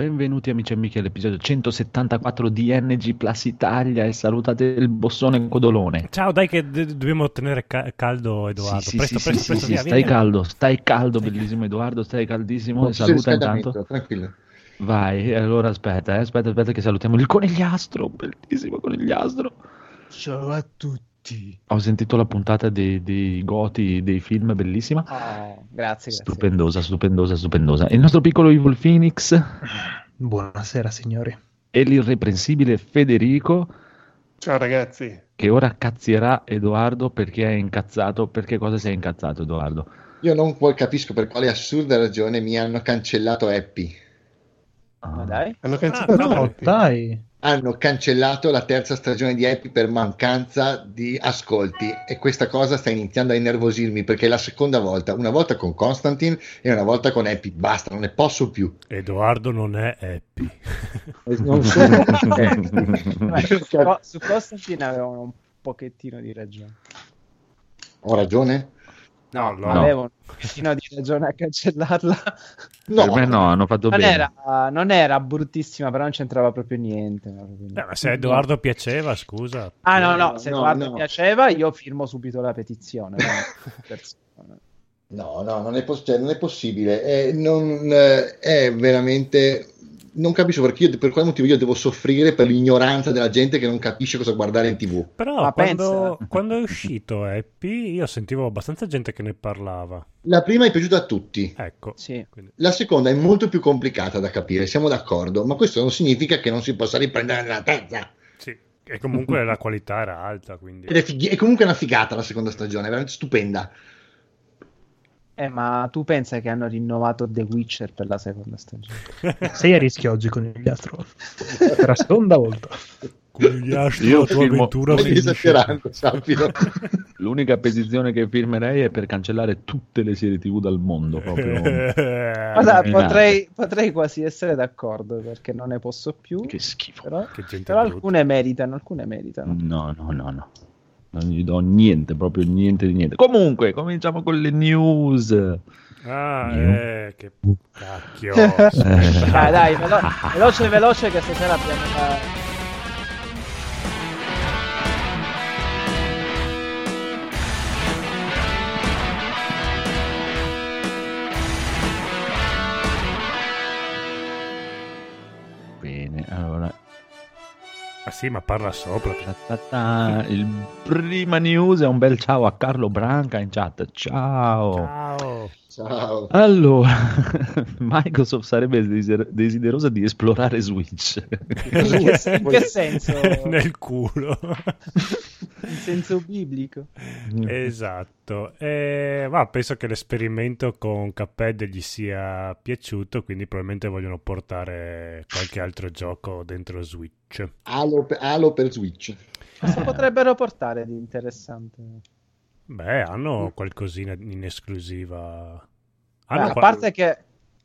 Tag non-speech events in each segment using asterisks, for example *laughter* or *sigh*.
benvenuti amici e amiche all'episodio 174 di NG Plus Italia e salutate il bossone codolone. Ciao, dai che d- dobbiamo tenere ca- caldo Edoardo. Sì, sì, presto, sì, presto, sì, presto, sì, via, stai vieni. caldo, stai caldo, bellissimo Edoardo, stai caldissimo. E c'è saluta intanto. Tranquillo. Vai, allora aspetta, eh, aspetta, aspetta che salutiamo il conigliastro, bellissimo conigliastro. Ciao a tutti. Ho sentito la puntata dei, dei goti dei film, bellissima. Oh, grazie, grazie. Stupendosa, stupendosa, stupendosa. Il nostro piccolo Evil Phoenix Buonasera signori. e l'irreprensibile Federico Ciao ragazzi. che ora cazzierà Edoardo perché è incazzato. Perché cosa sei incazzato Edoardo? Io non poi capisco per quale assurda ragione mi hanno cancellato Happy. Ma dai. Hanno Ah, cancellato no, Happy. Dai. Hanno cancellato la terza stagione di Happy per mancanza di ascolti e questa cosa sta iniziando a innervosirmi perché è la seconda volta, una volta con Constantine e una volta con Happy. Basta, non ne posso più. Edoardo non è happy. Non sono Co- *laughs* su Constantine avevano un pochettino di ragione. Ho ragione? No, no. Avevano un pochettino di ragione a cancellarla. No, *laughs* Per me no, hanno fatto Non bene. era, non era bruttissima, però non c'entrava proprio niente. Eh, ma se a Edoardo piaceva, scusa. Ah no, no, se no, Edoardo no. piaceva io firmo subito la petizione. *laughs* No, no, non è, poss- cioè, non è possibile. È, non, eh, è veramente. Non capisco perché io, per quale motivo io devo soffrire per l'ignoranza della gente che non capisce cosa guardare in tv. Però quando, *laughs* quando è uscito Happy, io sentivo abbastanza gente che ne parlava. La prima è piaciuta a tutti. Ecco. Sì. La seconda è molto più complicata da capire, siamo d'accordo, ma questo non significa che non si possa riprendere nella terza. sì. E comunque la qualità era alta, quindi... Ed è, fighi- è comunque una figata la seconda stagione, è veramente stupenda. Eh, ma tu pensa che hanno rinnovato The Witcher per la seconda stagione? *laughs* Sei a rischio oggi con il astro. per la seconda volta. Conigliastro, Io la tua firmo- avventura finisce. *laughs* L'unica petizione che firmerei è per cancellare tutte le serie TV dal mondo. Proprio. *laughs* Guarda, potrei, potrei quasi essere d'accordo perché non ne posso più. che schifo. Però, Che gente però alcune meritano, alcune meritano. No, no, no, no. Non gli do niente, proprio niente di niente. Comunque, cominciamo con le news. Ah, Io? eh, che cacchio. *laughs* Dai, dai, velo- veloce, veloce che stasera abbiamo Ah sì, ma parla sopra. ta ta ta. Il prima news è un bel ciao a Carlo Branca in chat. Ciao. Ciao. Ciao. Allora, *laughs* Microsoft sarebbe desider- desiderosa di esplorare Switch. In che, in che senso? *laughs* Nel culo. In senso biblico. esatto. Eh, ma penso che l'esperimento con Cuphead gli sia piaciuto, quindi probabilmente vogliono portare qualche altro gioco dentro Switch. Halo, per- Halo per Switch. Cosa potrebbero portare di interessante? Beh, hanno qualcosina in esclusiva. Beh, Hanno a qua- parte che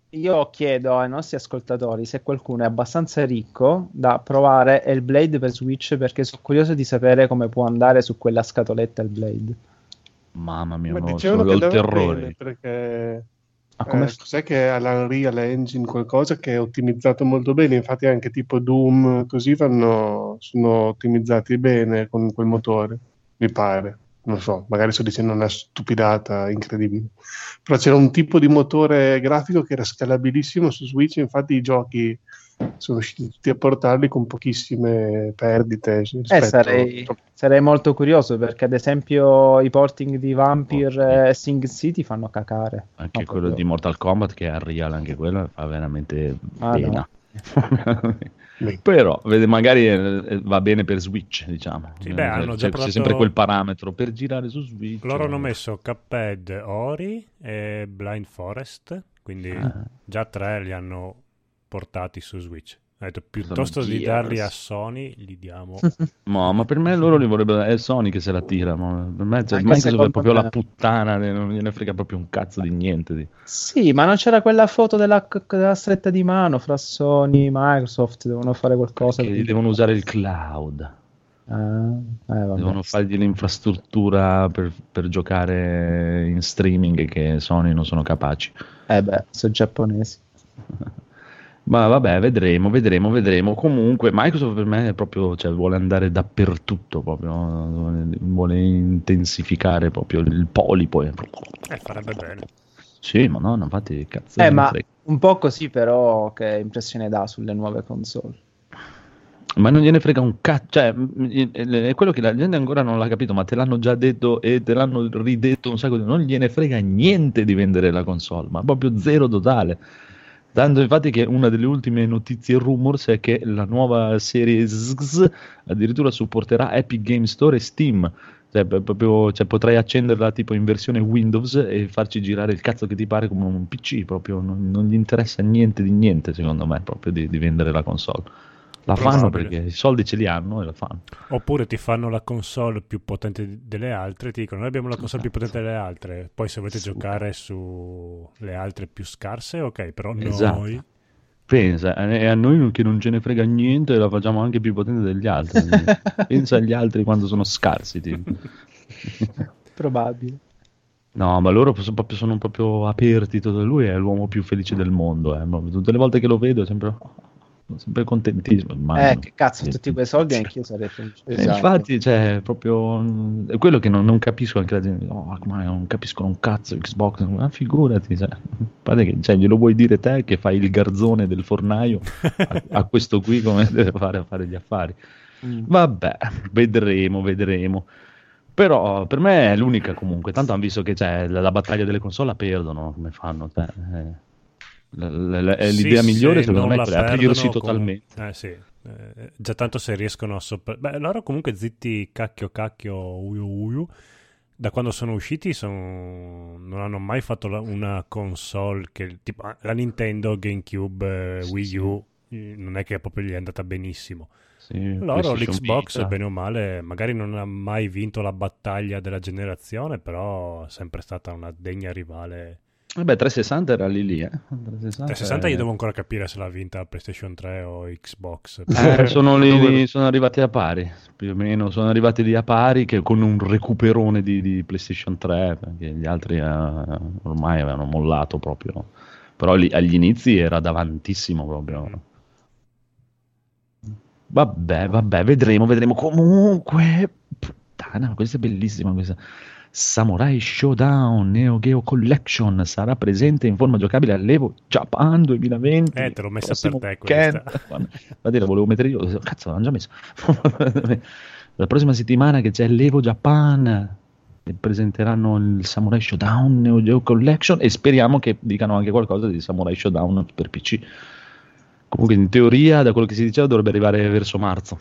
io chiedo ai nostri ascoltatori se qualcuno è abbastanza ricco da provare Hellblade per Switch perché sono curioso di sapere come può andare su quella scatoletta Hellblade. Mamma mia, Ma no, dicevano che il terrore. bene perché Ma come eh, cos'è che ha l'Unreal Engine qualcosa che è ottimizzato molto bene, infatti anche tipo Doom così vanno, sono ottimizzati bene con quel motore, mi pare. Non so, magari sto dicendo una stupidata incredibile. Però c'era un tipo di motore grafico che era scalabilissimo su Switch, infatti i giochi sono riusciti tutti a portarli con pochissime perdite. Eh, sarei, sarei molto curioso perché ad esempio i porting di Vampire e Sing City fanno cacare. Anche No, quello proprio. di Mortal Kombat che è Unreal, anche quello fa veramente Ah, pena. *laughs* Beh, Però vede, magari eh, va bene per Switch, diciamo. Sì, beh, Eh, hanno c'è, già c'è provato- sempre quel parametro per girare su Switch. Loro hanno messo Cuphead, Ori e Blind Forest, quindi Ah. già tre li hanno portati su Switch. Ha detto piuttosto Sono di Gears. darli a Sony, li diamo. *laughs* No, ma per me loro li vorrebbero è Sony che se la tira. ma Per me cioè, Microsoft è proprio me. la puttana, ne- non gliene frega proprio un cazzo di niente. Di... Sì, ma non c'era quella foto della, della stretta di mano fra Sony e Microsoft, devono fare qualcosa. Che di- devono usare il cloud, Ah, eh, vabbè. devono fargli l'infrastruttura per, per giocare in streaming che Sony non sono capaci. Eh beh, sono giapponesi. *laughs* Ma vabbè, vedremo, vedremo, vedremo. Comunque, Microsoft per me è proprio, cioè, vuole andare dappertutto, proprio, vuole intensificare proprio il polipo. Eh, farebbe bene. Sì, ma no, infatti, cazzo. Eh, ma frega. un po' così, però, che impressione dà sulle nuove console? Ma non gliene frega un cazzo, cioè, è quello che la gente ancora non l'ha capito, ma te l'hanno già detto e te l'hanno ridetto un sacco di non gliene frega niente di vendere la console, ma proprio zero totale. Tanto infatti che una delle ultime notizie rumors è che la nuova serie ZZ addirittura supporterà Epic Game Store e Steam. Cioè, proprio, cioè, potrai accenderla tipo in versione Windows e farci girare il cazzo che ti pare come un PC. Proprio non, non gli interessa niente di niente, secondo me, proprio di, di vendere la console. La Probabile. fanno perché i soldi ce li hanno e la fanno. Oppure ti fanno la console più potente delle altre, ti dicono noi abbiamo la console più potente delle altre, poi se volete Super. giocare sulle altre più scarse, ok, però esatto. noi... Pensa, e a noi che non ce ne frega niente la facciamo anche più potente degli altri. *laughs* Pensa agli altri quando sono scarsi. *laughs* Probabile. No, ma loro sono proprio, sono proprio aperti. Tutto. Lui è l'uomo più felice del mondo. Eh. Tutte le volte che lo vedo è sempre sempre contentissimo. Immagino. Eh, che cazzo, tutti quei soldi anch'io sarei felice. Eh, esatto. Infatti, cioè, proprio mm, è quello che non, non capisco anche la gente. Oh, ma non capiscono un cazzo Xbox. Ma figurati, cioè, che, cioè, glielo vuoi dire te che fai il garzone del fornaio a, a *laughs* questo qui come deve fare a fare gli affari. Mm. Vabbè, vedremo, vedremo. Però per me è l'unica comunque. Tanto hanno visto che cioè, la, la, battaglia delle console la perdono come fanno. Cioè, eh è l'idea sì, migliore secondo me è aprirsi totalmente. Eh sì, eh, già tanto se riescono a sopra... Beh, loro comunque zitti cacchio cacchio uyu uyu. Da quando sono usciti sono... non hanno mai fatto la... una console che tipo ah, la Nintendo, GameCube, eh, Wii U non è che proprio gli è andata benissimo. Sì, loro l'Xbox bene o male magari non ha mai vinto la battaglia della generazione però è sempre stata una degna rivale Vabbè, 360 era lì lì, eh. 360, 360 è... io devo ancora capire se l'ha vinta PlayStation 3 o Xbox. Eh, sono, lì, sono arrivati a pari, più o meno, sono arrivati lì a pari che con un recuperone di, di PlayStation 3, perché gli altri eh, ormai avevano mollato proprio. Però lì, agli inizi era davantissimo proprio. Vabbè, vabbè, vedremo, vedremo. Comunque, puttana, questa è bellissima questa. Samurai Showdown Neo Geo Collection sarà presente in forma giocabile all'Evo Japan 2020. Eh, te l'ho messa per te questa. Infatti la volevo mettere io, cazzo, l'hanno già messo. *laughs* la prossima settimana che c'è l'Evo Japan presenteranno il Samurai Showdown Neo Geo Collection e speriamo che dicano anche qualcosa di Samurai Showdown per PC. Comunque in teoria, da quello che si diceva, dovrebbe arrivare verso marzo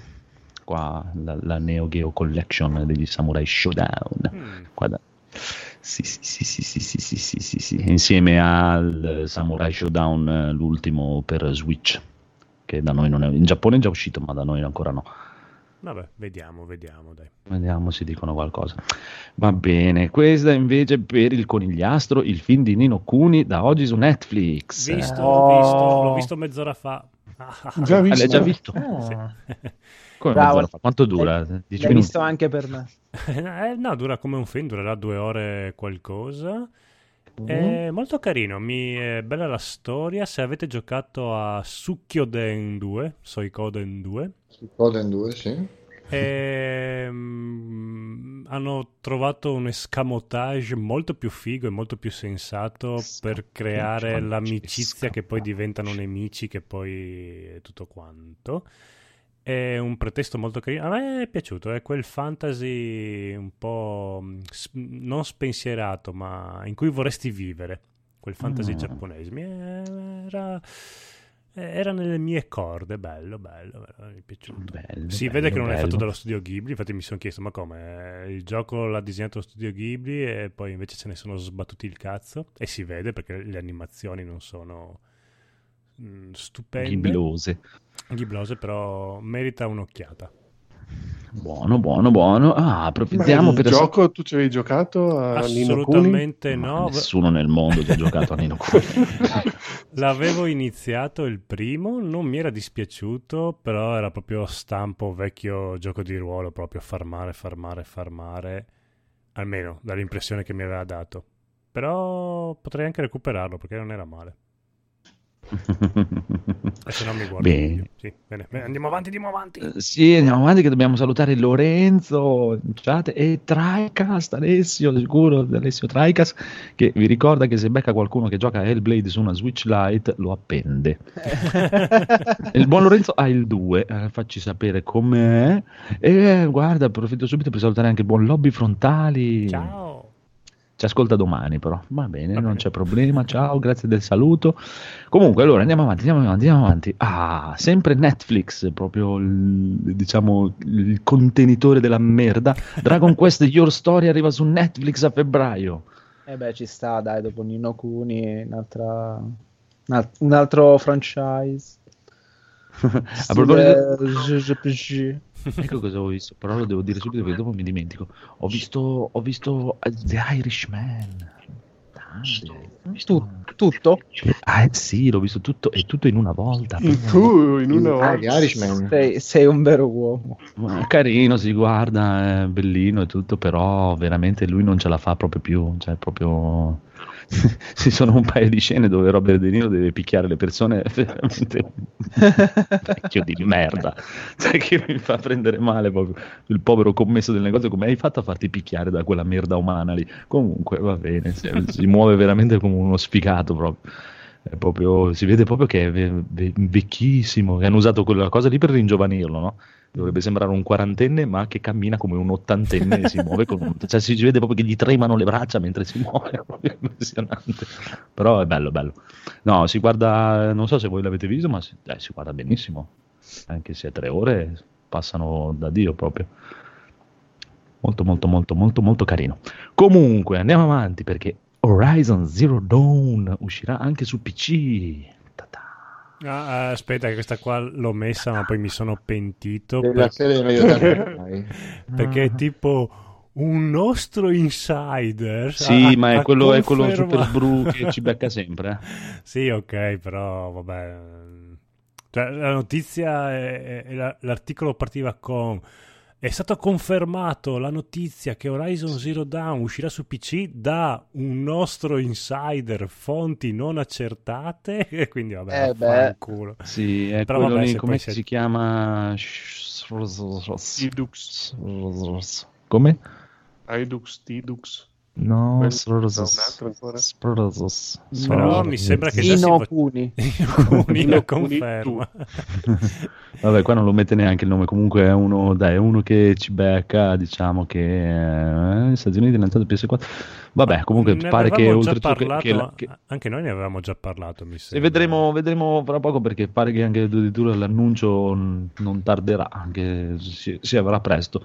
qua la, la Neo Geo Collection degli Samurai Showdown. Mm. Guarda. Sì, sì, sì, sì, sì, sì, sì, sì, sì, sì, insieme al Samurai Showdown, l'ultimo per Switch, che da noi non è... In Giappone è già uscito, ma da noi ancora no. Vabbè, vediamo, vediamo, dai. Vediamo se dicono qualcosa. Va bene, questa invece per il conigliastro, il film di Nino Cuni da oggi su Netflix. Visto, oh. l'ho visto, l'ho visto mezz'ora fa. Già visto? Ah, l'hai già visto? Oh. Sì. *laughs* Come Bravo. Quanto dura? L'hai, l'hai visto anche per me. *laughs* eh, no, dura come un film, durerà due ore qualcosa. Mm. È molto carino, mi è bella la storia. Se avete giocato a Sukkyoden 2, Soikoden 2. Suikoden 2, sì. E, um, hanno trovato un escamotage molto più figo e molto più sensato per creare l'amicizia che poi diventano nemici, che poi è tutto quanto. È un pretesto molto carino. A me è piaciuto, è quel fantasy un po' mm, non spensierato, ma in cui vorresti vivere. Quel fantasy mm. giapponese. Mi era, era, nelle mie corde, bello, bello, bello mi è piaciuto. Bello, si bello, vede che non è fatto dallo studio Ghibli, infatti mi sono chiesto, ma come? Il gioco l'ha disegnato lo studio Ghibli e poi invece se ne sono sbattuti il cazzo. E si vede perché le animazioni non sono mm, stupende. Ghiblose. Ghiblose, però merita un'occhiata. Buono, buono, buono. Ah, approfittiamo il per... gioco tu ci avevi giocato a Assolutamente Nino no. nessuno nel mondo ci ha giocato a Nino Kuni. *laughs* L'avevo iniziato il primo, non mi era dispiaciuto, però era proprio stampo vecchio gioco di ruolo, proprio farmare, farmare, farmare, almeno dall'impressione che mi aveva dato. Però potrei anche recuperarlo perché non era male. Se no mi guardo. Bene. Sì, bene. Bene, Andiamo avanti, andiamo avanti. Eh, Sì, andiamo avanti che dobbiamo salutare Lorenzo chat e Tricast, Alessio, sicuro, Alessio Tricast, che vi ricorda che se becca qualcuno che gioca a Hellblade su una Switch Lite lo appende. *laughs* il buon Lorenzo ha il 2, eh, facci sapere com'è. E guarda, approfitto subito per salutare anche il buon Lobby Frontali. Ciao. Ci ascolta domani, però. Va bene, Va non bene. c'è problema. Ciao, grazie del saluto. Comunque, allora andiamo avanti, andiamo avanti, andiamo avanti. Ah, sempre Netflix, proprio il, diciamo il contenitore della merda. Dragon *laughs* Quest Your Story arriva su Netflix a febbraio. E beh, ci sta, dai, dopo Nino Kuni, un'altra, un al- un altro franchise. *laughs* a proposito. Ecco cosa ho visto, però lo devo dire subito perché dopo mi dimentico. Ho visto, ho visto eh, The Irishman. Grande. Tu- tutto? Ah, sì, l'ho visto tutto e tutto in una volta. Tu in una Ah, volta. The Irishman. Sei, sei un vero uomo. Carino, si guarda, è bellino e tutto, però veramente lui non ce la fa proprio più, cioè proprio... *laughs* Ci sono un paio di scene dove Robert De Niro deve picchiare le persone, *laughs* veramente vecchio di merda, cioè che mi fa prendere male proprio il povero commesso del negozio, come hai fatto a farti picchiare da quella merda umana lì? Comunque va bene, si muove veramente come uno sfigato proprio. È proprio, si vede proprio che è ve- ve- vecchissimo, che hanno usato quella cosa lì per ringiovanirlo, no? Dovrebbe sembrare un quarantenne, ma che cammina come un ottantenne e si muove con un... Cioè si vede proprio che gli tremano le braccia mentre si muove, *laughs* è proprio impressionante. Però è bello, bello. No, si guarda, non so se voi l'avete visto, ma si, eh, si guarda benissimo. Anche se tre ore passano da Dio proprio. Molto, molto, molto, molto, molto carino. Comunque, andiamo avanti perché Horizon Zero Dawn uscirà anche su PC. Ta-ta. Ah, aspetta, che questa qua l'ho messa, ma poi mi sono pentito. Per- *laughs* perché è tipo un nostro insider. Sì, ha- ma è quello, è quello conferma- super bru che ci becca *laughs* sempre. eh. Sì, ok, però vabbè. Cioè, la notizia, è- è- la- l'articolo partiva con... È stato confermato la notizia che Horizon Zero Dawn uscirà su PC da un nostro insider, fonti non accertate, *laughs* e quindi vabbè, Eh beh. vaffanculo. Sì, è Però quello vabbè, lì, come si si- chiama? Tidux. Come? Idux, Tidux. No, no, un altro ancora. Però mi sembra che già si Ino fa- Kuni. Kuni Ino la Kuni, conferma. *laughs* Vabbè, qua non lo mette neanche il nome. Comunque è uno, dai, è uno che ci becca. Diciamo che eh, Stati Uniti lanciato PS4. Vabbè, comunque Ne pare che oltretutto che, parlato, che la- che- anche noi ne avevamo già parlato, mi E vedremo, vedremo fra poco perché pare che anche addirittura l'annuncio non tarderà, anche si, si avrà presto.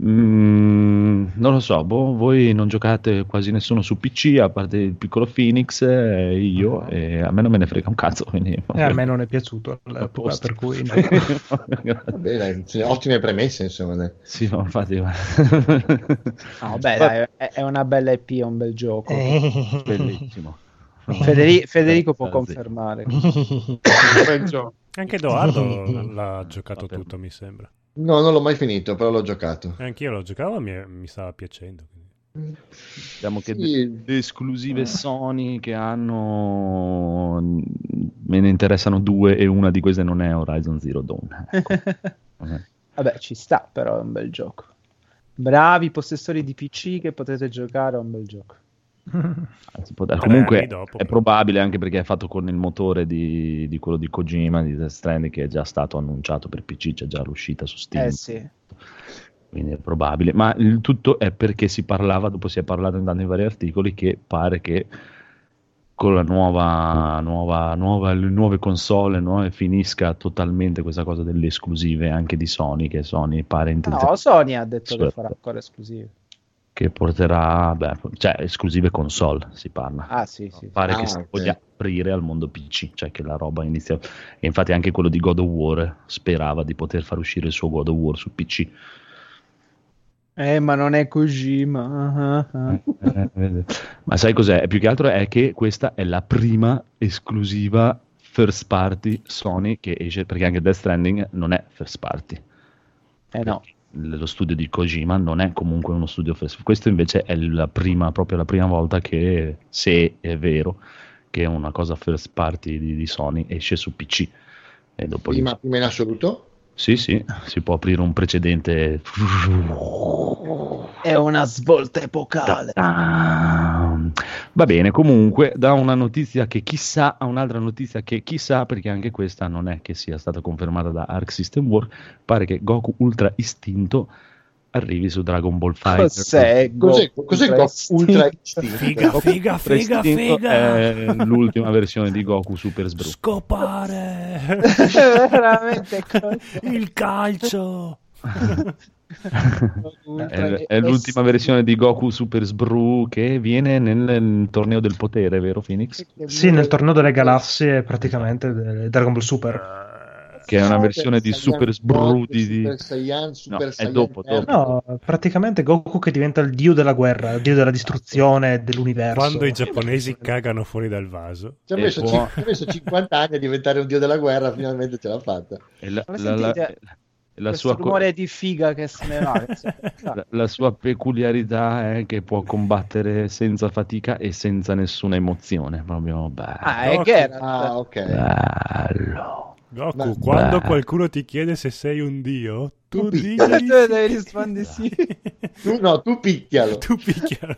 Mm, non lo so, boh, voi non giocate quasi nessuno su PC a parte il piccolo Phoenix e io, e a me non me ne frega un cazzo. Quindi, E a me non è piaciuto A all'epoca, posto. per cui no. *laughs* Vabbè, dai, ottime premesse, insomma. dai. sì, no, infatti, No, beh, *laughs* dai, è, una bella EP, è un bel gioco. Eh. bellissimo. Federi- Federico può confermare. *laughs* Anche Edoardo l'ha giocato Vabbè. tutto, mi sembra. No, non l'ho mai finito, però l'ho giocato. Anch'io lo giocavo e mi, mi stava piacendo. Diciamo che Sì. le esclusive Sony che hanno me ne interessano due e una di queste non è Horizon Zero Dawn. Ecco. *laughs* Eh. Vabbè, ci sta, però è un bel gioco. Bravi possessori di PC che potete giocare a un bel gioco. *laughs* Comunque dopo, è però. probabile anche perché è fatto con il motore di, di quello di Kojima, di Death Stranding, che è già stato annunciato per PC, c'è già l'uscita su Steam. Eh sì. Quindi è probabile. Ma il tutto è perché si parlava, dopo si è parlato intanto in vari articoli, che pare che con la nuova, nuova, nuova le nuove console no, e finisca totalmente questa cosa delle esclusive anche di Sony, che Sony pare intende- No, Sony ha detto che Certo. farà ancora esclusive. Che porterà, beh, cioè esclusive console si parla. Ah, sì, sì. Pare Ah, che si voglia aprire al mondo PC, cioè che la roba inizia. E infatti anche quello di God of War sperava di poter far uscire il suo God of War su PC. Eh, ma non è. Eh, *laughs* vedi. Ma sai cos'è? Più che altro è che questa è la prima esclusiva first party Sony che esce, perché anche Death Stranding non è first party. Eh no. Lo studio di Kojima non è comunque uno studio first Questo invece è la prima, proprio la prima volta che, se è vero, che è una cosa first party di, di Sony, esce su PC. E dopo Prima, prima in assoluto? Sì, sì, si può aprire un precedente. È una svolta epocale. Ah, Va bene, comunque, da una notizia che chissà a un'altra notizia che chissà, perché anche questa non è che sia stata confermata da Arc System Works, pare che Goku Ultra Istinto arrivi su Dragon Ball Fighter. Cos'è? Cos'è, Goku cos'è Ultra Goku Istinto? Ultra Istinto? Figa, figa, Ultra figa, Istinto figa. È l'ultima versione di Goku Super Sbru. Scopare *laughs* Veramente cosa? il calcio. *laughs* *laughs* È, è l'ultima versione di Goku Super Sbru che viene nel, nel torneo del potere, vero Phoenix? Sì, nel torneo delle galassie praticamente del Dragon Ball Super. Che è una versione di Super Sbru di... Super Saiyan, Super No, è Saiyan dopo, Earth. dopo. No, praticamente Goku che diventa il dio della guerra, il dio della distruzione dell'universo. Quando i giapponesi cagano fuori dal vaso. Ci ha messo, ha messo 50 anni a diventare un dio della guerra, finalmente ce l'ha fatta. e la, Come la- la- sentite? La sua co- rumore di figa che se ne va. La, la sua peculiarità è che può combattere senza fatica e senza nessuna emozione. Proprio bello. Ah, è Geralt. Ah, ok. bello. Goku, Ma- quando Beh. qualcuno ti chiede se sei un dio, tu Tu *laughs* Tu devi rispondere sì. *laughs* Tu, no, tu picchialo. tu picchialo.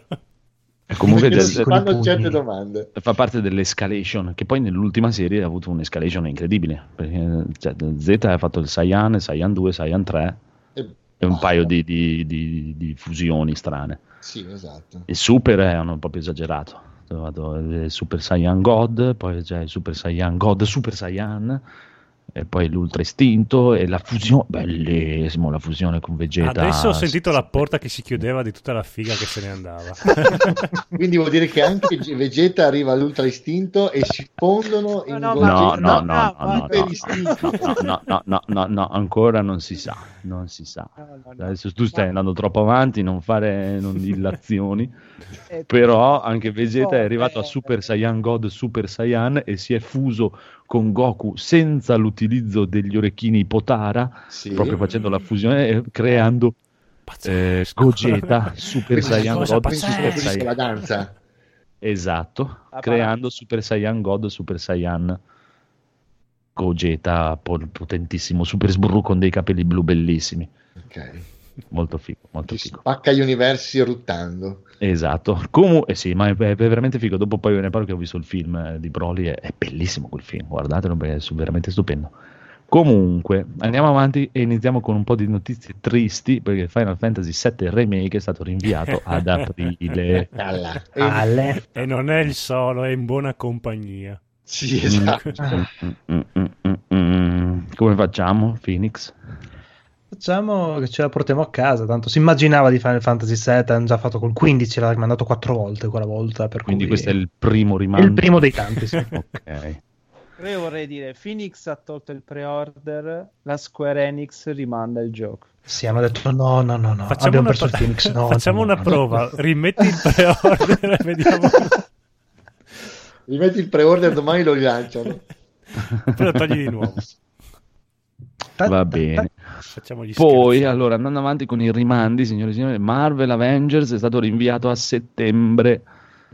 E comunque non si fanno certe domande. fa parte dell'escalation, che poi nell'ultima serie ha avuto un'escalation incredibile. Perché cioè, Z ha fatto il Saiyan, il Saiyan 2, Saiyan 3 E, e un paio di, di- di- di fusioni strane. Sì, esatto. Il Super è un proprio esagerato. Il Super Saiyan God, poi c'è il Super Saiyan God Super Saiyan, e poi l'Ultra Istinto e la fusione, bellissimo la fusione con Vegeta. Adesso ho sentito la porta che si chiudeva di tutta la figa che se ne andava. Quindi vuol dire che anche Vegeta arriva all'ultra istinto e si fondono in No, no, No, no, no, no, no, no, istinto. no, no, no, no, no, no, ancora non si sa, non si sa. Adesso tu stai andando troppo avanti, non fare non dilazioni, Eh, però anche Vegeta è Oh, arrivato a eh, Super Saiyan God Super Saiyan e si è fuso con Goku senza l'utilizzo degli orecchini Potara, Sì. proprio facendo la fusione e creando eh. Gogeta *laughs* Super Saiyan God Super scoprisce la Saiyan. danza. Esatto, La creando Super Saiyan God Super Saiyan Gogeta po- potentissimo, Super Sbru con dei capelli blu bellissimi. Ok. Molto figo, molto Ti figo. spacca gli universi ruttando. Esatto. Comunque, eh sì, ma è, è veramente figo. Dopo poi ve ne parlo che ho visto il film eh, di Broly, è, è bellissimo quel film, guardatelo perché è veramente stupendo. Comunque, andiamo avanti e iniziamo con un po' di notizie tristi perché Final Fantasy VII Remake è stato rinviato ad aprile. *laughs* Alla. E- Ale. E non è il solo, è in buona compagnia. Sì, esatto. Mm, mm, mm. Come facciamo, Phoenix? Facciamo che ce la portiamo a casa, tanto si immaginava di Final Fantasy VII, hanno già fatto col 15, l'ha mandato quattro volte quella volta, per Quindi cui questo è il primo è rimando. il primo dei tanti, sì. *laughs* Ok. Però io vorrei dire, Phoenix ha tolto il pre-order, la Square Enix rimanda il gioco. Sì, hanno detto no, no, no, no, Facciamo abbiamo perso il pro- Phoenix, no, *laughs* facciamo no, una no. prova, rimetti il pre-order e vediamo. Rimetti il pre-order domani lo rilanciano. Poi lo togli di nuovo. Va bene. Facciamo gli Poi, scherzi. allora, andando avanti con i rimandi, signori e signori, Marvel Avengers è stato rinviato a settembre,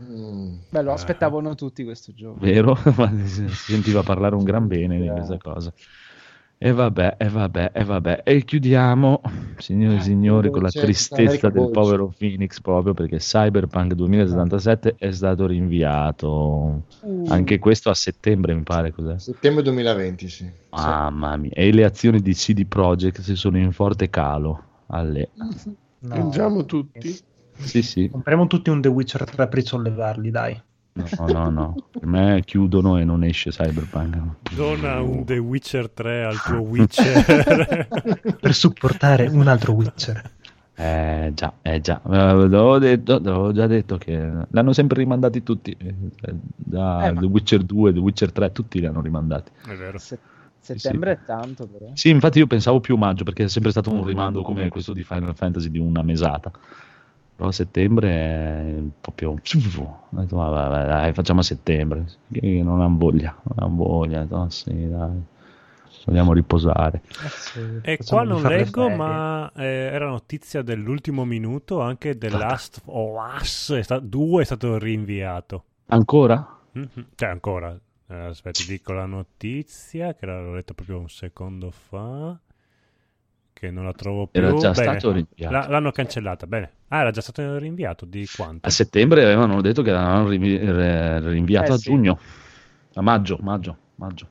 Mm. Beh, lo aspettavano tutti questo gioco. vero? Ma *laughs* si sentiva parlare un gran bene di questa cosa. E vabbè, e vabbè, e vabbè. E chiudiamo, signori e signori, con la C'è tristezza del Boys. povero Phoenix proprio perché Cyberpunk 2077 è stato rinviato. Uh, Anche questo a settembre, mi pare, cos'è? Settembre 2020, sì. Mamma mia. E le azioni di CD Projekt sono in forte calo. Alle... *laughs* No. Piangiamo tutti. Sì, sì. Compriamo tutti un The Witcher 3 per risollevarli, dai. No, no, no. Per me chiudono e non esce Cyberpunk. Dona un The Witcher 3 al tuo Witcher. *laughs* Per supportare un altro Witcher. Eh già, eh già. Eh, L'avevo detto, l'avevo già detto che l'hanno sempre rimandati tutti. Eh, Da Eh, ma- The Witcher 2, The Witcher 3, tutti li hanno rimandati. È vero. se- settembre è tanto, però. Sì, infatti io pensavo più maggio perché è sempre stato un rimando come questo di Final Fantasy di una mesata. Però a settembre è proprio... Ho detto, "Ma vai, vai, dai, facciamo a settembre. Che non hanno voglia, non hanno voglia. Ho detto, "Ah, sì, dai. Vogliamo riposare. E Facciamo qua di non leggo, ma eh, era notizia dell'ultimo minuto anche The Last of Us 2 è stato rinviato. Ancora? Mhm. Cioè, ancora. Eh, aspetta, dico la notizia che l'ho letta proprio un secondo fa. Che non la trovo più. Era già Bene. stato rinviato. La- l'hanno cancellata. Bene. Ah, era già stato rinviato. Di quanto? A settembre avevano detto che l'avevano rinviato Eh, a sì. giugno, a maggio, maggio, maggio.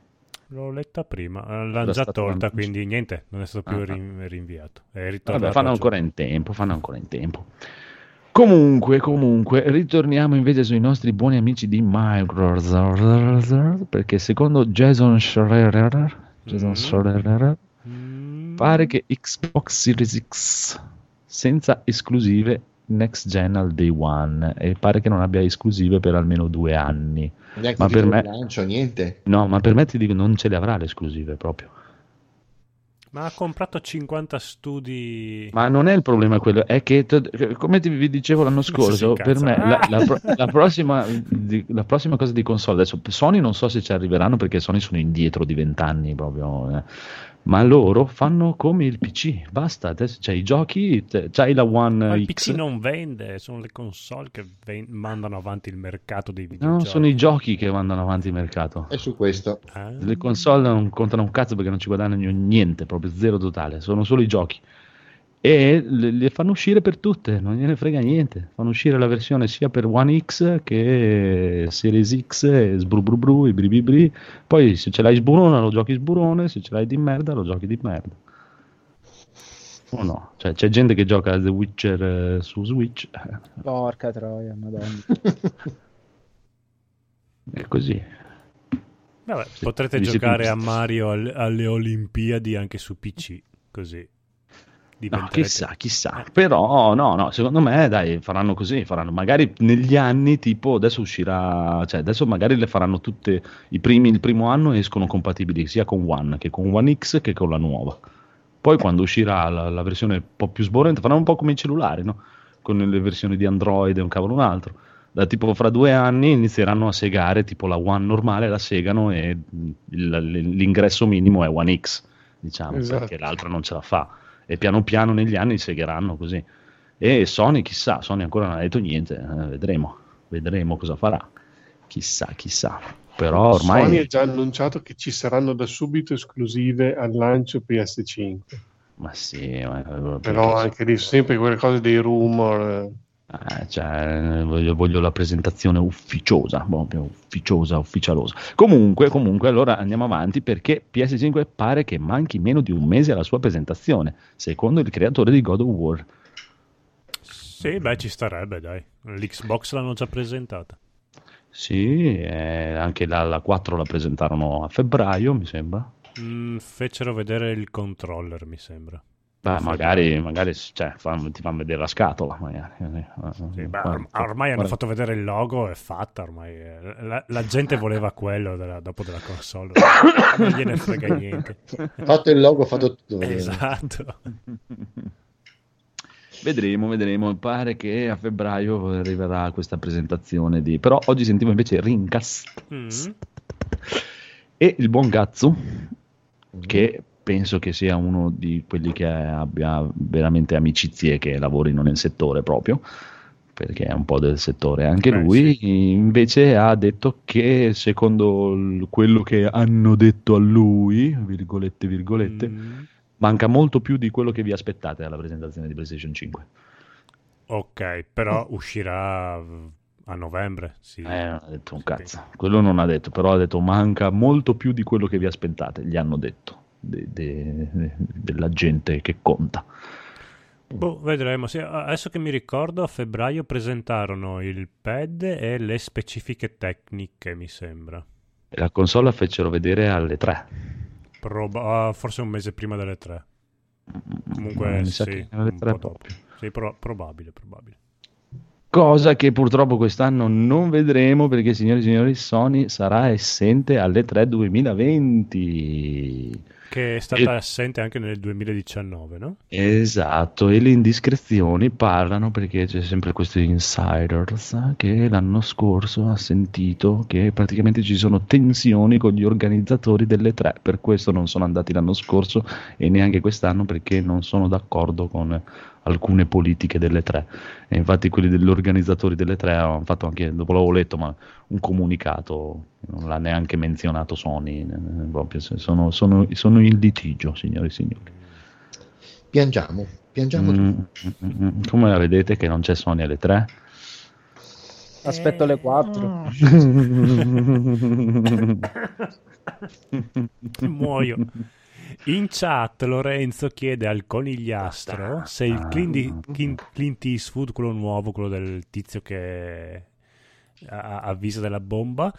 L'ho letta prima. Eh, L'hanno già tolta, quindi niente. Non è stato più Ah, ah. rin- rinviato. Vabbè, fanno ancora in tempo, fanno ancora in tempo. Comunque, comunque, ritorniamo invece sui nostri buoni amici di Microsoft, perché secondo Jason Schreier, Jason Mhm. Schreier, Mm. Pare che Xbox Series X senza esclusive next gen al day one e pare che non abbia esclusive per almeno due anni. Neanche Ma per me- lancio, niente. No, ma per me ti dico, non ce le avrà le esclusive proprio. Ma ha comprato 50 studi. Ma non è il problema quello, è che, t- come ti vi dicevo l'anno scorso, per me la, la pro- la prossima, di- la prossima cosa di console, adesso Sony non so se ci arriveranno perché Sony sono indietro di vent'anni proprio, eh. Ma loro fanno come il PC, basta, adesso c'hai i giochi, c'hai la One Ma il X, PC non vende, sono le console che ven- mandano avanti il mercato dei no, videogiochi. sono i giochi che mandano avanti il mercato. E su questo. Ah. Le console non contano un cazzo perché non ci guadagnano niente, proprio zero totale, sono solo i giochi. E le, le fanno uscire per tutte, non gliene frega niente. Fanno uscire la versione sia per One X che Series X, e sbrubrubru, i bribibri. Poi se ce l'hai sburone lo giochi sburone, se ce l'hai di merda lo giochi di merda. O no? Cioè, c'è gente che gioca a The Witcher eh, su Switch, *laughs* Porca troia, madonna. *laughs* è così. Vabbè, potrete giocare a. Mario al- alle Olimpiadi anche su PC, così. No, chissà, chissà. Però no, no, secondo me dai, faranno così, faranno magari negli anni, tipo adesso uscirà, cioè adesso magari le faranno tutte i primi, il primo anno escono compatibili sia con One che con One X che con la nuova. Poi quando uscirà la, la versione un po' più sborrente, faranno un po' come i cellulari, no? Con le versioni di Android e un cavolo un altro. Da tipo fra due anni inizieranno a segare, tipo la One normale la segano e il- l'ingresso minimo è One X, diciamo, Esatto. perché l'altra non ce la fa e piano piano negli anni segheranno così. E Sony, chissà, Sony ancora non ha detto niente, eh, vedremo, vedremo cosa farà. Chissà, chissà. Però ormai Sony ha già annunciato che ci saranno da subito esclusive al lancio PS5. ma sì, ma- eh, Però anche lì sempre quelle cose dei rumor. Eh. cioè, voglio, voglio la presentazione ufficiosa, proprio ufficiosa, ufficialosa. Comunque, comunque, allora andiamo avanti perché PS5 pare che manchi meno di un mese alla sua presentazione, secondo il creatore di God of War. Sì, beh, ci starebbe, dai. L'Xbox l'hanno già presentata. Sì, eh, anche la, la 4 la presentarono a febbraio, mi sembra. Mm, fecero vedere il controller, mi sembra. Beh, magari, magari cioè, fan- ti fanno vedere la scatola. Magari. Eh, Sì, beh, guarda, ormai hanno fatto vedere il logo, è fatta ormai. eh, La, la gente voleva quello della- dopo della console. *laughs* non gliene frega niente. Fatto il logo, fatto tutto. Esatto. Vedremo, vedremo. Pare che a febbraio arriverà questa presentazione di. Però oggi sentivo invece Rincast Mm. e il buon Gazzu, che penso che sia uno di quelli che abbia veramente amicizie che lavorino nel settore proprio. Perché è un po' del settore anche Beh, lui. Invece ha detto che secondo quello che hanno detto a lui, virgolette, virgolette, Mm. manca molto più di quello che vi aspettate alla presentazione di PlayStation 5. Ok, però uscirà a novembre. Sì. Eh, non ha detto un Sì. cazzo. Quello non ha detto, però ha detto manca molto più di quello che vi aspettate. Gli hanno detto de- de- de- della gente che conta. Boh, vedremo. Sì, adesso che mi ricordo, a febbraio presentarono il pad e le specifiche tecniche, mi sembra. E la console la fecero vedere alle 3. Proba- ah, forse un mese prima delle tre. Comunque, Mi sa sì, che alle un 3 po' dopo. proprio. Sì, pro- probabile, probabile. Cosa che purtroppo quest'anno non vedremo perché, signori e signori, Sony sarà assente alle 3 2020. Che è stata E- assente anche nel 2019, no? Esatto, e le indiscrezioni parlano perché c'è sempre questi insiders eh, che l'anno scorso ha sentito che praticamente ci sono tensioni con gli organizzatori delle tre, per questo non sono andati l'anno scorso e neanche quest'anno perché non sono d'accordo con alcune politiche delle tre. E infatti quelli degli organizzatori delle tre hanno fatto anche, dopo l'avevo letto, ma un comunicato, non l'ha neanche menzionato Sony, eh, proprio, sono, sono, sono in litigio, signori e signori. Piangiamo, piangiamo Mm, tutti. mm, mm, mm. Come la vedete che non c'è Sony alle tre? Aspetto le 4. *laughs* *laughs* Muoio. In chat Lorenzo chiede al conigliastro se il Clint, Clint- Clint Eastwood, quello nuovo, quello del tizio che ha- avvisa della bomba,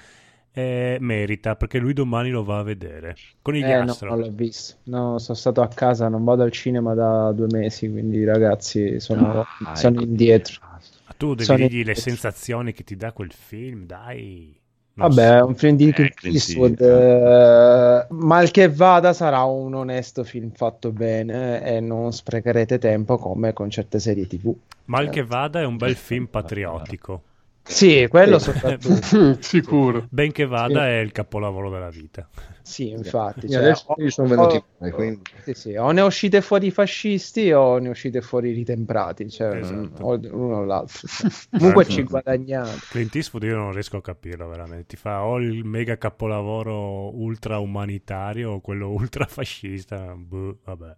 eh, merita perché lui domani lo va a vedere. Eh, no, Conigliastro. non l'ho visto. No, sono stato a casa, non vado al cinema da due mesi, quindi ragazzi sono, Ah, sono ecco. indietro. Ma tu devi sono- dirgli le sensazioni che ti dà quel film, dai. Non Vabbè, so. è un film di Eh, Eastwood, eh, mal che vada sarà un onesto film fatto bene e non sprecherete tempo come con certe serie tv. Mal che vada è un bel *laughs* film patriottico. Sì, quello Sì. soprattutto. *laughs* Sicuro. Ben che vada è il capolavoro della vita. Sì, infatti. Cioè, adesso o- gli sono venuti male, quindi sì, sì, o ne uscite fuori i fascisti o ne uscite fuori i ritemprati, cioè Esatto. o l'uno o l'altro. *laughs* Comunque Esatto. ci guadagnate. Clint Eastwood io non riesco a capirlo veramente. Ti fa o il mega capolavoro ultra umanitario o quello ultra fascista. Boh, vabbè.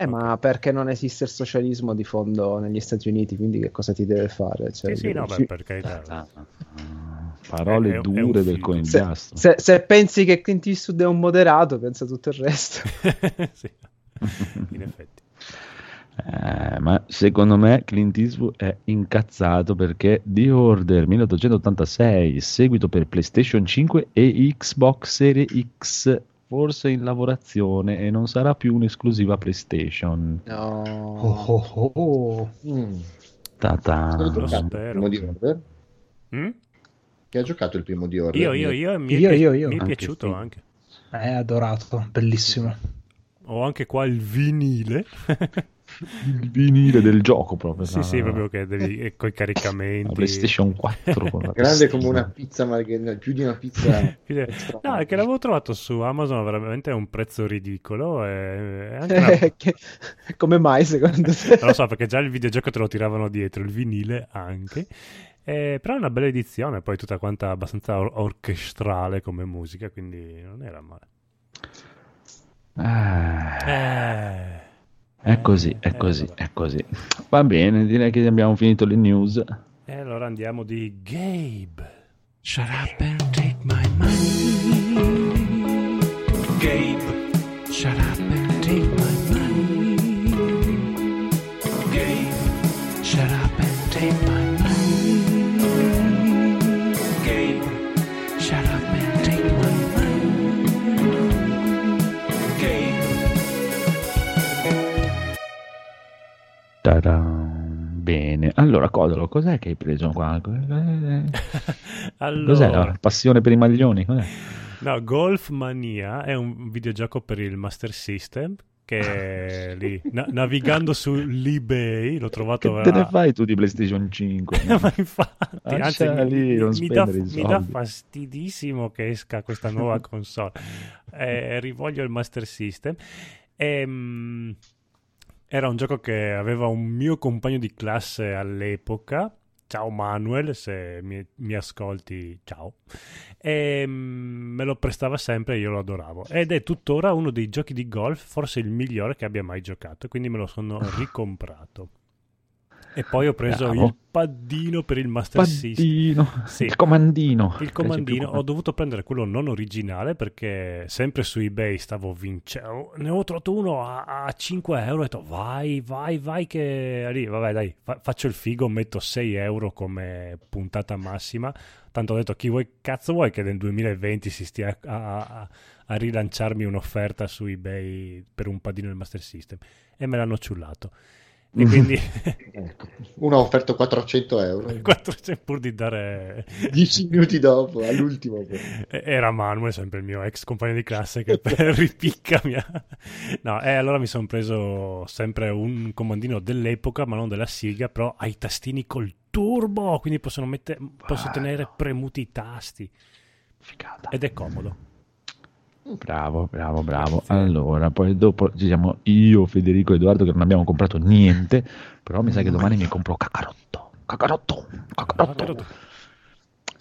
Eh, ma perché non esiste il socialismo di fondo negli Stati Uniti, quindi che cosa ti deve fare? Cioè, Sì, sì, no, beh, sì. per carità. Ah, Parole È- dure è del film. se, se- se pensi che Clint Eastwood è un moderato, pensa tutto il resto. *laughs* Sì, in effetti. Eh, ma secondo me Clint Eastwood è incazzato perché The Order 1886, seguito per PlayStation 5 e Xbox Series X, forse in lavorazione e non sarà più un'esclusiva PlayStation. No. Oh, oh, oh. Mm. Ta-ta. Lo spero. Mm? Chi ha giocato il primo di Order? Io, io, io, mi è, Io, pi- io, io. mi è Anche piaciuto film. anche. È adorato, bellissimo. Ho anche qua il vinile. Il vinile del gioco proprio. sì, *laughs* la- sì, proprio che devi, e coi la caricamenti. PlayStation 4. con la *laughs* Grande come una pizza margherita, più di una pizza. *laughs* No, è che l'avevo trovato su Amazon veramente a un prezzo ridicolo. E anche una- Che- Come mai secondo te? Non lo so, perché già il videogioco te lo tiravano dietro, il vinile anche. Eh, però è una bella edizione, poi tutta quanta abbastanza or- orchestrale come musica, quindi non era male. Ah, Eh, è così, è eh, così, vabbè. è così. Va bene, direi che abbiamo finito le news. E allora andiamo di Gabe. Shut up and take my money. Gabe. Ta-dam. Bene, allora Codolo, cos'è che hai preso qua? *laughs* Cos'è Allora, la passione per i maglioni? Cos'è? No, Golf Mania è un videogioco per il Master System che *laughs* lì, na- navigando sull'eBay, l'ho trovato... Che te ne fai tu di PlayStation 5? *laughs* Ma infatti, anzi, mi, lì, non mi dà, mi dà fastidissimo che esca questa nuova console. Eh, rivoglio il Master System. Ehm, era un gioco che aveva un mio compagno di classe all'epoca. Ciao Manuel, se mi, mi ascolti, ciao. E mm, me lo prestava sempre e io lo adoravo. Ed è tuttora uno dei giochi di golf, forse il migliore che abbia mai giocato. Quindi me lo sono *laughs* ricomprato. E poi ho preso Bravo. il paddino per il Master System. Paddino, Sì. il comandino. Il comandino, ho dovuto prendere quello non originale perché sempre su eBay stavo vincendo. Ne ho trovato uno a, a 5 euro. Ho detto vai, vai, vai. Che lì, vabbè, dai, fa- faccio il figo. Metto 6 euro come puntata massima. Tanto ho detto, chi vuoi, cazzo vuoi che nel 2020 si stia a, a- a rilanciarmi un'offerta su eBay per un padino del Master System? E me l'hanno ciullato. E quindi Ecco. Uno ha offerto 400 euro. *laughs* 400 pur di dare 10 minuti dopo, all'ultimo. Era Manuel, sempre il mio ex compagno di classe, che per *laughs* ripicca mi ha... No, e allora mi sono preso sempre un comandino dell'epoca, ma non della Siga, però ha i tastini col turbo, quindi possono mettere, posso tenere premuti i tasti Figata. ed è comodo. Bravo, bravo, bravo. Allora, poi dopo ci siamo io, Federico e Edoardo che non abbiamo comprato niente, però mi sa che domani mi compro cacarotto. Cacarotto, cacarotto.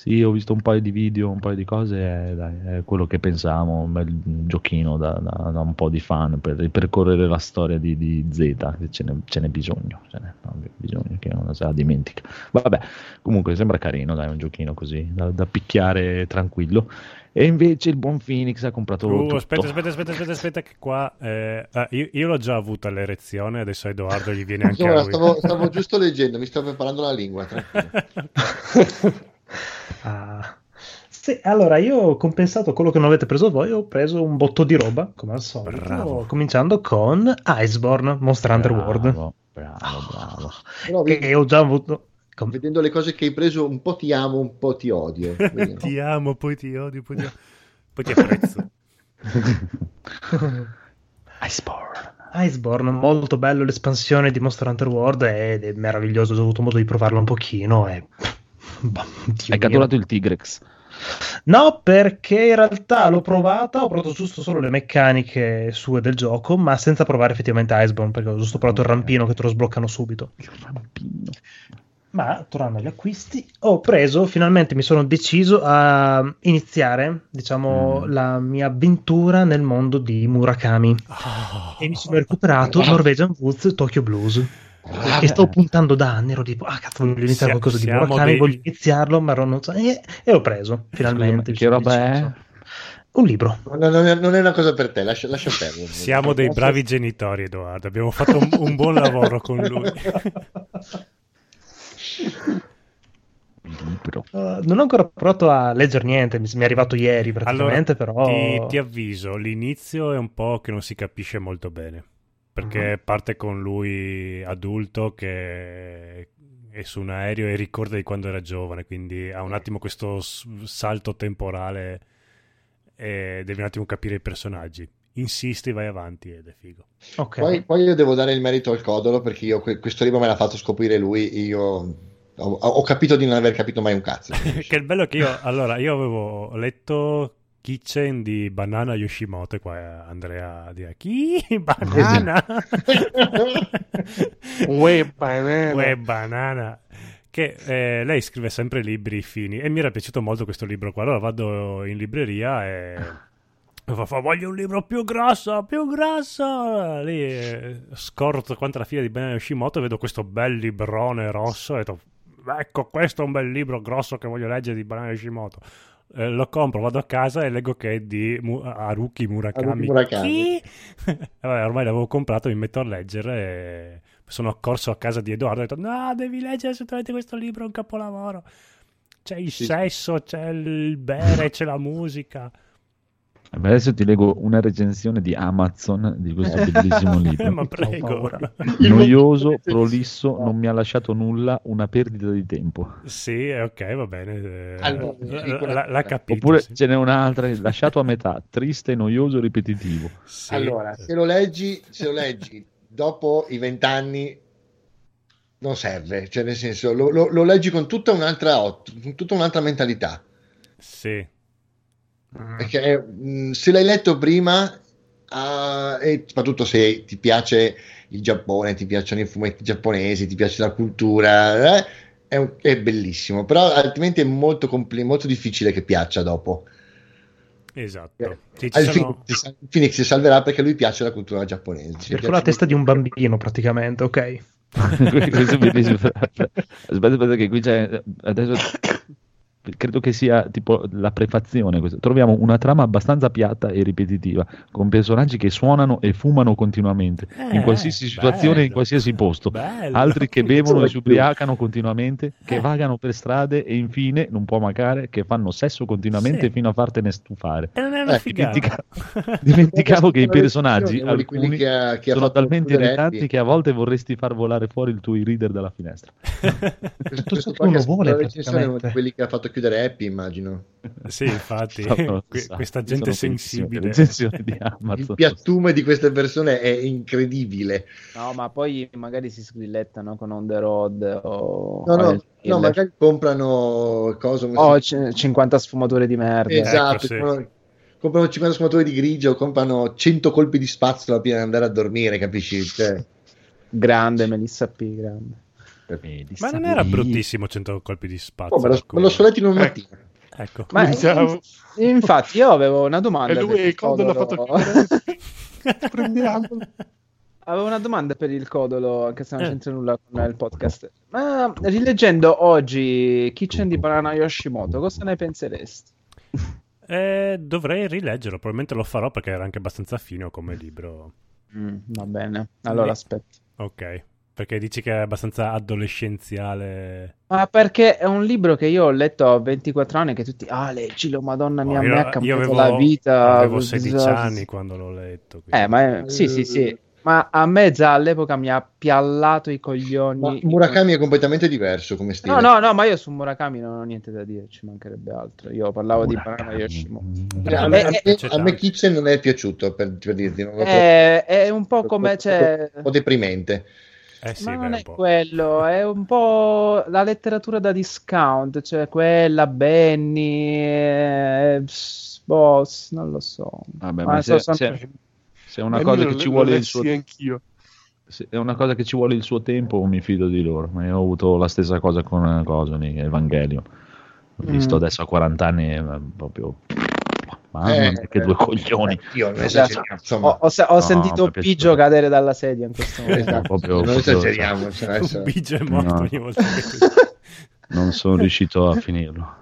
Sì, ho visto un paio di video, un paio di cose, eh, dai, è quello che pensavamo, un bel giochino da, da- da un po' di fan per ripercorrere la storia di, di Z, che ce n'è, ce n'è bisogno, ce n'è no, bisogno che non se la dimentica. Vabbè, comunque sembra carino, dai, un giochino così, da, da picchiare tranquillo. E invece il buon Phoenix ha comprato Uh, tutto. aspetta, aspetta, aspetta, aspetta, aspetta, che qua... eh, ah, io, io l'ho già avuta l'erezione, adesso a Edoardo gli viene *laughs* anche a Allora, lui. stavo, stavo *laughs* giusto leggendo, mi sto preparando la lingua. tranquillo. *laughs* Ah. Sì, allora io ho compensato quello che non avete preso voi, ho preso un botto di roba, come al solito, Bravo. cominciando con Iceborne, Monster Hunter World, Bravo, bravo, bravo. Vedi, che ho già avuto... com- vedendo le cose che hai preso, un po' ti amo, un po' ti odio. *laughs* Ti amo, poi ti odio, poi ti, poi ti apprezzo. *laughs* Iceborne. Iceborne, molto bello l'espansione di Monster Hunter World ed è meraviglioso, ho avuto modo di provarlo un pochino e... Hai catturato il Tigrex. No, perché in realtà l'ho provata, ho provato giusto solo le meccaniche sue del gioco, ma senza provare effettivamente Iceborne, perché ho giusto provato il rampino che te lo sbloccano subito. Il rampino. Ma tornando agli acquisti, ho preso, finalmente mi sono deciso a iniziare, diciamo, Mm. la mia avventura nel mondo di Murakami. E mi sono recuperato Norwegian Woods Tokyo Blues. Ah, Che sto puntando da anni, ero tipo, ah cazzo, voglio iniziare qualcosa di Murakami, dei- voglio iniziarlo, ma non so, e, e l'ho preso, finalmente. Scusami, mi che roba è? deciso. Un libro. No, non, è, non è una cosa per te, lascia, lascia perdere. Siamo dei bravi genitori, Edoardo. Abbiamo fatto un, un buon *laughs* lavoro con lui. Libro. Uh, non ho ancora provato a leggere niente, mi, mi è arrivato ieri Allora, praticamente, però... ti, ti avviso, l'inizio è un po' che non si capisce molto bene. Perché parte con lui adulto che è su un aereo e ricorda di quando era giovane, quindi ha un attimo questo salto temporale e devi un attimo capire i personaggi. Insisti, vai avanti ed è figo. Ok. Poi, poi io devo dare il merito al Codolo perché io que- questo libro me l'ha fatto scoprire lui. Io ho, ho capito di non aver capito mai un cazzo. *laughs* che il bello è che io, allora, io avevo letto Kitchen di Banana Yoshimoto e qua Andrea dirà chi? *laughs* Banana? *laughs* Uè, banana. Uè, banana. Che eh, lei scrive sempre libri fini e mi era piaciuto molto questo libro qua. Allora vado in libreria e fa, fa, voglio un libro più grosso, più grosso. Lì eh, scorto quanto la fila di Banana Yoshimoto e vedo questo bel librone rosso e ho detto, ecco questo è un bel libro grosso che voglio leggere di Banana Yoshimoto. Eh, lo compro, vado a casa e leggo che è di Mu- Haruki Murakami. Haruki Murakami. Chi? *laughs* Vabbè, ormai l'avevo comprato, mi metto a leggere e sono accorso a casa di Edoardo e ho detto no, devi leggere assolutamente questo libro, è un capolavoro. C'è il Sì. sesso, c'è il bere, c'è la musica. Adesso ti leggo una recensione di Amazon di questo bellissimo *laughs* libro. Ma prego. *laughs* Noioso, prolisso, non mi ha lasciato nulla, una perdita di tempo. Sì, ok, va bene. eh, Allora, la- capito. Oppure sì. ce n'è un'altra, lasciato a metà, triste, noioso, ripetitivo. Sì. Allora, se lo leggi, se lo leggi dopo i vent'anni non serve, cioè nel senso lo, lo- lo leggi con tutta un'altra, con tutta un'altra mentalità. Sì. Perché mh, se l'hai letto prima, ah, e soprattutto se ti piace il Giappone, ti piacciono i fumetti giapponesi, ti piace la cultura, eh, è, un- è bellissimo. Però altrimenti è molto, compli- molto difficile che piaccia dopo. Esatto. Sì, ci Al sono- Phoenix, Phoenix si salverà perché lui piace la cultura giapponese. Per la testa di un bambino praticamente, ok. *laughs* Questo. *laughs* Aspetta, aspetta, che qui c'è. Adesso credo che sia tipo la prefazione. questo. Troviamo una trama abbastanza piatta e ripetitiva, con personaggi che suonano e fumano continuamente, in Eh, qualsiasi situazione, in bello. qualsiasi *laughs* posto. Bello. Altri che bevono e *laughs* si ubriacano continuamente, che Eh. vagano per strade e infine, non può mancare, che fanno sesso continuamente Sì. fino a fartene stufare. Non è una Eh, figata. dimentica- *laughs* Dimenticavo che i personaggi, alcuni, che ha- che sono talmente irritanti che a volte vorresti far volare fuori il tuo e-reader dalla finestra. Questo, questo che uno vuole, praticamente. quelli che ha fatto chiudere Happy, immagino. sì, infatti, *laughs* que- sa, questa gente sensibile. *laughs* Il piattume di queste persone è incredibile. No, ma poi magari si sgrillettano con On the Road o... No, no, no, magari comprano cose come o si- c- 50 sfumature di merda. esatto, Ecco, sì. comprano, comprano 50 sfumature di grigio, comprano 100 colpi di spazzola prima di andare a dormire, capisci? Cioè, Grande Melissa P, grande. Eh, di Ma non era bruttissimo 100 colpi di spazio. oh, me, lo, me lo so letto in un Eh. mattino. Ecco. Ma Pensavo- infatti io avevo una domanda. E lui il codolo fotocamera. *laughs* Prendiamolo. Avevo una domanda per il codolo, anche se non Eh. c'entra nulla con il podcast. Ma rileggendo oggi Kitchen di Banana Yoshimoto, cosa ne penseresti? Eh, dovrei rileggerlo, probabilmente lo farò perché era anche abbastanza fino come libro. Mm, va bene, allora Eh. aspetta. Ok, perché dici che è abbastanza adolescenziale. Ma perché è un libro che io ho letto a 24 anni che tutti, ah leggilo, madonna mia, Oh, io, ha io cambiato avevo, la vita. avevo 16 anni quando l'ho letto. quindi- Eh, ma è- sì, sì, sì. Ma a me già all'epoca mi ha piallato i coglioni. Ma Murakami è completamente diverso come stile. No, no, no, ma io su Murakami non ho niente da dire, ci mancherebbe altro. Io parlavo di Murakami. Banana Yoshimoto. Cioè, a, me, a me- a me. Kitchen non è piaciuto per, per dirti, non lo trovo- È, è un po' come c'è. un po' deprimente. Eh sì, Ma non è quello, è un po' la letteratura da discount, cioè quella, Benny, eh, Boss, non lo so. Vabbè, Ma ma so- se, son- se- se è una cosa che ci vuole il suo anch'io. se è una cosa che ci vuole il suo tempo, mi fido di loro. Ma io ho avuto la stessa cosa con eh, cosa, lì, Evangelion. Ho visto Mm. adesso a 40 anni e eh, proprio mamma Eh, che due coglioni. eh, Io non Esatto. esageriamo, insomma. Ho, ho ho No, sentito. Piggio cadere dalla sedia in questo momento. Esatto, proprio- non esageriamo. *laughs* cioè, bigio è morto No. ogni volta che... *laughs* Non sono riuscito a finirlo.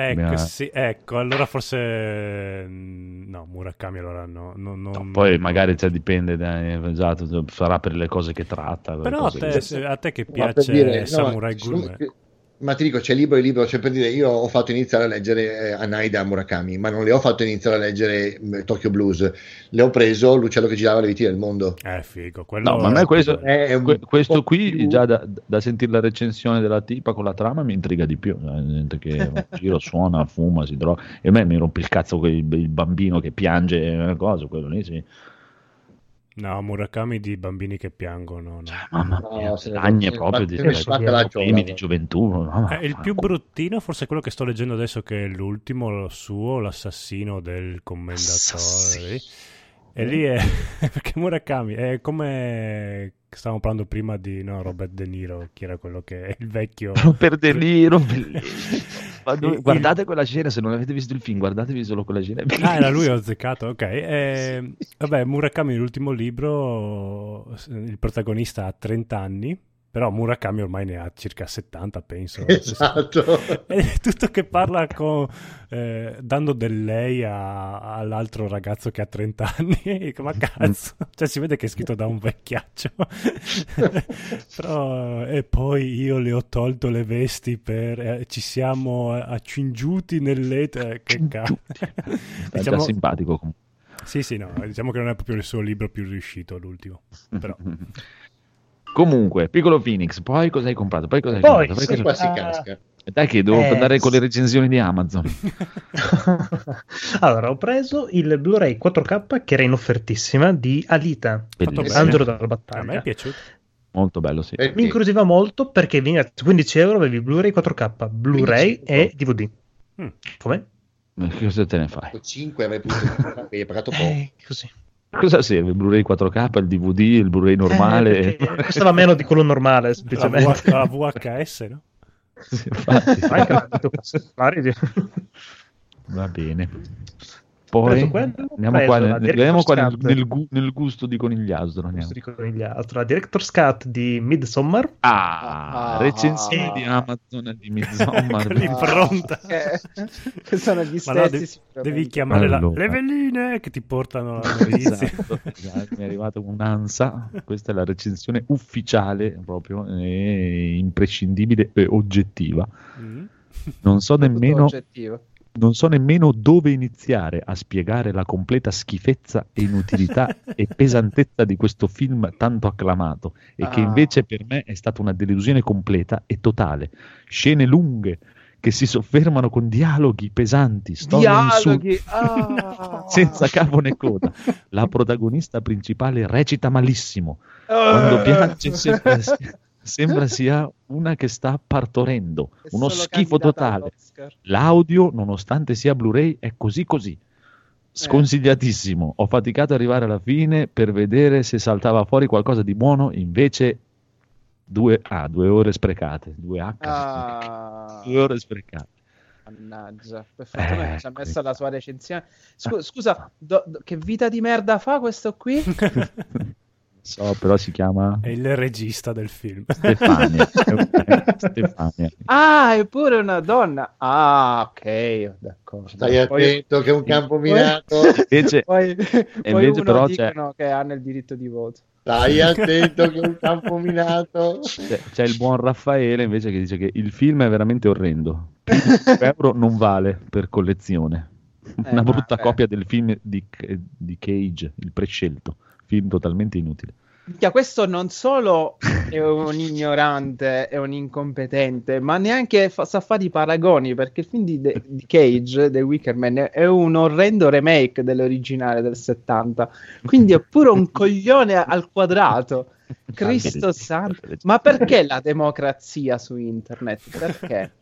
Ecco, Abbiamo- sì, ecco, allora forse... mm, No, Murakami allora no. no, non- No, poi magari cioè, dipende, da, esatto, sarà per le cose che tratta. Però a cose te, che- a te che piace dire, no, Samurai Gurme... me- Ma ti dico, c'è libro e libro, cioè per dire, io ho fatto iniziare a leggere eh, Anaida Murakami, ma non le ho fatto iniziare a leggere mh, Tokyo Blues, le ho preso L'uccello che girava le viti del mondo. Eh, figo, quello... No, ma a me questo- È un Que- questo qui, più- già da, da sentire la recensione della tipa con la trama, mi intriga di più. La gente che *laughs* giro suona, fuma, si droga. E a me mi rompe il cazzo quel, il bambino che piange, una cosa, quello lì sì. No, Murakami di bambini che piangono. no. Mamma No, mia, lagne se- proprio di problemi di gioventù. mamma- Eh, il più bruttino forse è quello che sto leggendo adesso che è l'ultimo suo, l'assassino del commendatore. Assassino. E lì è *laughs* perché Murakami è come stavamo parlando prima di no, Robert De Niro, chi era quello che è il vecchio *laughs* *laughs* bellissimo. Ma dove- Il- guardate quella scena, se non avete visto il film, guardatevi solo quella scena. Ah, era lui, ho azzeccato, ok. Eh, vabbè, Murakami nell'ultimo libro, il protagonista ha 30 anni, però Murakami ormai ne ha circa 70, penso. *laughs* Esatto. *laughs* È tutto che parla con, eh, dando del lei a- all'altro ragazzo che ha 30 anni. *laughs* Ma cazzo, cioè si vede che è scritto da un vecchiaccio. Però, e poi io le ho tolto le vesti per, eh, ci siamo accingiuti nell'ete. Che cazzo. È diciamo, simpatico comunque. sì, sì, no, diciamo che non è proprio il suo libro più riuscito, l'ultimo. Però. Comunque, piccolo Phoenix, poi cosa hai comprato? Poi cosa hai Poi, comprato? Poi qua cosa- si Ah. casca. Dai che devo Eh, andare con le recensioni di Amazon. *laughs* allora, ho preso il Blu-ray 4K che era in offertissima di Alita. Angelo della A me è battaglia. piaciuto. Molto bello, sì. Perché? Mi incuriosiva molto perché veniva a 15 euro avevi Blu-ray 4K, Blu-ray 15 e DVD. Mm. Come? Che Cosa te ne fai? 5 avrei potuto hai pagato poco. Eh, così. Cosa serve? Il Blu-ray 4K, il DVD, il Bluray normale? Eh, *laughs* *laughs* costava meno di quello normale, La, semplicemente. V- la VHS, no? Sì, infatti. *laughs* Va bene. Poi quello, andiamo qua, la nel, andiamo qua nel, nel gu- nel gusto di conigliastro. dico negli altri. La Director's Cut di Midsommar. Ah, Ah. recensioni Ah. di Amazon di Midsommar. *laughs* L'impronta. *laughs* Che, che sono gli Ma no, stessi. devi, devi chiamare la- Allora. le veline che ti portano alla notizia. *laughs* Esatto. mi è arrivata un'ansa. Questa è la recensione ufficiale, proprio e imprescindibile e oggettiva. Mm. Non so Tutto nemmeno oggettivo. Non so nemmeno dove iniziare a spiegare la completa schifezza e inutilità e *laughs* pesantezza di questo film tanto acclamato e che Ah. invece per me è stata una delusione completa e totale. Scene lunghe che si soffermano con dialoghi pesanti, Dialoghi. Ah. *laughs* senza capo né coda. La protagonista principale recita malissimo. Quando Ah. piange *laughs* sembra sia una che sta partorendo. È Uno schifo totale. L'audio, nonostante sia Blu-ray, è così così. Sconsigliatissimo. Ho faticato ad arrivare alla fine per vedere se saltava fuori qualcosa di buono, invece due, ah, due ore sprecate. Due H. Ah, *laughs* Due ore sprecate. mannaggia. Per fortuna Eh, ci ha messo qui. la sua recensione. Scu- scusa, do- do- che vita di merda fa questo qui? *laughs* so, però si chiama È il regista del film. Stefania. *laughs* Stefania. Ah, è pure una donna. Ah, ok, d'accordo. Stai Poi- attento che è un campo minato. *laughs* Invece, Poi, poi invece uno però c'è- che hanno il diritto di voto. Stai attento che è un campo minato. c'è, c'è il buon Raffaele invece che dice che il film è veramente orrendo. Più di 5 *laughs* euro non vale per collezione. Eh, Una ma- brutta eh. copia del film di, di Cage, il prescelto. Film totalmente inutile. Minchia, questo non solo è un ignorante, è un incompetente, ma neanche fa- sa fare i paragoni, perché il film di, de- di Cage, The Wicker Man, è- un orrendo remake dell'originale del 70, quindi è pure un coglione al quadrato. Cristo santo, *laughs* ma perché la democrazia su internet? Perché?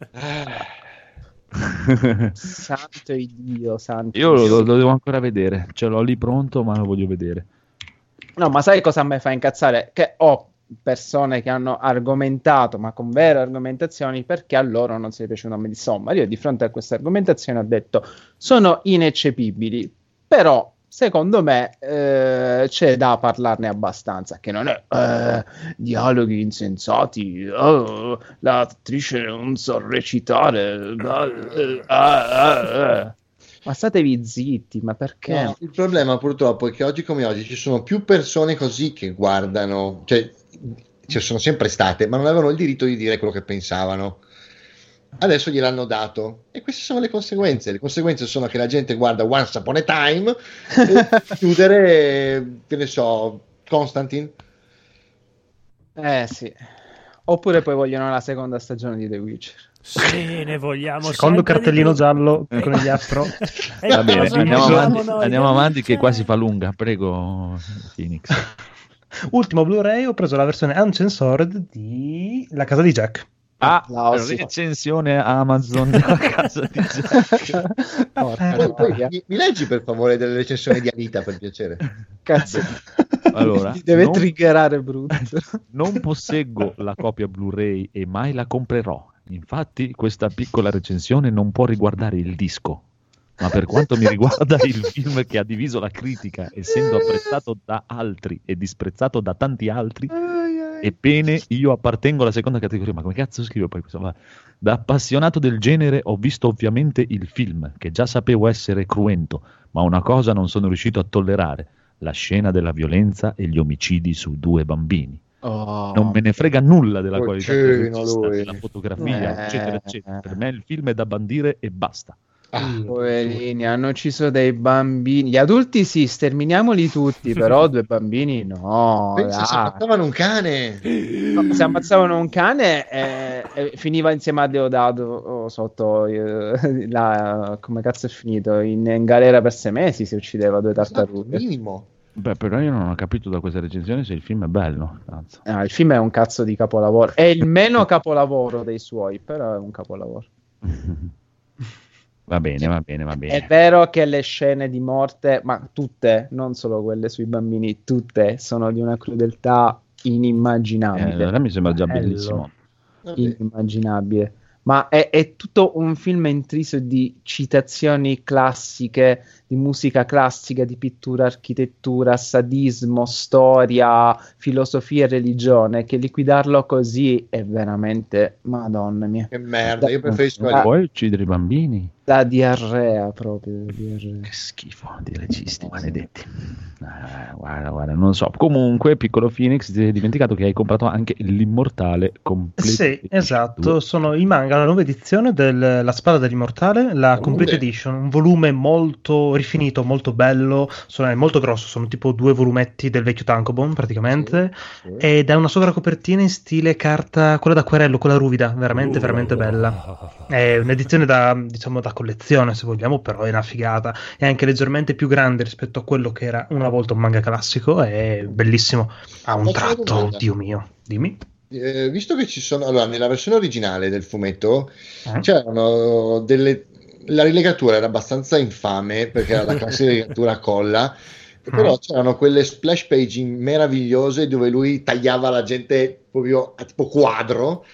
*laughs* Santo Dio, santo Io lo, lo devo ancora vedere. Ce l'ho lì pronto, ma lo voglio vedere. No, ma sai cosa a me fa incazzare? Che ho persone che hanno argomentato, ma con vere argomentazioni, perché a loro non si è piaciuto Midsommar. Io di fronte a queste argomentazioni ho detto, sono ineccepibili, però secondo me eh, c'è da parlarne abbastanza, che non è eh, dialoghi insensati, oh, l'attrice non sa recitare, eh, ah, ah, ah. Ma statevi zitti, ma perché? No, il problema purtroppo è che oggi come oggi ci sono più persone così che guardano, cioè ci sono sempre state, ma non avevano il diritto di dire quello che pensavano. Adesso gliel'hanno dato e queste sono le conseguenze. Le conseguenze sono che la gente guarda Once Upon a Time e *laughs* chiudere, che ne so, Constantine. Eh sì. Oppure poi vogliono la seconda stagione di The Witcher. Sì, ne vogliamo Secondo cartellino giallo con gli afro. *laughs* Eh, Va bene, andiamo avanti, andiamo avanti che qua si fa lunga. Prego, Phoenix. *laughs* Ultimo Blu-ray ho preso la versione Uncensored di La casa di Jack. Ah, Applausi. recensione Amazon della casa di *laughs* Jack. Porca Poi- poi mi, mi leggi per favore delle recensioni di Anita per piacere? Cazzo. Allora, Ti deve non- triggerare brutto. Non posseggo la copia Blu-ray e mai la comprerò. Infatti, questa piccola recensione non può riguardare il disco. Ma per quanto mi riguarda, il film che ha diviso la critica, essendo apprezzato da altri e disprezzato da tanti altri, ebbene io appartengo alla seconda categoria. Ma come cazzo scrivo poi questo? Da appassionato del genere ho visto ovviamente il film, che già sapevo essere cruento, ma una cosa non sono riuscito a tollerare, la scena della violenza e gli omicidi su due bambini. Oh. Non me ne frega nulla della qualità regista, lui. della fotografia, Eh. eccetera, eccetera. Per me il film è da bandire e basta. Ah, Poverini, hanno ucciso dei bambini. Gli adulti sì, sterminiamoli tutti, però due bambini no. pensa se dai. ammazzavano un cane. No, se ammazzavano un cane eh, eh, finiva insieme a Deodato oh, sotto eh, la, come cazzo è finito in, in galera per sei mesi se uccideva due Esatto, tartarughe minimo. Beh, però io non ho capito da questa recensione se il film è bello. Cazzo. Ah, il film è un cazzo di capolavoro è il meno *laughs* capolavoro dei suoi però è un capolavoro *laughs* va bene, va bene, va è bene. vero che le scene di morte ma tutte non solo quelle sui bambini tutte sono di una crudeltà Eh, inimmaginabile allora mi sembra già Bello. bellissimo. Inimmaginabile. Ma è, è tutto un film intriso di citazioni classiche, di musica classica, di pittura, architettura, sadismo, storia, filosofia e religione, che liquidarlo così è veramente, madonna mia, Che merda, io preferisco Ah. Puoi uccidere i bambini? la diarrea proprio. la diarrea. Che schifo di registi maledetti. Ah, guarda, guarda, non so. Comunque, piccolo Phoenix, ti sei dimenticato che hai comprato anche l'immortale completo. Sì, esatto, sono i manga, la nuova edizione della Spada dell'Immortale, la Complete. Edition, un volume molto rifinito, molto bello, sono- è molto grosso, sono tipo due volumetti del vecchio Tankobon praticamente, Sì. ed è una sovracopertina in stile carta, quella d'acquerello, quella ruvida, veramente, Uh. veramente bella. È un'edizione da, diciamo, da collezione, se vogliamo, però è una figata. È anche leggermente più grande rispetto a quello che era una volta un manga classico. È bellissimo. Ha un Faccio tratto. Dio mio. Dimmi. eh, visto che ci sono allora nella versione originale del fumetto Eh? c'erano delle la rilegatura era abbastanza infame perché era la *laughs* classica rilegatura a colla però Ah. c'erano quelle splash page meravigliose dove lui tagliava la gente proprio a tipo quadro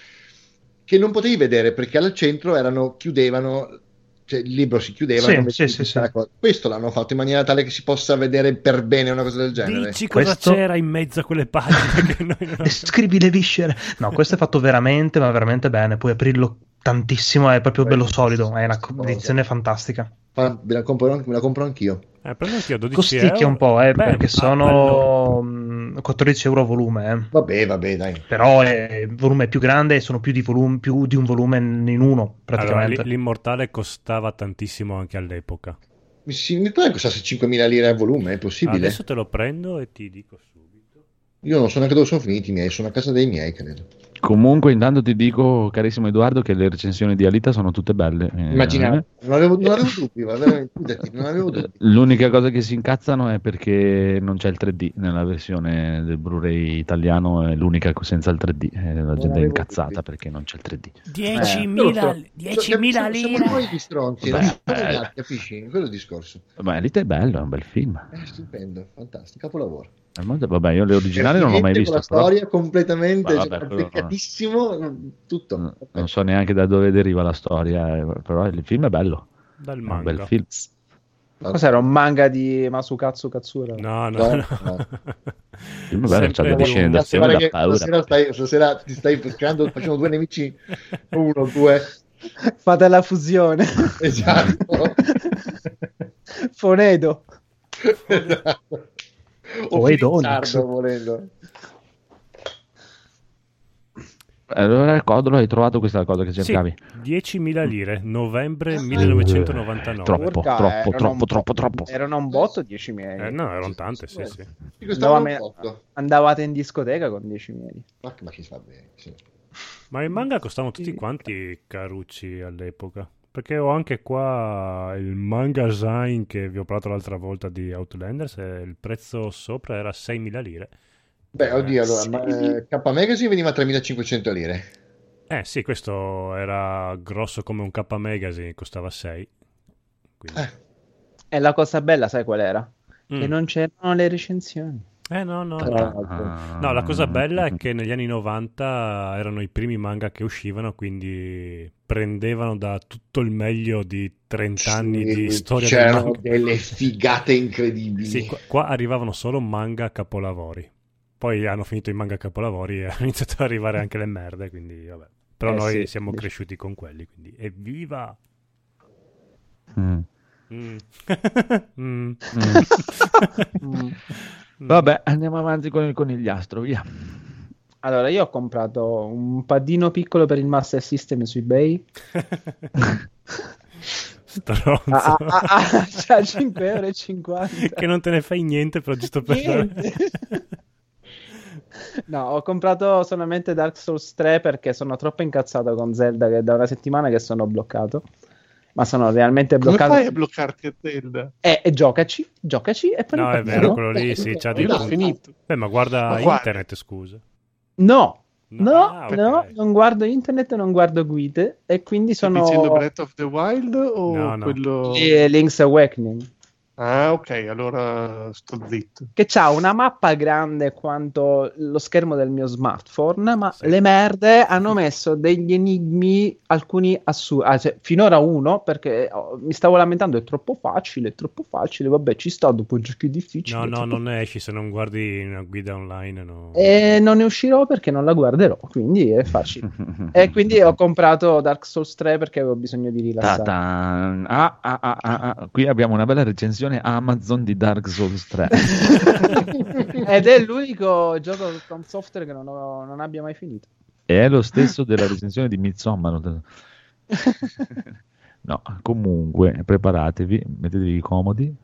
che non potevi vedere perché al centro erano chiudevano cioè il libro si chiudeva Sì, sì, sì, questo l'hanno fatto in maniera tale che si possa vedere per bene una cosa del genere Dici cosa Questo- c'era in mezzo a quelle pagine che noi non *laughs* Scrivi le viscere. No, questo è fatto veramente, ma veramente bene. Puoi aprirlo tantissimo, è proprio bello solido. È una edizione fantastica. Fa- me la compro, me la compro anch'io Eh, prendo anch'io 12 Costicchia euro. un po', eh, Beh, perché sono allora- mh, 14 euro a volume. eh. vabbè vabbè dai Però è, il volume è più grande e sono più di, volum- più di un volume in uno, Allora, praticamente. l- l'immortale costava tantissimo anche all'epoca. mi, si, mi pare che costasse 5.000 lire a volume è possibile? Adesso te lo prendo e ti dico subito. Io non so neanche dove sono finiti i miei, sono a casa dei miei, credo. Comunque, intanto ti dico, carissimo Edoardo, che le recensioni di Alita sono tutte belle. Eh, Immaginate, non avevo, non avevo dubbi, non avevo dubbi. L'unica cosa che si incazzano è perché non c'è il 3D nella versione del Blu-ray italiano, è l'unica senza il 3D. Eh, la gente è incazzata dubbi. perché non c'è il 3D. 10.000, Eh, 10.000 siamo, lire. siamo noi gli stronzi, Beh, eh. altri, capisci? Quello è il discorso. Ma Alita è bello, è un bel film. È stupendo, fantastico, capolavoro. Al mondo- Vabbè, io le originali non l'ho mai visto. La però- storia completamente Ma vabbè, cioè, quello no. azzeccatissimo, tutto. Mm, non so neanche da dove deriva la storia, eh, però il film è bello. Dal È un manga. bel film. Cos'era un manga di Masukatsu Katsura? No, no, No, no. no. *laughs* Il film è bello, c'ha delle scene d'azione da paura. stasera, stai, stasera ti stai creando, facendo due nemici, uno, due, Fate la fusione. esatto. Fonedo. esatto. O O Edonix. Filizzardo, volendo. Allora, Codolo, hai trovato questa cosa che Sì, cercavi? 10.000 lire, novembre 1999. Troppo, Porca, troppo, erano troppo, troppo, troppo. Erano un botto 10 miei. Eh, no, erano tante, sì, sì. Sì, botto. Andavate in discoteca con 10 miei. Ma, ma chi fa bene? Sì. Ma i manga costavano tutti quanti carucci all'epoca. Perché ho anche qua il manga Zain che vi ho parlato l'altra volta di Outlanders e il prezzo sopra era 6.000 lire. Beh, oddio, allora, Sì. ma, eh, K Magazine veniva a 3500 lire. Eh sì, questo era grosso come un K Magazine, costava 6. Quindi... Eh. E la cosa bella, sai qual era? Che Mm. non c'erano le recensioni. Eh no, no. Ah. No, la cosa bella è che negli anni 90 erano i primi manga che uscivano, quindi prendevano da tutto il meglio di 30 anni Sì, di storia C'erano delle figate incredibili. Sì, qua, qua arrivavano solo manga capolavori. Poi hanno finito i manga capolavori e *laughs* hanno iniziato ad arrivare anche le merde, quindi vabbè. Però Eh, noi sì. siamo cresciuti con quelli, quindi evviva! Mm. Mm. *laughs* Mm. *laughs* Mm. Mm. Vabbè, andiamo avanti con il conigliastro, via. Allora, io ho comprato un paddino piccolo per il Master System su eBay. *laughs* Stronzo. Ah, ah, ah, cioè 5,50 euro. che non te ne fai niente, però giusto per... Niente. No, ho comprato solamente Dark Souls 3 perché sono troppo incazzato con Zelda che è da una settimana che sono bloccato. Ma sono realmente Come bloccato. fai a bloccarti a Zelda? E, e giocaci, giocaci e poi No, è vero, quello lì sì, c'ha dei punti. finito. Beh, ma guarda Ma guarda. internet, scusa. No, no, Ah, ok. no, non guardo internet, non guardo guide e quindi Stai sono dicendo Breath of the Wild o No, no. quello... e Link's Awakening. Ah, ok, allora sto zitto. che ha una mappa grande quanto lo schermo del mio smartphone, ma Sì. le merde hanno messo degli enigmi, alcuni assurdi. Ah, cioè, finora uno, perché oh, mi stavo lamentando, è troppo facile, è troppo facile, vabbè, ci sta dopo giochi difficili. No, no, troppo non esci se non guardi una guida online. No. E non ne uscirò perché non la guarderò, quindi è facile. e *laughs* quindi ho comprato Dark Souls 3 perché avevo bisogno di rilassare. Ah, ah, ah, ah, ah. Qui abbiamo una bella recensione Amazon di Dark Souls 3. *laughs* Ed è l'unico gioco con software che non, ho- non abbia mai finito. È lo stesso della recensione di Midsommar. *laughs* No, comunque, preparatevi, mettetevi comodi.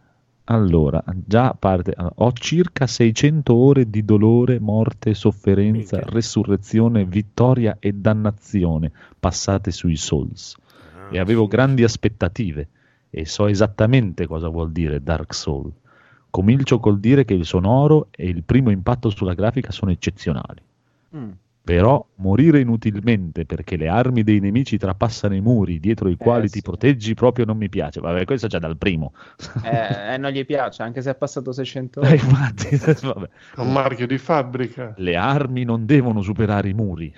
Allora, già parte. ho circa 600 ore di dolore, morte, sofferenza, Minchia. resurrezione, vittoria e dannazione passate sui Souls. Ah, E avevo sì. grandi aspettative e so esattamente cosa vuol dire Dark Soul. Comincio col dire che il sonoro e il primo impatto sulla grafica sono eccezionali. Mm. Però morire inutilmente perché le armi dei nemici trapassano i muri dietro i quali sì. ti proteggi proprio non mi piace. Vabbè, questo già dal primo. Eh, eh, non gli piace, anche se è passato 600 Eh, ore. infatti, *laughs* vabbè. È un marchio di fabbrica. Le armi non devono superare i muri.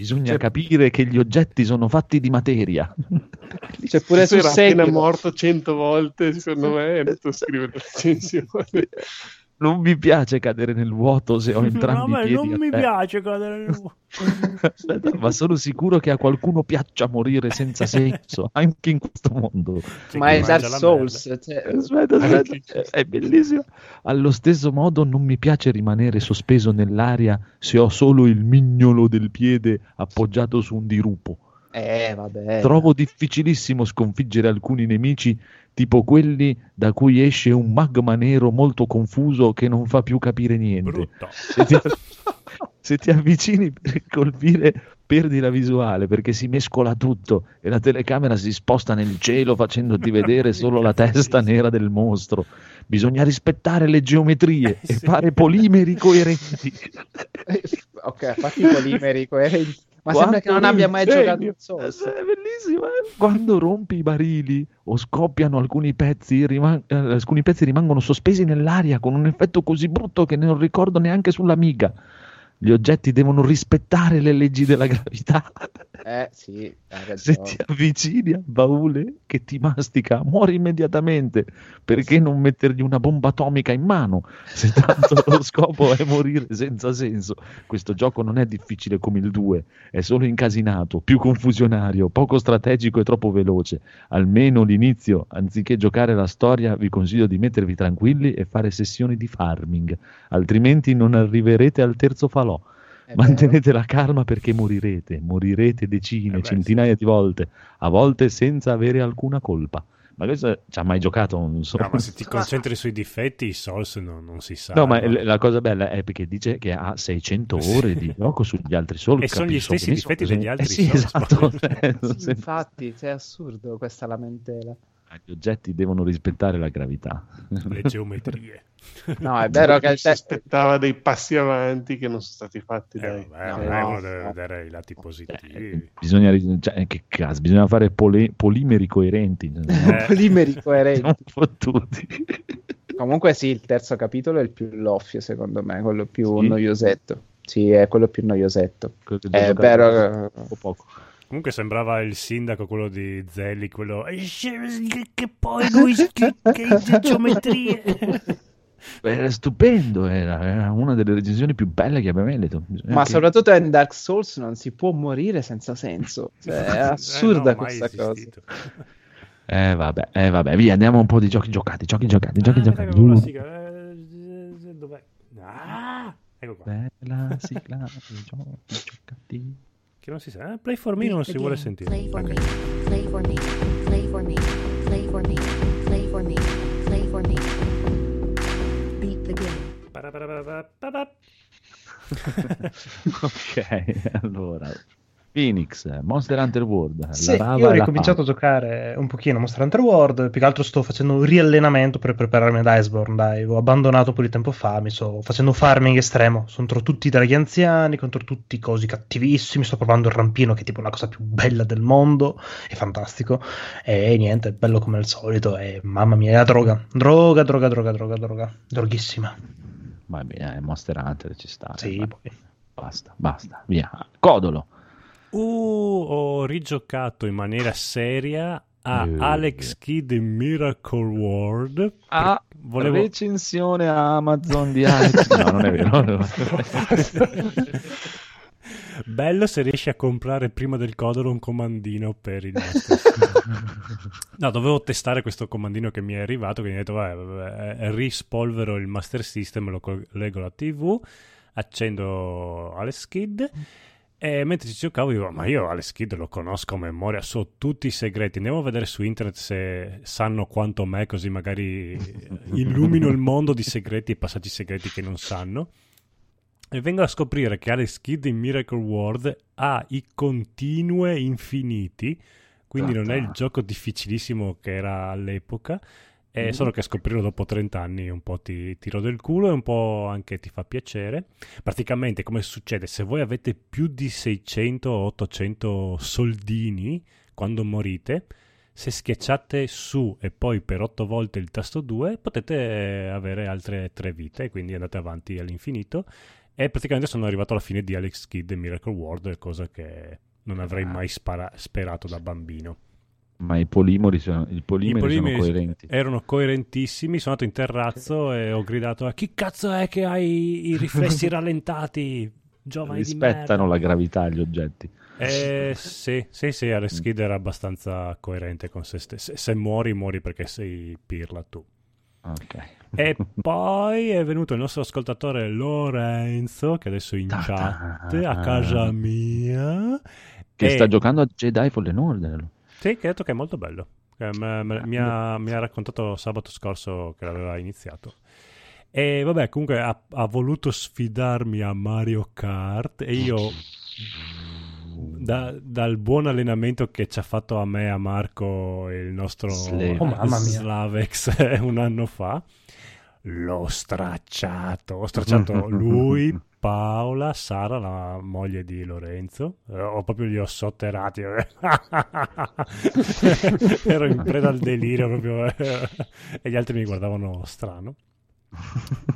Bisogna Cioè- capire che gli oggetti sono fatti di materia. *laughs* C'è pure Se era appena morto cento volte, secondo me, è a scrivere la *laughs* recensione. Non mi piace cadere nel vuoto se ho *laughs* entrambi No, i piedi non mi piace cadere nel vuoto. Aspetta, ma sono sicuro che a qualcuno piaccia morire senza senso, *laughs* anche in questo mondo. Ma è Dark Souls. cioè, Aspetta, aspetta, è- è bellissimo. Allo stesso modo non mi piace rimanere sospeso nell'aria se ho solo il mignolo del piede appoggiato su un dirupo. eh, vabbè. Trovo difficilissimo sconfiggere alcuni nemici, tipo quelli da cui esce un magma nero molto confuso che non fa più capire niente. Brutto. Se ti, *laughs* se ti avvicini per colpire, perdi la visuale perché si mescola tutto e la telecamera si sposta nel cielo facendoti *laughs* vedere solo la testa nera del mostro. Bisogna rispettare le geometrie *laughs* e Sì. fare polimeri coerenti. Eh, ok, fatti i polimeri coerenti. Ma sembra Quanto che non abbia mai insegno. giocato Souls. Eh, È bellissimo. eh. Quando rompi i barili o scoppiano alcuni pezzi, riman- eh, alcuni pezzi rimangono sospesi nell'aria con un effetto così brutto che non ricordo neanche sull'amiga. Gli oggetti devono rispettare le leggi della gravità. Eh, sì, *laughs* Se ti avvicini al baule che ti mastica, muori immediatamente. Perché non mettergli una bomba atomica in mano? Se tanto lo *laughs* scopo è morire senza senso. Questo gioco non è difficile come il 2, è solo incasinato, più confusionario, poco strategico e troppo veloce. Almeno l'inizio, anziché giocare la storia, vi consiglio di mettervi tranquilli e fare sessioni di farming, altrimenti non arriverete al terzo falò. Mantenete la calma perché morirete, morirete decine, Eh beh, centinaia di volte, a volte senza avere alcuna colpa. Ma questo ci ha mai giocato un solo... No, ma se ti *laughs* concentri sui difetti, i Souls non, non si sa. No, ma l- la cosa bella è perché dice che ha 600 ore di gioco sugli altri Souls. E sono gli stessi difetti degli altri eh sì, Souls, esatto. cioè, *laughs* *laughs* non Sì, infatti, è assurdo questa lamentela. Gli oggetti devono rispettare la gravità. Le *laughs* geometrie. No, è vero che il si te- aspettava dei passi avanti che non sono stati fatti. Eh, dai. vabbè, No, no, vedere i lati positivi. Eh, bisogna, cioè, che cazzo, bisogna fare pole- polimeri coerenti. *laughs* Eh. polimeri *laughs* coerenti. Siamo fottuti. Comunque sì, il terzo capitolo è il più loffio, secondo me, quello più Sì? noiosetto. Sì, è quello più noiosetto. Quello È vero che- poco poco. Comunque sembrava il sindaco, quello di Zelli, quello "Eh, che poi lui che, che geometrie. *laughs* Era stupendo, era, era una delle recensioni più belle che abbia mai letto. Bisogna Ma che- soprattutto in Dark Souls non si può morire senza senso. *laughs* Cioè, è assurda Eh, no, questa cosa. *laughs* Eh vabbè, eh vabbè, via, andiamo un po' di giochi giocati, giochi giocati, giochi Ah, giocati. ecco la sigla. Eh, Dov'è? Ah, ecco qua. Bella sigla, giochi giocati. Che non si sa. Eh, Play for me non si vuole sentire. Play for me. Play for me. Play for me. Play for me. Play for me. Play for me. Beat the game. *laughs* *laughs* Ok, allora. Phoenix, Monster Hunter World. Sì, io ho ricominciato a giocare un pochino a Monster Hunter World, più che altro sto facendo un riallenamento per prepararmi ad Iceborne, dai, ho abbandonato di tempo fa, mi sto facendo farming estremo, contro tutti i draghi anziani, contro tutti i cosi cattivissimi, sto provando il rampino che è tipo la cosa più bella del mondo, è fantastico, e niente, è bello come al solito, e mamma mia, è la droga, droga, droga, droga, droga, droga, droghissima. Va bene, eh, Monster Hunter ci sta. Sì. Basta, basta, via. Codolo. Uh, ho rigiocato in maniera seria a Eh. Alex Kidd in Miracle World. Ah, Volevo- recensione a Amazon di Alex. *laughs* no, non è vero. *laughs* Bello se riesci a comprare prima del codolo un comandino per il Master System. *laughs* No, dovevo testare questo comandino che mi è arrivato, quindi ho detto, vabbè, vabbè, eh, rispolvero il Master System, lo collego alla TV, accendo Alex Kidd e mentre ci giocavo dico, ma io Alex Kidd lo conosco a memoria, so tutti i segreti, andiamo a vedere su internet se sanno quanto me, così magari illumino il mondo di segreti e passaggi segreti che non sanno. E vengo a scoprire che Alex Kidd in Miracle World ha i continue infiniti, quindi non è il gioco difficilissimo che era all'epoca. E solo che scoprirlo dopo 30 anni un po' ti tiro del culo e un po' anche ti fa piacere. Praticamente come succede? Se voi avete più di 600 o 800 soldini quando morite, se schiacciate su e poi per 8 volte il tasto 2 potete eh, avere altre 3 vite, quindi andate avanti all'infinito. E praticamente sono arrivato alla fine di Alex Kidd e Miracle World, cosa che non avrei mai spara- sperato da bambino. Ma i polimeri sono, i I polimeri polimeri sono coerenti. erano coerentissimi. Sono andato in terrazzo e ho gridato: "A Chi cazzo è che hai i riflessi *laughs* rallentati? Giovani Rispettano merda." la gravità gli oggetti. Eh, sì, sì, sì, Alex Kidd era abbastanza coerente con se stesso. Se, se muori, muori perché sei pirla tu. Ok. E *laughs* poi è venuto il nostro ascoltatore Lorenzo, che adesso è in chat a casa mia. Che e- sta giocando a Jedi Fallen Order. Sì, che ha detto che è molto bello. Eh, me- me- mi, ha, mi ha raccontato sabato scorso che l'aveva iniziato. E vabbè, comunque ha, ha voluto sfidarmi a Mario Kart e io, da- dal buon allenamento che ci ha fatto a me e a Marco il nostro. Oh. Slavex *laughs* un anno fa, l'ho stracciato. Ho stracciato *laughs* lui, Paola, Sara, la moglie di Lorenzo. Eh, Ho proprio li ho sotterrati. *laughs* Ero in preda al delirio proprio. e gli altri mi guardavano strano.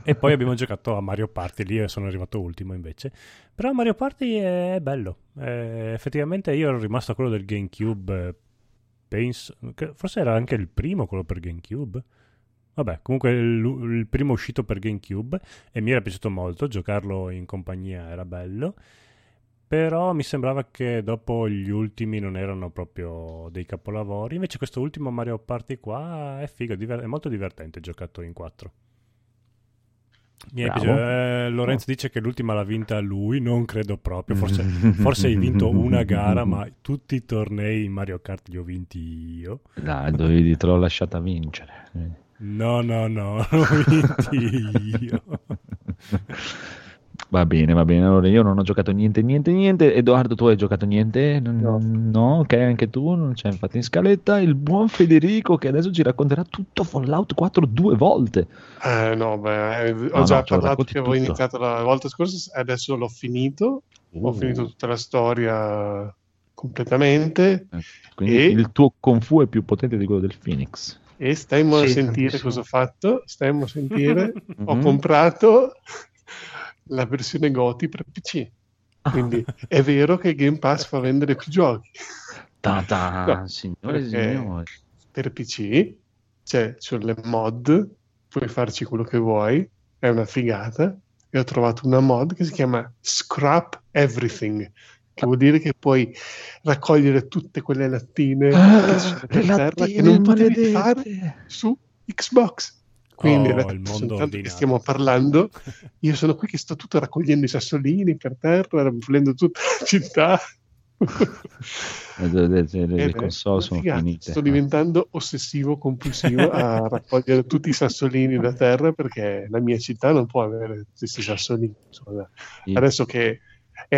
E poi abbiamo giocato a Mario Party, lì io sono arrivato ultimo invece. Però Mario Party è bello. Eh, effettivamente io ero rimasto a quello del GameCube. eh, Penso, forse era anche il primo quello per GameCube. Vabbè, comunque il, il primo uscito per GameCube e mi era piaciuto molto, giocarlo in compagnia era bello. Però mi sembrava che dopo gli ultimi non erano proprio dei capolavori. Invece questo ultimo Mario Party qua è figo, diver- è molto divertente giocato in quattro. Mi è Bravo. piaciuto. Eh, Lorenzo dice che l'ultima l'ha vinta lui, non credo proprio. Forse, *laughs* forse hai vinto una gara, ma tutti i tornei in Mario Kart li ho vinti io. Dai, dovevi, te l'ho lasciata vincere. No, no, no, *laughs* io. Va bene, va bene. Allora io non ho giocato niente, niente, niente. Edoardo, tu hai giocato niente? No. no ok, anche tu non c'è infatti in scaletta. Il buon Federico che adesso ci racconterà tutto Fallout 4 due volte. Eh, no, beh, eh, ho No, già no, parlato che avevo tutto. iniziato la volta scorsa e adesso l'ho finito. Ho Uh, finito tutta la storia completamente Quindi E- il tuo Kung Fu è più potente di quello del Phoenix. E stiamo a sentire cosa ho fatto. Stiamo a sentire. *laughs* Ho Mhm. comprato la versione GOTI per PC. Quindi *laughs* è vero che Game Pass fa vendere più giochi. Ta-ta, No, signore e signori. per PC, cioè sulle mod, puoi farci quello che vuoi, è una figata. E ho trovato una mod che si chiama Scrap Everything, che vuol dire che puoi raccogliere tutte quelle lattine che sono per terra che non potevi fare su Xbox. Quindi Oh, il mondo soltanto che stiamo parlando, io sono qui che sto tutto raccogliendo i sassolini per terra, pulendo tutta la città. Le, le- le- console sono figata. finite. Sto diventando ossessivo compulsivo a *laughs* raccogliere tutti i sassolini da terra perché la mia città non può avere questi sassolini. Insomma, adesso che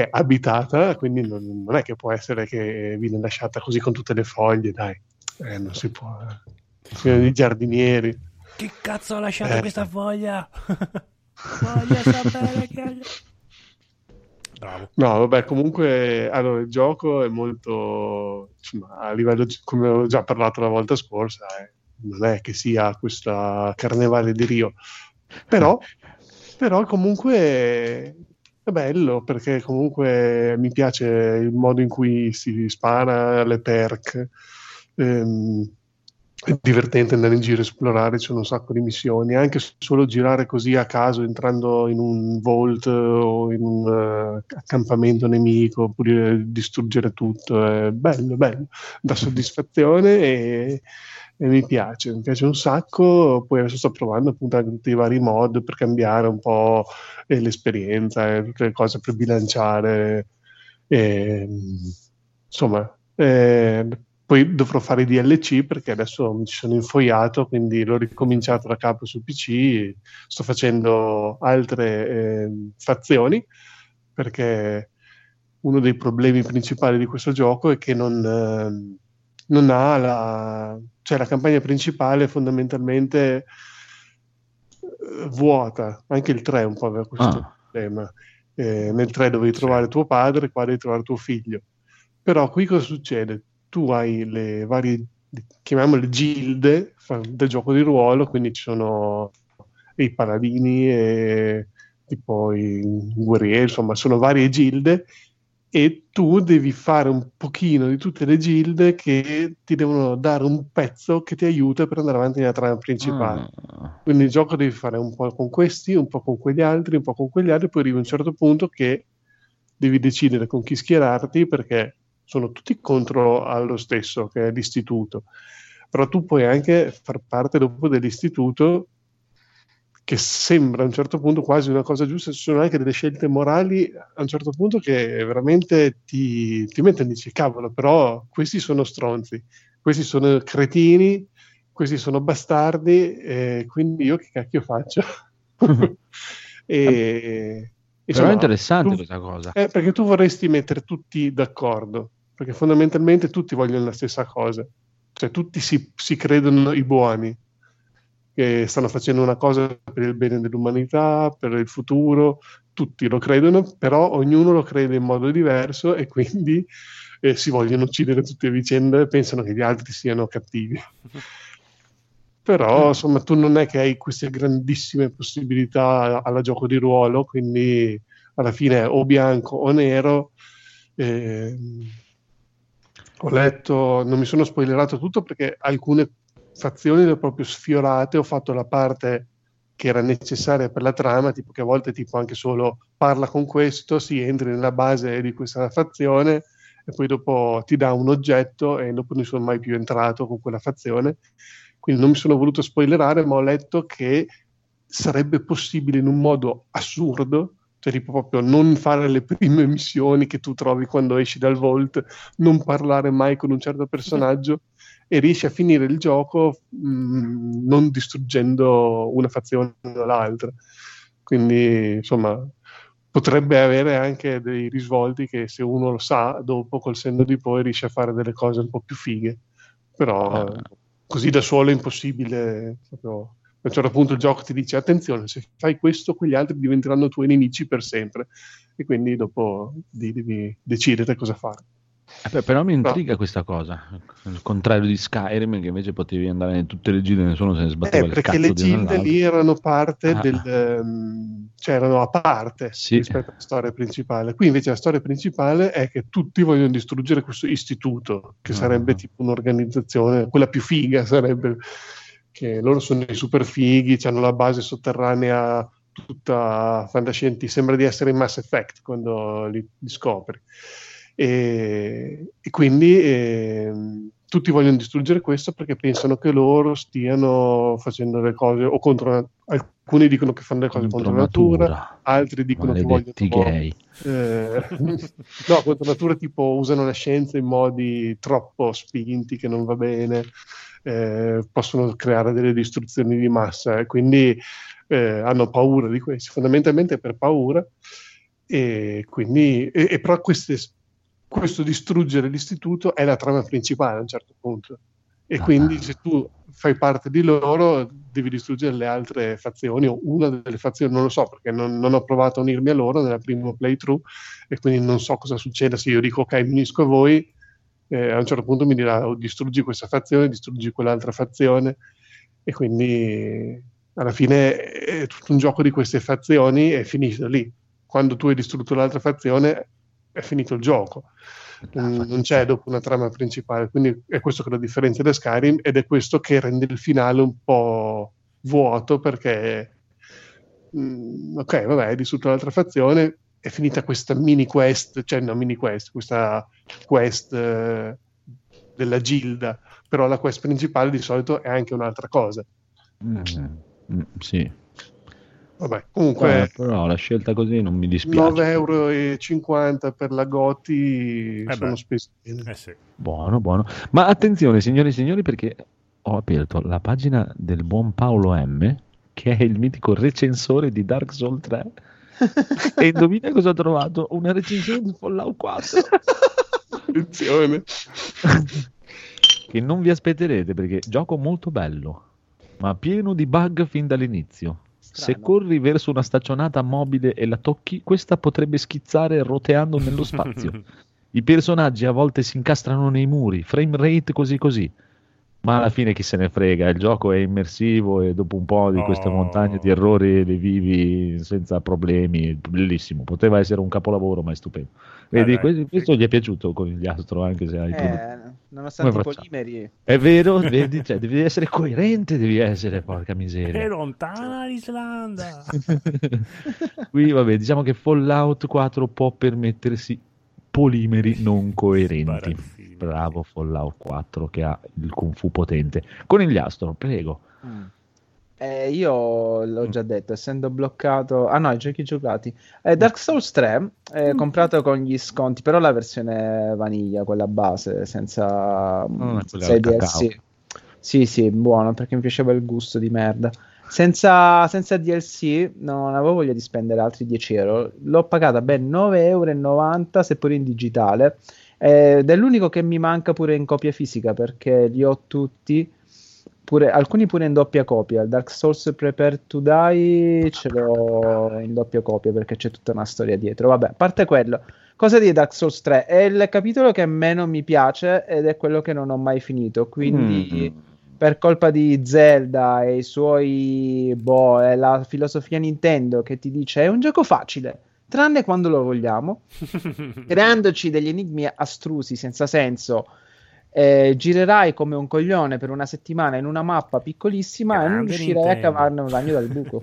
è abitata, quindi non, non è che può essere che viene lasciata così con tutte le foglie, dai, Eh, non si può. Sono i giardinieri. Chi cazzo ha lasciato Eh. questa foglia? *laughs* Voglio sapere che... Bravo. No, vabbè, comunque allora, il gioco è molto, insomma, a livello, come ho già parlato la volta scorsa, eh, non è che sia questa carnevale di Rio, però, però comunque è bello perché comunque mi piace il modo in cui si spara le perk, ehm, è divertente andare in giro a esplorare, c'è un sacco di missioni, anche solo girare così a caso entrando in un vault o in un eh, accampamento nemico oppure distruggere tutto, è bello, bello, dà soddisfazione e, e mi piace, mi piace un sacco, poi adesso sto provando appunto anche tutti i vari mod per cambiare un po' eh, l'esperienza, e tutte le cose per bilanciare, e, insomma... eh, poi dovrò fare i DLC perché adesso mi ci sono infoiato, quindi l'ho ricominciato da capo su PC. Sto facendo altre eh, fazioni perché uno dei problemi principali di questo gioco è che non, ehm, non ha la... cioè la campagna principale fondamentalmente eh, vuota, anche il 3 un po' aveva questo Ah. problema. Eh, nel 3 dovevi trovare tuo padre, qua devi trovare tuo figlio. Però qui cosa succede? Tu hai le varie, chiamiamole gilde del gioco di ruolo, quindi ci sono i paladini e tipo i guerrieri, insomma, sono varie gilde e tu devi fare un pochino di tutte le gilde che ti devono dare un pezzo che ti aiuta per andare avanti nella trama principale. Ah. Quindi il gioco devi fare un po' con questi, un po' con quegli altri, un po' con quegli altri, poi arrivi a un certo punto che devi decidere con chi schierarti perché sono tutti contro allo stesso, che è l'istituto. Però tu puoi anche far parte dopo dell'istituto che sembra a un certo punto quasi una cosa giusta, ci sono anche delle scelte morali a un certo punto che veramente ti, ti mettono e dici cavolo, però questi sono stronzi, questi sono cretini, questi sono bastardi, e quindi io che cacchio faccio? *laughs* *laughs* e, Però è interessante tu- questa cosa. eh, perché tu vorresti mettere tutti d'accordo, perché fondamentalmente tutti vogliono la stessa cosa, cioè tutti si, si credono i buoni, che stanno facendo una cosa per il bene dell'umanità, per il futuro, tutti lo credono, però ognuno lo crede in modo diverso e quindi eh, si vogliono uccidere tutti a vicenda e pensano che gli altri siano cattivi. Però insomma tu non è che hai queste grandissime possibilità alla gioco di ruolo, quindi alla fine o bianco o nero. Ehm, ho letto, non mi sono spoilerato tutto perché alcune fazioni le ho proprio sfiorate, ho fatto la parte che era necessaria per la trama, tipo che a volte tipo anche solo parla con questo, si entri nella base di questa fazione e poi dopo ti dà un oggetto e dopo non sono mai più entrato con quella fazione. Quindi non mi sono voluto spoilerare, ma ho letto che sarebbe possibile in un modo assurdo, cioè tipo proprio non fare le prime missioni che tu trovi quando esci dal Vault, non parlare mai con un certo personaggio e riesci a finire il gioco mh, non distruggendo una fazione o l'altra. Quindi, insomma, potrebbe avere anche dei risvolti che se uno lo sa, dopo col senno di poi riesce a fare delle cose un po' più fighe. Però eh, così da solo è impossibile. Proprio, a un certo punto il gioco ti dice attenzione, se fai questo, quegli altri diventeranno tuoi nemici per sempre. E quindi dopo devi decidere cosa fare. Eh, però mi intriga questa cosa, al contrario di Skyrim che invece potevi andare in tutte le gite e nessuno se ne sbatteva Eh, il perché cazzo le gilde lì erano parte Ah. del, ehm, cioè erano a parte Sì. rispetto alla storia principale. Qui invece la storia principale è che tutti vogliono distruggere questo istituto, che Ah. sarebbe tipo un'organizzazione, quella più figa sarebbe, che loro sono i super fighi, hanno la base sotterranea tutta fantascientifica, sembra di essere in Mass Effect quando li, li scopri. E, e quindi ehm, tutti vogliono distruggere questo perché pensano che loro stiano facendo le cose o contro alcuni dicono che fanno le cose contro, natura, altri dicono Maledetti che vogliono gay. eh, *laughs* no, contro natura tipo usano la scienza in modi troppo spinti che non va bene, eh, possono creare delle distruzioni di massa e quindi eh, hanno paura di questo, fondamentalmente per paura e quindi e, e però queste, questo distruggere l'istituto è la trama principale a un certo punto e Ah. quindi se tu fai parte di loro devi distruggere le altre fazioni o una delle fazioni, non lo so perché non, non ho provato a unirmi a loro nella prima playthrough e quindi non so cosa succeda se io dico ok mi unisco a voi eh, a un certo punto mi dirà "Oh, distruggi questa fazione, distruggi quell'altra fazione e quindi alla fine è tutto un gioco di queste fazioni e finito lì. Quando tu hai distrutto l'altra fazione è finito il gioco. Mm, non c'è dopo una trama principale, quindi è questo che lo differenzia da Skyrim ed è questo che rende il finale un po' vuoto perché mm, ok, vabbè, hai distrutto l'altra fazione, è finita questa mini quest, cioè no mini quest, questa quest eh, della Gilda, però la quest principale di solito è anche un'altra cosa. Mm, mm, sì. Vabbè, comunque Eh, però la scelta così non mi dispiace. 9,50 euro per la Goti Eh sono spesi bene. Eh sì. Buono, buono. Ma attenzione, signori e signori, perché ho aperto la pagina del buon Paolo M, che è il mitico recensore di Dark Souls 3. *laughs* e indovina cosa ho trovato? Una recensione di Fallout 4. Attenzione. *laughs* che non vi aspetterete perché gioco molto bello, ma pieno di bug fin dall'inizio. Se corri verso una staccionata mobile e la tocchi, questa potrebbe schizzare roteando nello *laughs* spazio. I personaggi a volte si incastrano nei muri, frame rate così così. Ma alla fine chi se ne frega, il gioco è immersivo e dopo un po' di queste Oh. montagne di errori le vivi senza problemi, bellissimo, poteva essere un capolavoro ma è stupendo. Vedi, dai. questo, questo gli è piaciuto con gli astro anche se hai. Eh, nonostante i polimeri. È vero, vedi, cioè, devi essere coerente, devi essere, porca È miseria. lontana l'Islanda. *laughs* Qui, vabbè, diciamo che Fallout 4 può permettersi polimeri non coerenti. Bravo Fallout 4 che ha il kung fu potente. Conigliastro, prego. Mm. Eh, io l'ho già detto, essendo bloccato... Ah no, i giochi giocati. Eh, Dark Souls 3, eh, comprato con gli sconti, però la versione vaniglia, quella base, senza, Ah, cacao. DLC. Sì, sì, buono, perché mi piaceva il gusto di merda. Senza, senza DLC non avevo voglia di spendere altri 10 euro. L'ho pagata ben 9,90 euro, seppur in digitale. Ed è l'unico che mi manca pure in copia fisica, perché li ho tutti pure, alcuni pure in doppia copia. Il Dark Souls Prepare to Die ce l'ho in doppia copia perché c'è tutta una storia dietro. Vabbè, a parte quello, cosa di Dark Souls 3? È il capitolo che meno mi piace ed è quello che non ho mai finito. Quindi, Mm. per colpa di Zelda e i suoi boh, è la filosofia Nintendo che ti dice è un gioco facile. Tranne quando lo vogliamo, *laughs* creandoci degli enigmi astrusi senza senso. Eh, girerai come un coglione per una settimana in una mappa piccolissima e non Grande riuscirai a Nintendo. cavarne un ragno dal buco.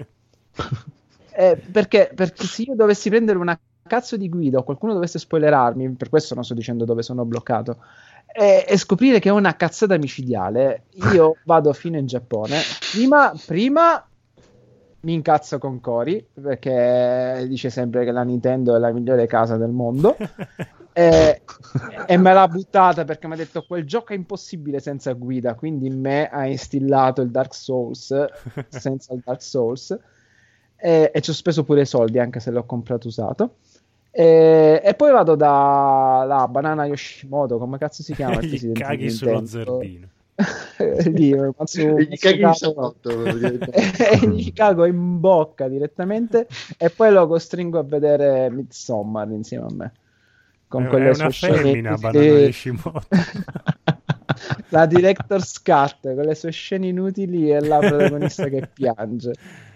*laughs* Eh, perché, perché se io dovessi prendere una cazzo di guida o qualcuno dovesse spoilerarmi, per questo non sto dicendo dove sono bloccato, e, e scoprire che è una cazzata micidiale, io vado fino in Giappone. Prima, prima mi incazzo con Cory perché dice sempre che la Nintendo è la migliore casa del mondo. *laughs* E, e me l'ha buttata perché mi ha detto quel gioco è impossibile senza guida. Quindi in me ha instillato il Dark Souls *laughs* senza il Dark Souls. E, e ci ho speso pure i soldi anche se l'ho comprato usato. E, e poi vado da la Banana Yoshimoto come cazzo si chiama? Il *laughs* Gli caghi sullo zerbino. *laughs* Lì, Matsu- E gli salotto. *laughs* cago in bocca direttamente e poi lo costringo a vedere Midsommar insieme a me con È- quelle è una sue scene femmina, Yoshimoto. *laughs* la director's cut con le sue scene inutili e la protagonista che piange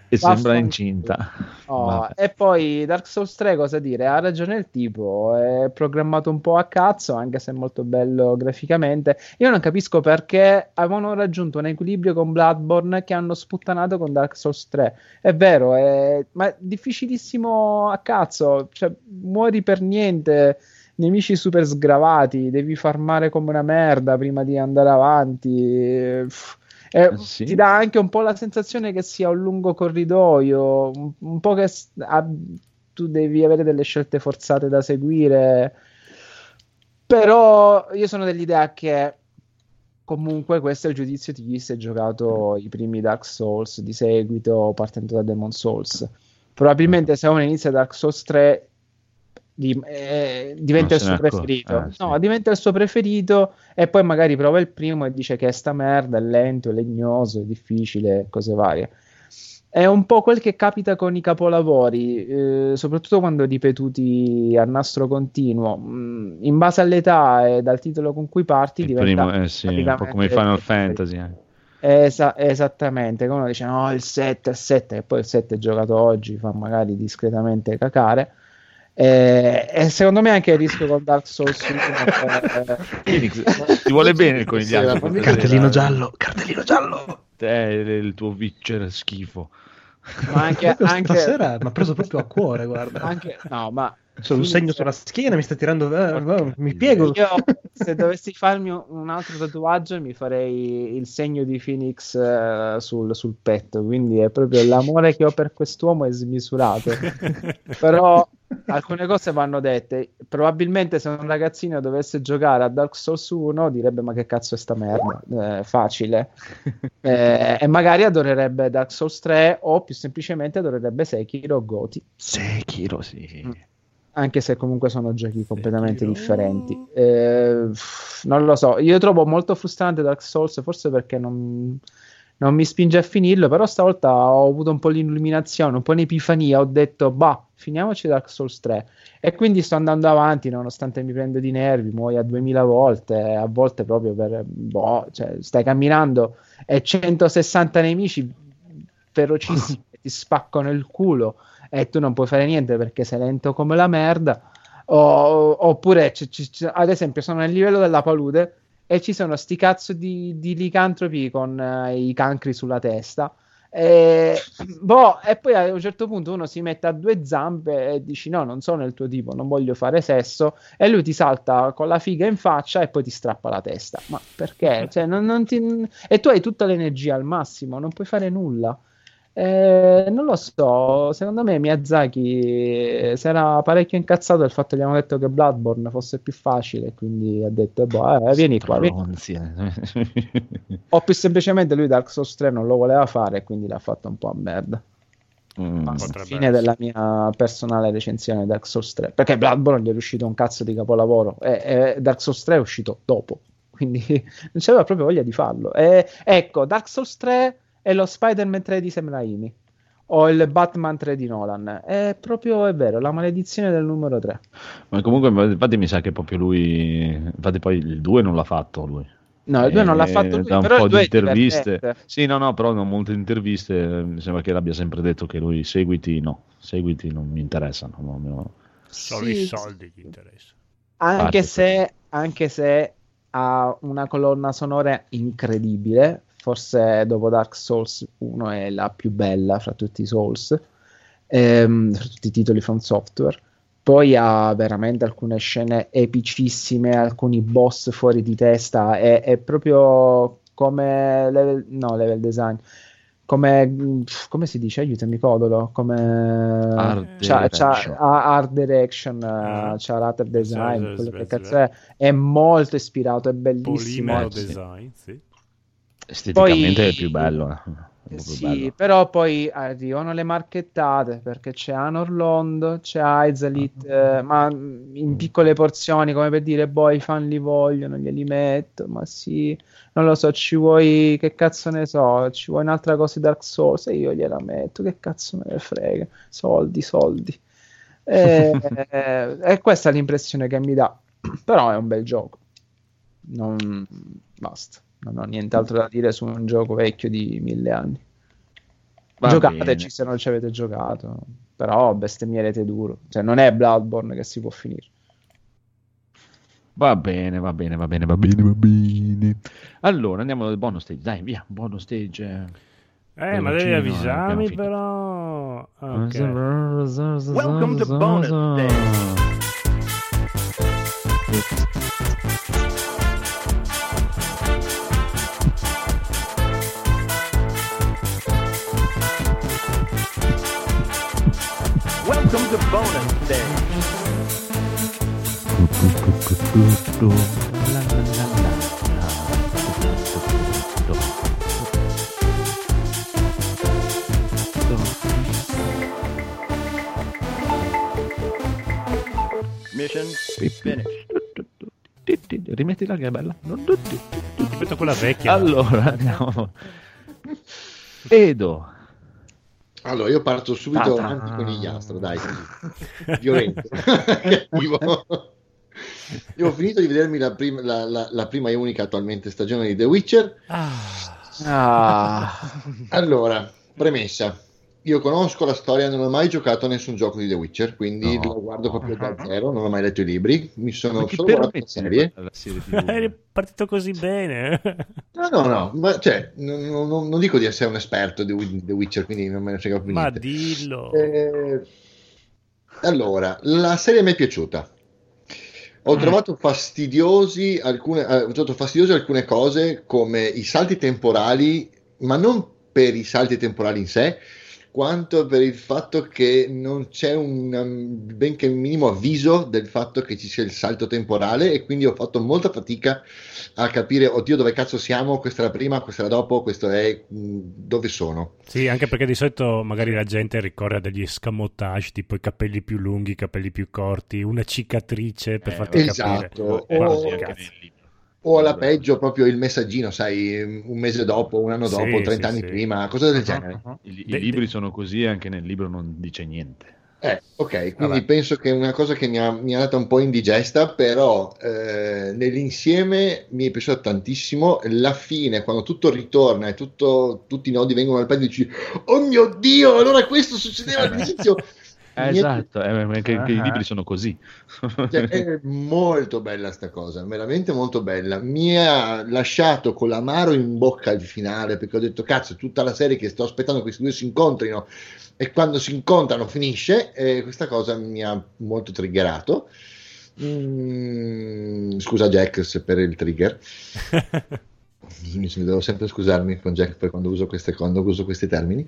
E sembra incinta. Oh, *laughs* e poi Dark Souls 3 cosa dire? Ha ragione il tipo, è programmato un po' a cazzo, anche se è molto bello graficamente. Io non capisco perché avevano raggiunto un equilibrio con Bloodborne che hanno sputtanato con Dark Souls 3. È vero, è... ma è difficilissimo a cazzo, cioè muori per niente, nemici super sgravati, devi farmare come una merda prima di andare avanti. Pff, eh, Sì. Ti dà anche un po' la sensazione che sia un lungo corridoio, un, un po' che ah, tu devi avere delle scelte forzate da seguire. Però io sono dell'idea che comunque questo è il giudizio di chi si è giocato i primi Dark Souls di seguito partendo da Demon Souls. Probabilmente se uno inizia Dark Souls 3 di- eh, diventa il suo accorge. preferito. Ah, sì. No, diventa il suo preferito e poi magari prova il primo e dice che è sta merda, è lento, è legnoso, è difficile, cose varie. È un po' quel che capita con i capolavori, eh, soprattutto quando ripetuti a nastro continuo. Mm, in base all'età e dal titolo con cui parti, Il diventa primo, eh sì, un po' come Final il preferito. Fantasy. eh. Esa- esattamente, come uno dice no, il 7, il 7, e poi il 7 giocato oggi fa magari discretamente cacare. E, e secondo me anche il rischio con Dark Souls 1 per- Phoenix, ti vuole bene il conigliastro. Fammi- Cartellino giallo, cartellino giallo. Te, il tuo Witcher schifo. ma anche, *laughs* anche, stasera mi ha preso proprio a cuore, guarda. anche- no, ma C'è un segno sulla schiena, mi sta tirando. eh, eh, mi piego. io *laughs* se dovessi farmi un- altro tatuaggio mi farei il segno di Phoenix eh, sul, sul petto, quindi è proprio l'amore che ho per quest'uomo è smisurato. *laughs* Però alcune cose vanno dette. Probabilmente se un ragazzino dovesse giocare a Dark Souls 1 direbbe ma che cazzo è sta merda, Eh, facile. *laughs* Eh, e magari adorerebbe Dark Souls 3 o più semplicemente adorerebbe Sekiro o Goti. Sekiro, sì. Anche se comunque sono giochi completamente Sekiro. differenti. Eh, non lo so, io trovo molto frustrante Dark Souls, forse perché non, non mi spinge a finirlo, però stavolta ho avuto un po' l'illuminazione, un po' un'epifania, ho detto, bah, finiamoci Dark Souls 3. E quindi sto andando avanti, nonostante mi prendo di nervi, muoio a 2000 volte, a volte proprio per, boh, cioè, stai camminando e 160 nemici ferocissimi *laughs* ti spaccano il culo e tu non puoi fare niente perché sei lento come la merda. O- oppure, c- c- ad esempio, sono nel livello della palude e ci sono sti cazzo di, di licantropi con eh, i cancri sulla testa. E, boh, e poi a un certo punto uno si mette a due zampe e dici: No, non sono il tuo tipo, non voglio fare sesso. E lui ti salta con la figa in faccia e poi ti strappa la testa. Ma perché? Cioè, non- non ti- E tu hai tutta l'energia al massimo, non puoi fare nulla. Eh, non lo so, secondo me Miyazaki eh, si era parecchio incazzato del fatto che gli hanno detto che Bloodborne fosse più facile, quindi ha detto, boh, eh, vieni qua, vieni. Eh. *laughs* O più semplicemente lui Dark Souls 3 non lo voleva fare e quindi l'ha fatto un po' a merda. Mm. Fine essere. della mia personale recensione di Dark Souls 3, perché Bloodborne gli è uscito un cazzo di capolavoro e, e Dark Souls 3 è uscito dopo, quindi *laughs* non c'aveva proprio voglia di farlo. E, ecco, Dark Souls 3 è lo Spider-Man 3 di Sam Raimi o il Batman 3 di Nolan. È proprio, è vero, la maledizione del numero 3. Ma comunque, infatti, mi sa che proprio lui. Infatti, poi il 2 non l'ha fatto lui. No, il 2 non l'ha Eh, fatto lui, da un però po' il 2 di interviste. Sì, no, no, però da molte interviste eh, mi sembra che l'abbia sempre detto che lui seguiti, no, seguiti non mi interessano. no, no. Solo Sì, i soldi gli interessano. Anche Parte se, anche se ha una colonna sonora incredibile, forse dopo Dark Souls 1 è la più bella fra tutti i Souls, ehm, fra tutti i titoli from software. Poi ha veramente alcune scene epicissime, alcuni boss fuori di testa, è, è proprio come level, no, level design. Come, come si dice? Aiutami, Codolo. Come Art c'ha, c'ha- direction. ha art direction, eh, c'ha l'art design, Sì, sì, quello sì, che sì, cazzo è. È molto ispirato, è bellissimo. Polimero design, sì. Esteticamente Poi- è più bello. eh, Sì, bello. però poi arrivano le marchettate perché c'è Anor Lond, c'è Aizalit, Ah. eh, ma in piccole porzioni, come per dire, boh, i fan li vogliono, glieli metto, ma sì, non lo so, ci vuoi, che cazzo ne so, ci vuoi un'altra cosa di Dark Souls e io gliela metto, che cazzo me ne frega, soldi, soldi. E, *laughs* e- e questa è l'impressione che mi dà, però è un bel gioco, non basta. Non ho nient'altro da dire su un gioco vecchio di mille anni. Va Giocateci bene. se non ci avete giocato, però bestemmierete duro. Cioè, non è Bloodborne che si può finire. Va bene, va bene, va bene, va bene, va bene. Allora andiamo al bonus stage. Dai, via, bonus stage. Eh, ma devi eh, avvisarmi però. Ok. Welcome to bonus stage. Welcome to bonus stage. Mission finished. Rimettila che è bella. Rispetto a quella vecchia. Allora andiamo. Edo. Allora, io parto subito Ta-ta. avanti con il Iastro, dai, *laughs* violento. *laughs* Cattivo. Io ho finito di vedermi la prima, la- la- la prima e unica attualmente stagione di The Witcher. Ah, Ah, Allora, premessa. Io conosco la storia, non ho mai giocato a nessun gioco di The Witcher, quindi No. lo guardo proprio da zero, non ho mai letto i libri, mi sono Ma solo guardato la serie. la serie eri partito così bene. No, no, no, ma cioè, non, non- non dico di essere un esperto di The Witcher, quindi non me ne frega più ma niente. dillo. Eh, allora, la serie mi è piaciuta. Ho Mm. trovato fastidiosi alcune, eh, ho trovato fastidiose alcune cose come i salti temporali, ma non per i salti temporali in sé, quanto per il fatto che non c'è un um, benché minimo avviso del fatto che ci sia il salto temporale e quindi ho fatto molta fatica a capire, oddio dove cazzo siamo, questa è la prima, questa è la dopo, questo è mh, dove sono. Sì, anche perché di solito magari la gente ricorre a degli escamotage, tipo i capelli più lunghi, i capelli più corti, una cicatrice per Eh, farti esatto. capire. O- Guarda, o- O alla peggio proprio il messaggino, sai, un mese dopo, un anno Sì, dopo, sì, 30 anni sì. prima, cose del Ah, genere. ah, ah. I, i De- libri de- sono così e anche nel libro non dice niente. Eh, ok, quindi Vabbè. penso che è una cosa che mi ha, mi ha dato un po' indigesta, però eh, nell'insieme mi è piaciuta tantissimo. La fine, quando tutto ritorna e tutto- tutti i nodi vengono al pedo, dici: Oh mio dio, allora questo succedeva all'inizio. *laughs* Eh, esatto, eh, che, che i Ah. libri sono così. *laughs* Cioè, è molto bella sta cosa, veramente molto bella. Mi ha lasciato con l'amaro in bocca il finale perché ho detto: Cazzo, tutta la serie che sto aspettando che questi due si incontrino e quando si incontrano finisce. E questa cosa mi ha molto triggerato. Mm, scusa, Jack, se per il trigger. *laughs* Mi devo sempre scusarmi con Jack per quando uso, queste, quando uso questi termini.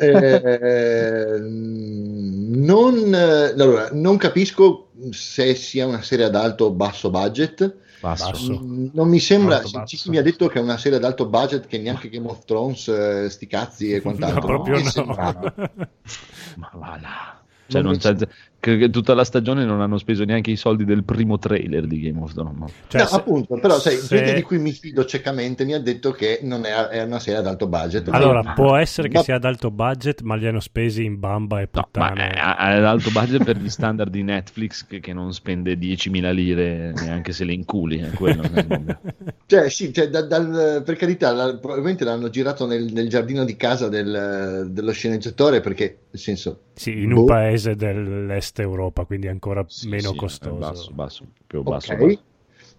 Eh, non, allora, non capisco se sia una serie ad alto o basso budget. Basso. Non mi sembra. Basso. Chi mi ha detto che è una serie ad alto budget che neanche Game of Thrones, eh, sti cazzi e *laughs* quant'altro. No, proprio no. sembrava. *laughs* Ma va là. Cioè, Non non c'è- che, che tutta la stagione non hanno speso neanche i soldi del primo trailer di Game of Thrones. Cioè, no, se- appunto, però sai, se- gente di cui mi fido ciecamente mi ha detto che non è, è una serie ad alto budget. Allora, Ma- può essere che ma- sia ad alto budget, ma li hanno spesi in bamba e No, ma puttane. è è ad alto budget per gli standard di Netflix che, che non spende 10.000 lire neanche se le inculi. È quello. *laughs* Cioè, sì, cioè, da- dal- per carità, la- probabilmente l'hanno girato nel, nel giardino di casa del- dello sceneggiatore perché, nel senso, Sì, in Boh. un paese dell'est Europa, quindi ancora Sì, meno sì, costoso. Basso, basso, più basso. ok. basso.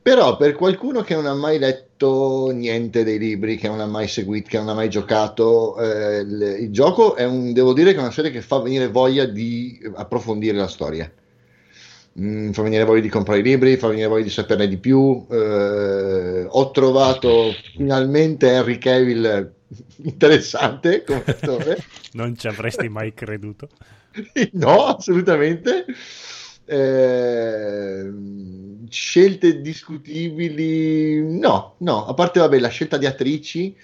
Però per qualcuno che non ha mai letto niente dei libri, che non ha mai seguito, che non ha mai giocato eh, il, il gioco, è un, devo dire che è una serie che fa venire voglia di approfondire la storia. Mm, fa venire voglia di comprare i libri, fa venire voglia di saperne di più. Eh, ho trovato finalmente Henry Cavill *laughs* interessante come attore. Non ci avresti mai creduto. *laughs* no, assolutamente. Eh, scelte discutibili, no, no, a parte vabbè, la scelta di attrici,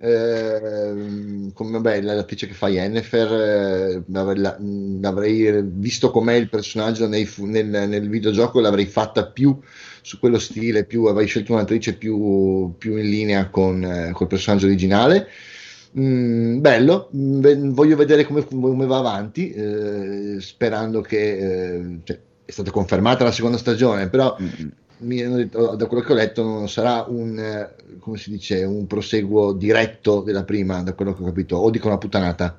eh, come vabbè, l'attrice che fa Yennefer, eh, l'avrei, visto com'è il personaggio nei nel, nel videogioco, l'avrei fatta più su quello stile, più, avrei scelto un'attrice più, più in linea con eh, col personaggio originale. Mm, bello, Mm, voglio vedere come, come va avanti, eh, sperando che eh, cioè, è stata confermata la seconda stagione, però Mm, mi hanno detto, da quello che ho letto non sarà un, eh, come si dice, un proseguo diretto della prima, da quello che ho capito, o dico una puttanata.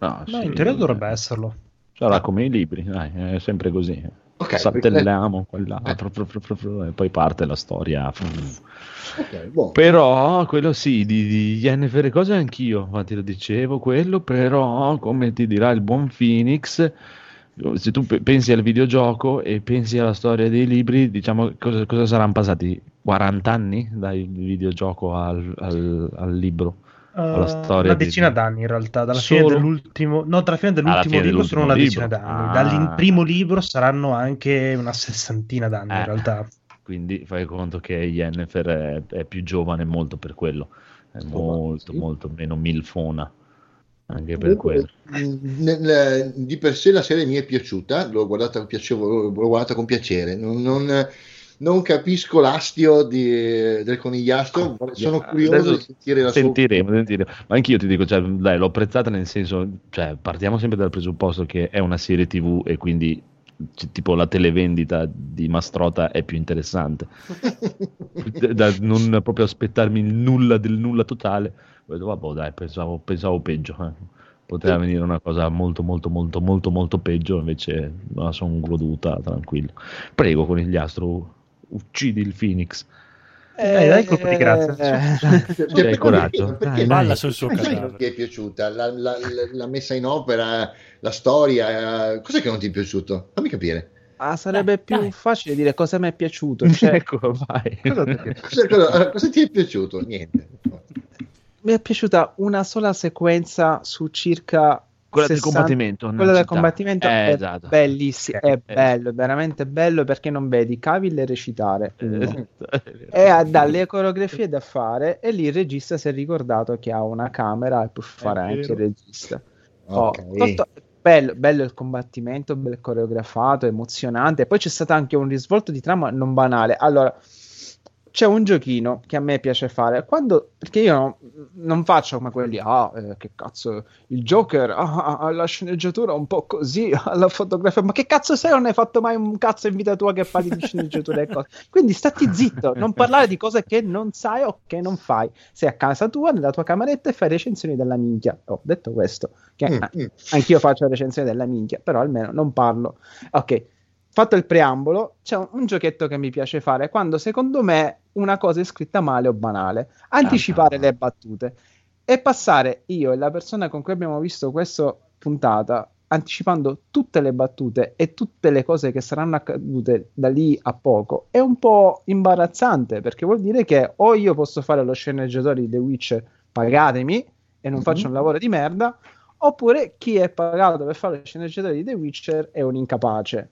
No, No, sì, in teoria dovrebbe esserlo. Sarà come i libri, dai, è sempre così. Ok, Saltelliamo quell'altro, fru- fru- fru- e poi parte la storia. Ok, buono. Però quello sì, di, di Yennefer e cose anch'io, infatti lo dicevo, quello, però come ti dirà il buon Phoenix, se tu pe- pensi al videogioco e pensi alla storia dei libri, diciamo cosa, cosa saranno passati? 40 anni dal videogioco al, al- al libro? Alla storia una di- decina d'anni in realtà, dalla fine Solo? dell'ultimo, no, dalla fine dell'ultimo fine libro sono una dell'ultimo decina libro. d'anni, Ah. dal primo libro saranno anche una sessantina d'anni in Eh. realtà. Quindi fai conto che Yennefer è, è più giovane molto per quello, è molto, sì. molto meno milfona, anche per quello. Mm, nel- di per sé la serie mi è piaciuta, l'ho guardata, piacevo- l'ho guardata con piacere. Non, non- non capisco l'astio di- del conigliastro, sono curioso Adesso di sentire la sua sentiremo, sentiremo. Ma anch'io ti dico, cioè, dai, l'ho apprezzata nel senso, cioè, partiamo sempre dal presupposto che è una serie TV e quindi tipo la televendita di Mastrota è più interessante. *laughs* da non proprio aspettarmi nulla del nulla totale. Detto, vabbè, dai, pensavo, pensavo peggio. eh. Poteva venire una cosa molto, molto, molto, molto, molto peggio, invece me la sono goduta tranquillo. Prego, conigliastro, uccidi il Phoenix. Dai, dai, colpo di grazia. Cioè, Cioè, perché- coraggio. perché Dai, non- Balla sul suo perché cadavere. non ti è piaciuta la, la- la- messa in opera, la storia? eh, Cos'è che non ti è piaciuto? Fammi capire. Ah, sarebbe Dai, più dai. facile dire cosa mi è piaciuto. Cioè, *laughs* ecco, vai. *laughs* Cosa, cosa- cosa ti è piaciuto? Niente. mi è piaciuta una sola sequenza su circa Quella del 60 combattimento. nella Quella del città. combattimento Eh, è esatto. bellissimo, *laughs* è bello, veramente bello perché non vedi Cavill recitare *laughs* esatto. e ha *laughs* dalle coreografie da fare e lì il regista si è ricordato che ha una camera e può fare anche il regista. Oh, Ok. tutto- bello, bello il combattimento, ben coreografato, emozionante. Poi c'è stato anche un risvolto di trama non banale. Allora, c'è un giochino che a me piace fare. Quando perché io no- non faccio come quelli ah eh, che cazzo il Joker ah, ah, la sceneggiatura un po' così *laughs* la fotografia ma che cazzo sei non hai fatto mai un cazzo in vita tua che parli di sceneggiatura e cose. *laughs* Quindi stati zitto non parlare di cose che non sai o che non fai. Sei a casa tua nella tua cameretta e fai recensioni della minchia. Ho detto questo che Mm, ah, mm. anch'io faccio recensioni della minchia però almeno non parlo. Ok fatto il preambolo, c'è un, un giochetto che mi piace fare quando secondo me una cosa è scritta male o banale. Anticipare Ah. le battute e passare io e la persona con cui abbiamo visto questa puntata anticipando tutte le battute e tutte le cose che saranno accadute da lì a poco è un po' imbarazzante perché vuol dire che o io posso fare lo sceneggiatore di The Witcher pagatemi e non Mhm. faccio un lavoro di merda oppure chi è pagato per fare lo sceneggiatore di The Witcher è un incapace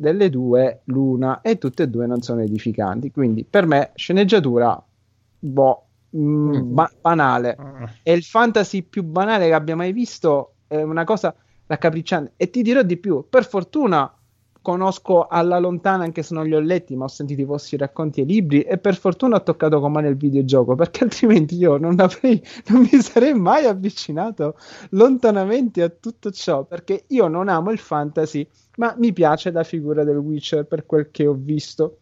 delle due l'una e tutte e due non sono edificanti. Quindi per me sceneggiatura boh mm, Mm. ba- banale. È il fantasy più banale che abbia mai visto è una cosa raccapricciante. E ti dirò di più per fortuna conosco alla lontana anche se non li ho letti ma ho sentito i vostri racconti e libri e per fortuna ho toccato con mano il videogioco perché *laughs* altrimenti io non avrei non mi sarei mai avvicinato lontanamente a tutto ciò perché io non amo il fantasy ma mi piace la figura del Witcher per quel che ho visto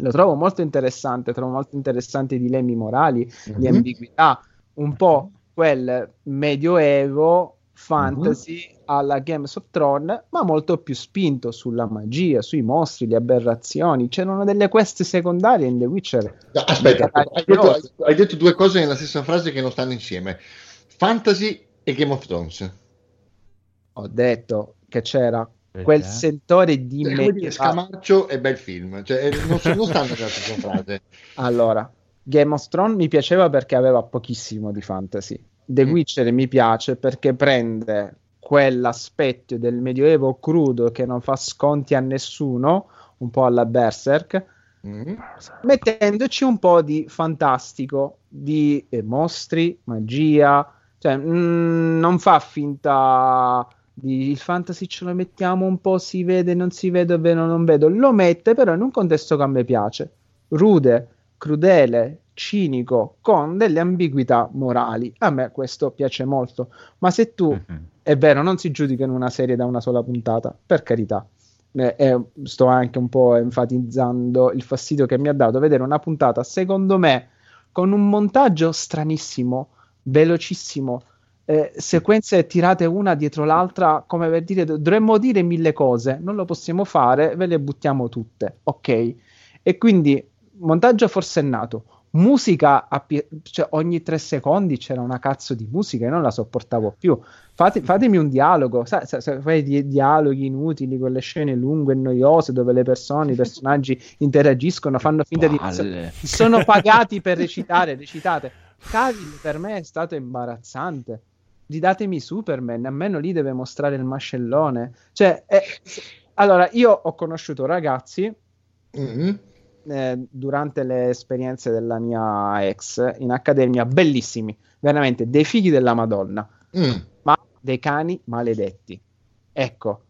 lo trovo molto interessante trovo molto interessanti i dilemmi morali di Mhm. ambiguità, un po' quel medioevo fantasy alla Games of Thrones, ma molto più spinto sulla magia, sui mostri, le aberrazioni. C'erano delle quest secondarie in The Witcher. Aspetta, hai detto, hai detto due cose nella stessa frase che non stanno insieme. Fantasy e Game of Thrones. Ho detto che c'era Perché? quel sentore di Cioè, come dire, medievale. Scamarcio e bel film. Cioè, eh, non, non stanno nella stessa *laughs* frase. Allora, Game of Thrones mi piaceva perché aveva pochissimo di fantasy. The Mm. Witcher mi piace perché prende quell'aspetto del medioevo crudo che non fa sconti a nessuno, un po' alla Berserk, Mm. mettendoci un po' di fantastico, di eh, mostri, magia, cioè mm, non fa finta di il fantasy ce lo mettiamo un po', si vede, non si vede, vedo, non vedo, lo mette però in un contesto che a me piace, rude, crudele, cinico, con delle ambiguità morali. A me questo piace molto, ma se tu Mhm. è vero, non si giudica in una serie da una sola puntata, per carità. Eh, sto anche un po' enfatizzando il fastidio che mi ha dato vedere una puntata, secondo me, con un montaggio stranissimo, velocissimo, eh, sequenze tirate una dietro l'altra, come per dire, dovremmo dire mille cose, non lo possiamo fare, ve le buttiamo tutte, ok? E quindi montaggio forsennato, musica a pie- cioè ogni tre secondi c'era una cazzo di musica e non la sopportavo più. Fate- fatemi un dialogo, sai, se fai di- dialoghi inutili con le scene lunghe e noiose dove le persone, i personaggi interagiscono, fanno finta di sono pagati per recitare, recitate. Cavill per me è stato imbarazzante. Ridatemi Superman, almeno lì deve mostrare il mascellone. Cioè, se- allora, io ho conosciuto ragazzi Mm. Eh, durante le esperienze della mia ex in accademia, bellissimi, veramente dei figli della Madonna, Mm. ma dei cani maledetti. Ecco,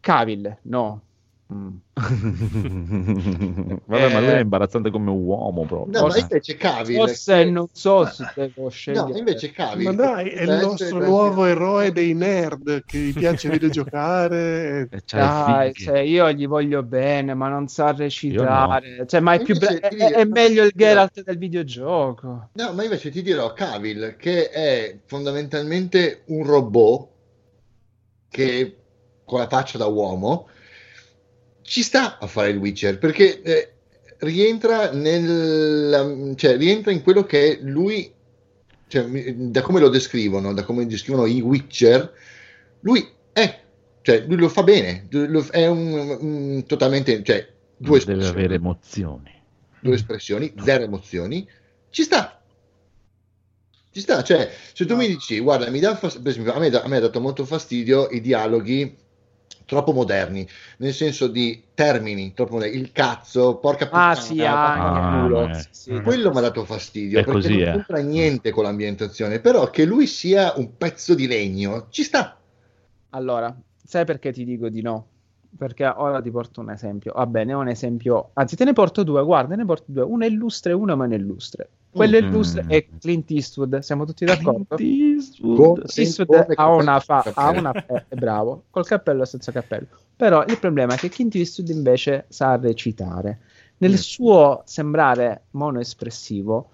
Cavill, no. Mm. *laughs* Vabbè, ma lui Eh. è imbarazzante come uomo proprio. No, ma invece Cavill. Forse non so se devo scegliere. No, invece Cavill. Ma dai, è il potrebbe nostro essere- nuovo eroe dei nerd che gli piace *laughs* videogiocare. E c'ha Dai, cioè, io gli voglio bene, ma non sa recitare. Cioè, ma è, ti è, è dico- meglio il Geralt del videogioco. No, ma invece ti dirò Cavill, che è fondamentalmente un robot che con la faccia da uomo ci sta a fare il Witcher perché eh, rientra nel cioè rientra in quello che lui cioè, da come lo descrivono, da come descrivono i Witcher, lui è cioè lui lo fa bene, lo- è un, un- totalmente cioè due Deve avere emozioni. due espressioni, zero emozioni, ci sta. Ci sta, cioè, se tu mi dici, guarda, mi dà fas- per esempio, a me, da- a me ha dato molto fastidio i dialoghi troppo moderni, nel senso di termini, troppo moderni, il cazzo, porca puttana, Ah, sì, anche. culo. Ah, eh. Sì, sì. Quello mi ha dato fastidio È perché così, non eh. c'entra niente con l'ambientazione, però che lui sia un pezzo di legno ci sta. Allora, sai perché ti dico di no? Perché ora ti porto un esempio. Va bene, un esempio. Anzi, te ne porto due. Guarda, ne porto due. Uno è illustre e uno meno illustre. Quello Mm. illustre è Clint Eastwood. Siamo tutti d'accordo? Con- Eastwood senza ha una, fa- ha una eh, è bravo, col cappello e senza cappello. Però il problema è che Clint Eastwood invece sa recitare. Nel Mm. suo sembrare monoespressivo,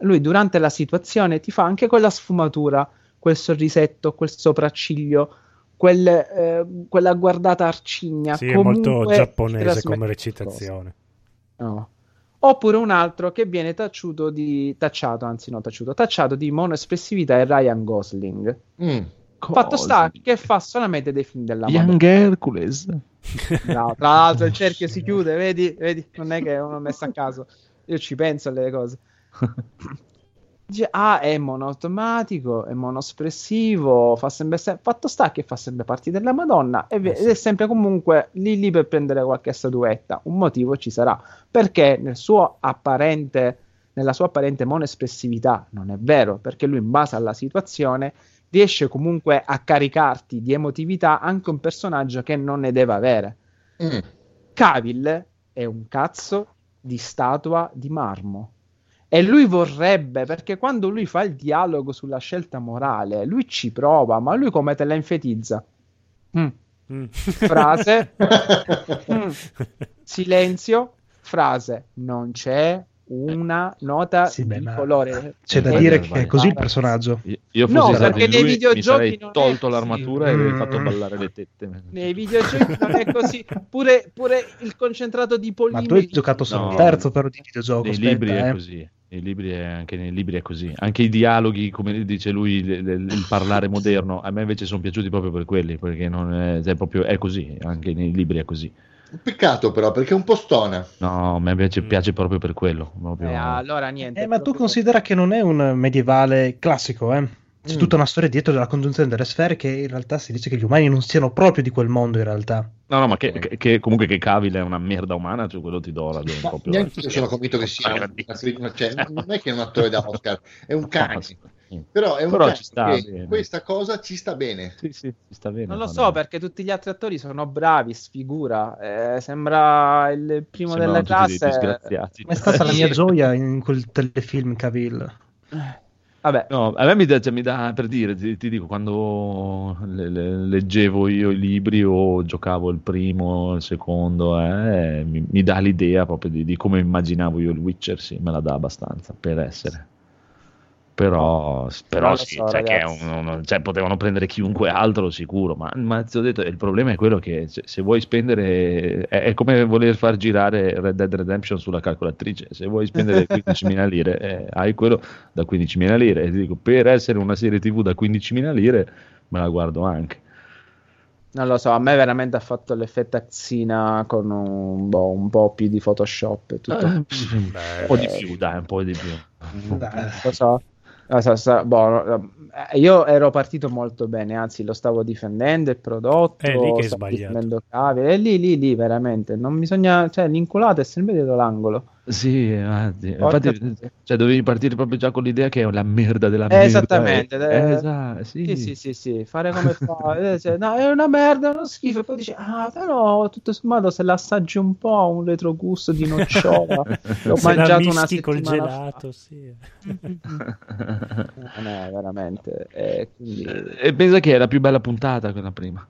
lui durante la situazione ti fa anche quella sfumatura, quel sorrisetto, quel sopracciglio, quel, eh, quella guardata arcigna. Sì, è molto comunque ti giapponese come recitazione. No. Oppure un altro che viene tacciuto di, tacciato, anzi no tacciato, tacciato di monoespressività è Ryan Gosling. Mm. Fatto sta che fa solamente dei film della. Young Hercules. Bravo. Tra l'altro il cerchio si chiude, vedi? Vedi? Non è che uno messo a caso. Io ci penso alle cose. *laughs* Ah, è monoautomatico, è monospressivo, fa sempre, se- fatto sta che fa sempre parte della Madonna e Eh ed è sempre comunque lì lì per prendere qualche statuetta. Un motivo ci sarà, perché nel suo apparente, nella sua apparente monoespressività non è vero, perché lui in base alla situazione riesce comunque a caricarti di emotività anche un personaggio che non ne deve avere. Mm. Cavill è un cazzo di statua di marmo. E lui vorrebbe, perché quando lui fa il dialogo sulla scelta morale, lui ci prova, ma lui come te la infetizza? Mm. Mm. Frase, *laughs* Mm. silenzio, frase, non c'è una nota Sì, beh, di ma colore. C'è da dire che è così il personaggio. Io, io No, perché nei videogiochi mi è tolto così. l'armatura e Mm. avrei fatto ballare le tette. Nei videogiochi non è così. Pure, pure il concentrato di Ma polimeri. tu hai giocato solo No. un terzo però di videogioco. Nei aspetta, libri è eh. così. Nei libri è, anche nei libri è così. Anche i dialoghi, come dice lui, le- le- il parlare moderno, a me invece sono piaciuti proprio per quelli, perché non è, è proprio, è così, anche nei libri è così. Peccato però, perché è un po' stona. No, a me invece Mm. piace proprio per quello. proprio- Eh, allora niente. Eh, ma tu considera che non è un medievale classico, eh? C'è Mm. tutta una storia dietro della congiunzione delle sfere che in realtà si dice che gli umani non siano proprio di quel mondo in realtà. No, no, ma che, che- che comunque che Cavill è una merda umana, cioè quello ti do la do Ma proprio. neanche io sono convinto che sia *laughs* un, una- cioè, non è che è un attore da Oscar, è un cane. Però è un Però cane ci sta questa cosa ci sta bene. Sì, sì, ci sta bene. Non lo so perché tutti gli altri attori sono bravi, sfigura. eh, sembra il primo Sembrano della classe. Ma è stata la mia *laughs* gioia in quel telefilm Cavill. Vabbè, No, a me mi dà, cioè, mi dà per dire, ti, ti dico, quando le- le- leggevo io i libri o giocavo il primo, il secondo, eh, mi, mi dà l'idea proprio di, di come immaginavo io il Witcher, sì, me la dà abbastanza per essere. Però, però sì, so, cioè, che è un- un- cioè, potevano prendere chiunque altro sicuro, ma, ma ti ho detto, il problema è quello che se, se vuoi spendere, è, è come voler far girare Red Dead Redemption sulla calcolatrice, se vuoi spendere *laughs* 15.000 lire, eh, hai quello da 15.000 lire, e ti dico, per essere una serie tv da 15.000 lire, me la guardo anche. non lo so. A me veramente ha fatto l'effetto Axina con un, boh, un po' più di Photoshop e tutto. Eh, un po' di più, dai, un po' di più. Dai. Lo so. So- boh, eh, io ero partito molto bene, anzi lo stavo difendendo il prodotto, È lì che stavo sbagliato. Cavill, e lì, lì, lì, veramente, non bisogna, cioè l'inculato è sempre dietro l'angolo. Sì, infatti, infatti, cioè, dovevi partire proprio già con l'idea che è la merda della Eh, merda. esattamente, eh, eh, esatto, sì. Sì, sì, sì, sì, fare come fa, eh, cioè, no, è una merda, è uno schifo, e poi dici, ah, però tutto sommato se l'assaggi un po' ha un retrogusto di nocciola, *laughs* l'ho se mangiato una mischi col settimana fa. gelato, sì. *laughs* Non è veramente, eh, quindi, E pensa che è la più bella puntata quella prima.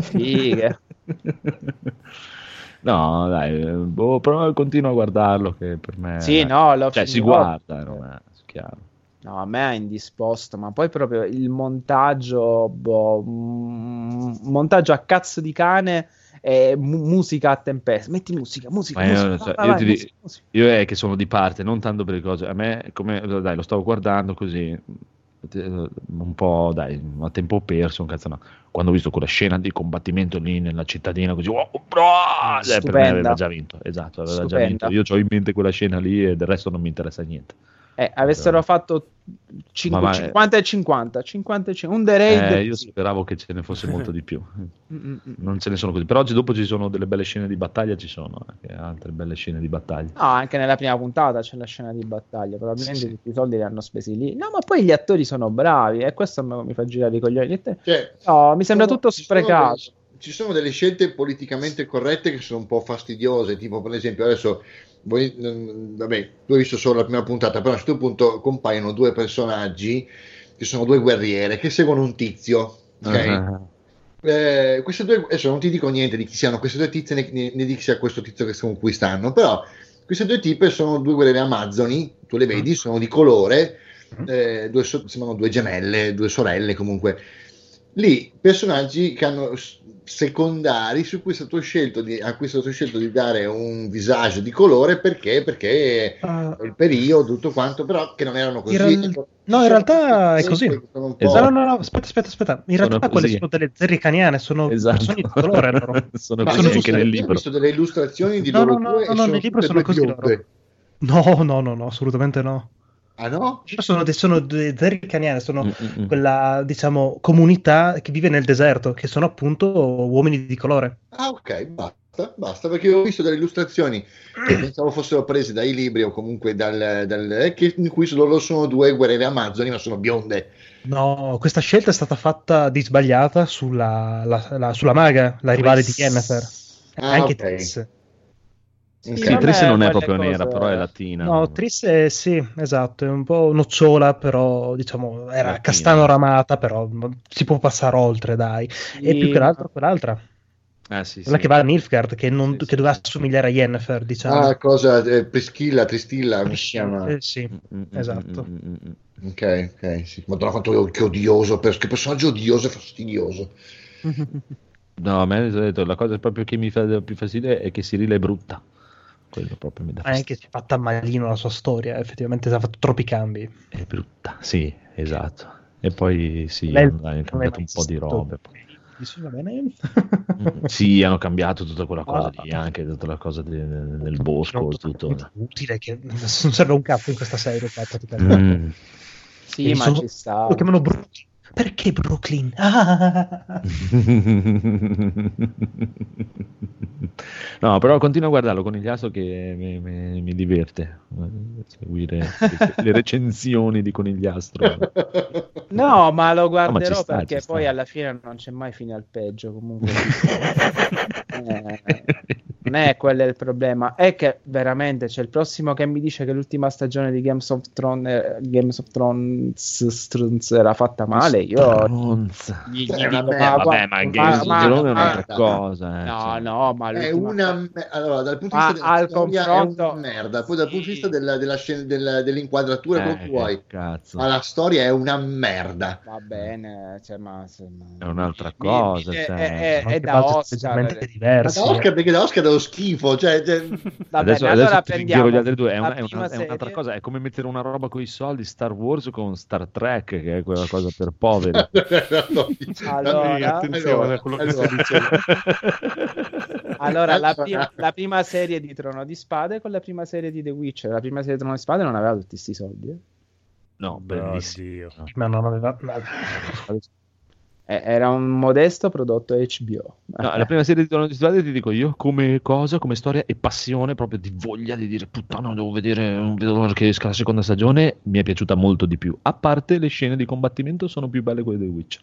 fighe. *laughs* No, dai, boh, però continuo a guardarlo che per me... Sì, no, lo Cioè, si guarda, non è chiaro. No, a me ha indisposto, ma poi proprio il montaggio, boh, mm, montaggio a cazzo di cane e mu- musica a tempesta. Metti musica, musica, io, musica, vai, io vai, musica. Io è che sono di parte, non tanto per le cose. A me, come, dai, lo stavo guardando così, un po', dai, a tempo perso, un cazzo no. Quando ho visto quella scena di combattimento lì nella cittadina, così, wow, bro! Eh, per me aveva già vinto, esatto, aveva già Stupenda. vinto. Io ho in mente quella scena lì e del resto non mi interessa niente. Eh, avessero fatto cin- Ma- ma- 50 e 50, 50 e 50, un Raid. Eh, io speravo che ce ne fosse *laughs* molto di più. Mm, mm, mm. Non ce ne sono così. Però oggi dopo ci sono delle belle scene di battaglia, ci sono anche altre belle scene di battaglia. No, anche nella prima puntata c'è la scena di battaglia. Probabilmente Sì, sì. tutti i soldi li hanno spesi lì. No, ma poi gli attori sono bravi e questo mi fa girare i coglioni. Cioè, No, mi sembra sono- tutto ci sono sprecato. delle- Ci sono delle scelte politicamente corrette che sono un po' fastidiose, tipo per esempio adesso, voi, mm, vabbè, tu hai visto solo la prima puntata, però a un certo punto compaiono due personaggi che sono due guerriere che seguono un tizio, ok? Ah, Eh, queste due, adesso non ti dico niente di chi siano queste due tizie né, né- né di chi sia questo tizio che con cui stanno, però queste due tipe sono due guerriere amazzoni, tu le vedi, sono di colore, eh, due sembrano due gemelle, due sorelle comunque. Lì personaggi che hanno secondari su cui è stato scelto di, a cui è stato scelto di dare un visage di colore perché, perché Ah, il periodo, tutto quanto, però che non erano così. Real- no, in realtà sono è così. sono Esatto. No, no, no, aspetta, aspetta, aspetta. In Sono realtà quelle così. sono delle zerricaniane, sono Esatto. persone di colore loro. *laughs* sono Ma così anche nel io Ho libro. visto delle illustrazioni di No, loro no, due no, e no, sono nel libro sono così. No, no, no, no, assolutamente no. Ah no? Sono, dei- sono dei zerricaniane, sono Mm, mm, mm. quella, diciamo, comunità che vive nel deserto, che sono appunto uomini di colore. Ah ok, basta, basta, perché ho visto delle illustrazioni che *clears throat* pensavo fossero prese dai libri o comunque dal, dal- eh, che, in cui loro sono due guerriere amazzoni ma sono bionde. No, questa scelta è stata fatta di sbagliata sulla, la- la- sulla maga, la rivale di Yennefer. Ah, Anche ok. Triss. Sì, Sì, è non è proprio nera, cose- però è latina. No, Triss è, sì, esatto, è un po' nocciola, però diciamo era Latina. castano ramata, però si può passare oltre, dai. E più che l'altro quell'altra, Eh, sì, quella sì. che va a Nilfgaard, che, non- Sì, che sì, doveva sì. assomigliare a Yennefer, diciamo. Ah, cosa, eh, Prischilla, Tristilla, come si chiama? Eh, sì, Mm, mm, esatto. mm, mm, mm, mm. Ok, ok, sì. Madonna quanto che odioso, per- che personaggio odioso e fastidioso. *laughs* No, a me detto, la cosa proprio che mi fa più fastidio è che Cyril è brutta. Quello proprio mi dà Ma anche si è fatta malino la sua storia, effettivamente ha fatto troppi cambi. È brutta, sì, esatto. E poi sì, Lei hanno, è cambiato un po' di robe. Dici, va bene? Mm, Sì, hanno cambiato tutta quella cosa Ah. lì, anche tutta la cosa de- del bosco, tutto. Utile che non serve un capo in questa serie. qua, praticamente. Mm. Sì, E ma sono- ci sta. Lo chiamano Brooklyn. Perché Brooklyn? Ah! *laughs* No, però continuo a guardarlo con Conigliastro che mi, mi- mi diverte seguire le recensioni di Conigliastro. No, ma lo No, ma guarderò ci sta, perché ci sta. poi alla fine non c'è mai fine al peggio. Comunque, Eh, non è quello il problema. È che veramente c'è il prossimo che mi dice che l'ultima stagione di Games of Thrones, eh, Games of Thrones Thrones era fatta male. Io Stronza. gli, gli È dico, merda. ma, Vabbè, ma ma- Games of ma- Thrones è ma- un'altra cosa. eh, No, cioè. no, ma È una allora, dal punto di Ma vista della al storia confronto- è una merda, poi dal punto di Sì. vista della, della scena, della- dell'inquadratura, Eh, che vuoi, cazzo. ma la storia è una merda. Va bene, cioè, ma, se- ma- È un'altra cosa, mi- cioè. è, è- è da Oscar. Ma diverse. da Oscar, perché da Oscar è lo schifo, cioè, cioè- *laughs* Va adesso bene, adesso allora prendiamo gli altri due. È, una- è una- è un'altra cosa. È come mettere una roba con i soldi Star Wars con Star Trek, che è quella cosa per poveri. *laughs* Allora, attenzione a quello che dicendo. Allora, la, Allora. prima, la prima serie di Trono di Spade con la prima serie di The Witcher. La prima serie di Trono di Spade non aveva tutti questi soldi. eh. No, bellissimo. Oddio. Ma non aveva. Eh, Era un modesto prodotto HBO. No, la prima serie di Trono di Spade ti dico io come cosa, come storia e passione, proprio di voglia di dire puttana devo vedere, non vedo l'ora che esca la seconda stagione, mi è piaciuta molto di più. A parte le scene di combattimento sono più belle quelle del Witch.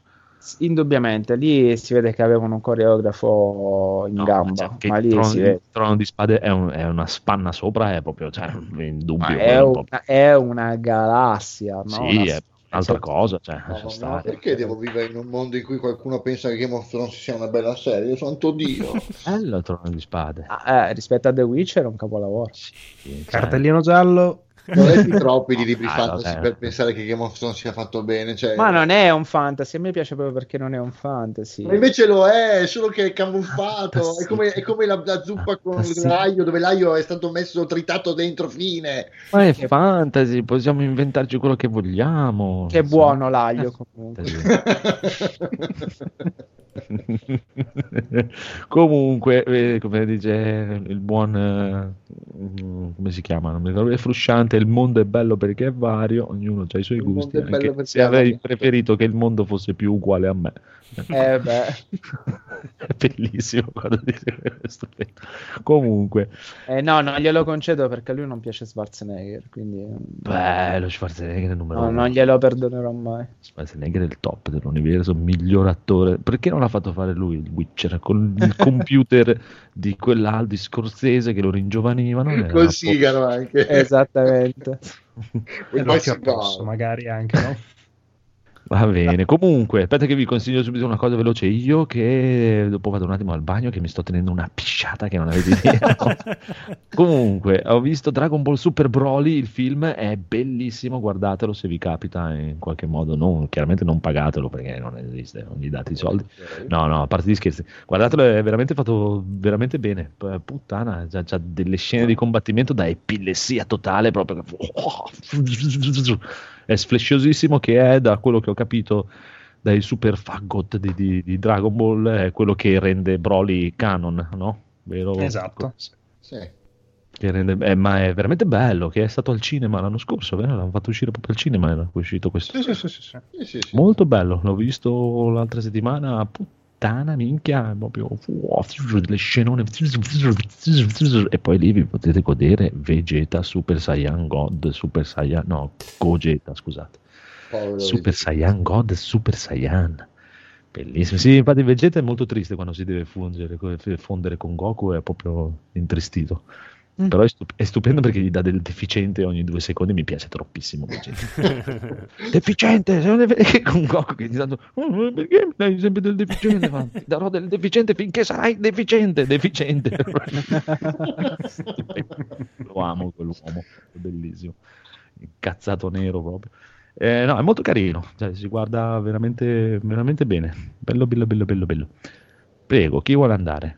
Indubbiamente, lì si vede che avevano un coreografo in No, gamba. cioè, ma lì Trono, si vede. Trono di Spade è, un- è una spanna sopra, è proprio cioè, in dubbio. Ma quello è, un è una galassia, no? Sì, Una- è un'altra cosa. Cioè, No, no, perché devo vivere in un mondo in cui qualcuno pensa che Game of Thrones sia una bella serie? Santo Dio! *laughs* Bello Trono di Spade. Ah, eh, rispetto a The Witcher è un capolavoro. Sì, cioè, Cartellino giallo. Non leggi *laughs* troppi di libri Ah, fantasy vabbè. per pensare che Game of Thrones sia fatto bene. Cioè... Ma non è un fantasy, a me piace proprio perché non è un fantasy. Ma invece lo è, solo che è camuffato. È come, è come la, la zuppa con l'aglio, dove l'aglio è stato messo tritato dentro fine. Ma è fantasy, possiamo inventarci quello che vogliamo. Che buono l'aglio *laughs* comunque. *laughs* *laughs* Comunque, eh, come dice il buon mm, come si chiama? Non mi ricordo, è frusciante, il mondo è bello perché è vario, ognuno ha i suoi Il gusti, se avrei preferito che il mondo fosse più uguale a me. Eh, *laughs* beh. è bellissimo quando dice questo. Comunque, Eh, no, non glielo concedo perché a lui non piace Schwarzenegger, quindi eh, bello Schwarzenegger è il numero no, uno. non glielo perdonerò mai. Schwarzenegger è il top dell'universo, miglior attore. Perché non l'ha fatto fare lui il Witcher con il *laughs* computer di quell'Aldo di Scorsese che lo ringiovanivano? Era Col sigaro anche. Esattamente. *laughs* E poi si magari anche, no? Va bene, comunque, aspetta che vi consiglio subito una cosa veloce. Io che dopo vado un attimo al bagno che mi sto tenendo una pisciata che non avete idea. *laughs* comunque, ho visto Dragon Ball Super Broly, il film è bellissimo, guardatelo se vi capita in qualche modo, non- chiaramente non pagatelo perché non esiste, non gli date i soldi. No, no, a parte gli scherzi, guardatelo, è veramente fatto veramente bene. Puttana, c'ha, c'ha delle scene di combattimento da epilessia totale, proprio. *laughs* È sflesciosissimo che è, da quello che ho capito dai super faggot di, di- di Dragon Ball, è quello che rende Broly canon, no? Vero? Esatto. Sì. Che rende- eh, ma è veramente bello, che è stato al cinema l'anno scorso, vero? L'hanno fatto uscire proprio al cinema, era uscito questo. Sì, sì, sì, sì, sì. Sì, sì, sì. Molto bello, l'ho visto l'altra settimana, puttana minchia, proprio delle scenone e poi lì vi potete godere Vegeta Super Saiyan God, Super Saiyan, no, Gogeta, scusate. Povero Super Saiyan God, Super Saiyan. Bellissimo. Sì, infatti Vegeta è molto triste quando si deve fungere, fondere con Goku, è proprio intristito. Mm. Però è, stup- è stupendo perché gli dà del deficiente ogni due secondi, mi piace troppissimo *laughs* deficiente, sei un defi- con Goku che gli dà "Oh, perché mi dai sempre del deficiente? Ti darò del deficiente finché sarai deficiente, deficiente. *laughs* Lo amo quell'uomo, è bellissimo. Incazzato nero proprio. Eh, no, è molto carino, cioè, si guarda veramente, veramente bene. Bello, bello, bello, bello, bello. Prego, chi vuole andare?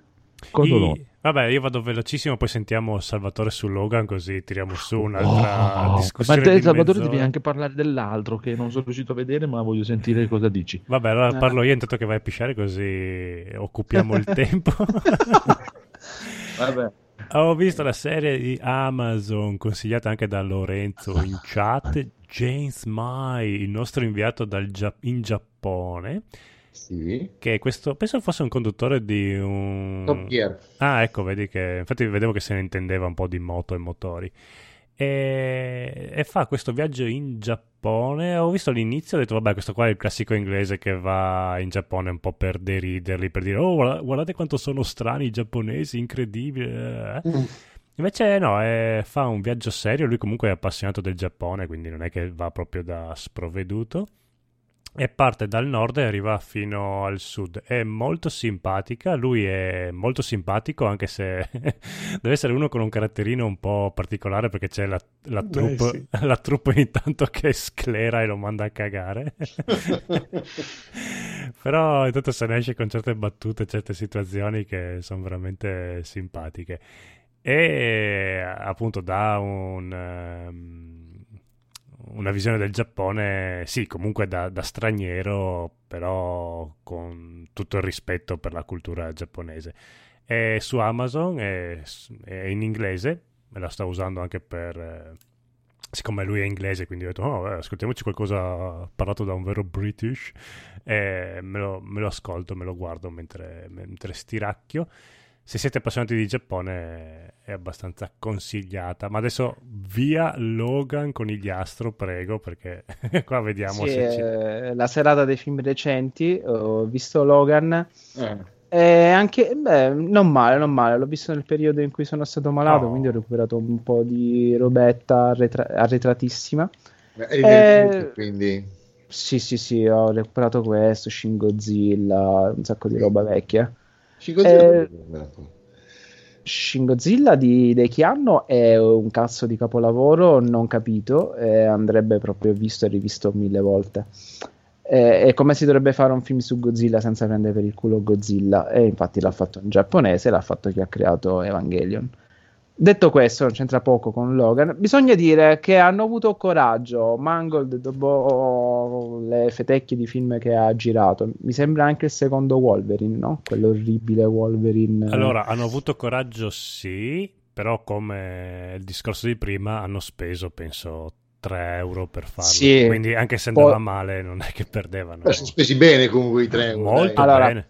Con I- dolore. Vabbè, io vado velocissimo, poi sentiamo Salvatore su Logan, così tiriamo su un'altra Oh, discussione. ma te, di Salvatore, mezz'ora. devi anche parlare dell'altro che non sono riuscito a vedere, ma voglio sentire *laughs* cosa dici. Vabbè, allora Ah. parlo io intanto che vai a pisciare, così occupiamo il *laughs* tempo. *laughs* Vabbè. Ho visto la serie di Amazon consigliata anche da Lorenzo in chat. James Mai, il nostro inviato dal Gia- in Giappone, Sì. che questo, penso fosse un conduttore di un... Top Gear. Ah, ecco, vedi che infatti vedevo che se ne intendeva un po' di moto e motori. E, e fa questo viaggio in Giappone. Ho visto all'inizio, ho detto, vabbè, questo qua è il classico inglese che va in Giappone un po' per deriderli, per dire, oh, guarda- guardate quanto sono strani i giapponesi, incredibile. eh." Invece no, è- fa un viaggio serio, lui comunque è appassionato del Giappone, quindi non è che va proprio da sprovveduto. E parte dal nord e arriva fino al sud. È molto simpatica, lui è molto simpatico anche se *laughs* deve essere uno con un caratterino un po' particolare perché c'è la, la troupe, sì. *laughs* la troupe ogni tanto che sclera e lo manda a cagare. *laughs* Però intanto se ne esce con certe battute, certe situazioni che sono veramente simpatiche. E appunto dà un, ehm, una visione del Giappone, sì, comunque da, da straniero, però con tutto il rispetto per la cultura giapponese. È su Amazon, è, è in inglese, me la sto usando anche per... eh, siccome lui è inglese, quindi ho detto, oh, eh, ascoltiamoci qualcosa parlato da un vero British, e me lo, me lo ascolto, me lo guardo mentre, mentre stiracchio. Se siete appassionati di Giappone è abbastanza consigliata, ma adesso via Logan conigliastro, prego, perché *laughs* qua vediamo Sì, se ci... eh, la serata dei film recenti, ho visto Logan. Eh. E anche, beh, non male, non male. L'ho visto nel periodo in cui sono stato malato, Oh. quindi ho recuperato un po' di robetta arretra- arretratissima. Eri Eh, quindi Sì, sì, sì, ho recuperato questo, Shin Godzilla, un sacco di roba vecchia. Eh, Shin Godzilla di, di che anno è un cazzo di capolavoro non capito, e andrebbe proprio visto e rivisto mille volte. Eh, è come si dovrebbe fare un film su Godzilla senza prendere per il culo Godzilla, e infatti l'ha fatto in giapponese, l'ha fatto chi ha creato Evangelion. Detto questo, non c'entra poco con Logan. Bisogna dire che hanno avuto coraggio. Mangold, dopo le fetecchie di film che ha girato, mi sembra anche il secondo Wolverine, no? Quell'orribile Wolverine. Allora, hanno avuto coraggio sì, Però come il discorso di prima hanno speso, penso, 3 euro per farlo. Sì. Quindi anche se Poi- andava male non è che perdevano. Beh, sono spesi bene comunque i 3 euro. Molto dai. Allora, bene.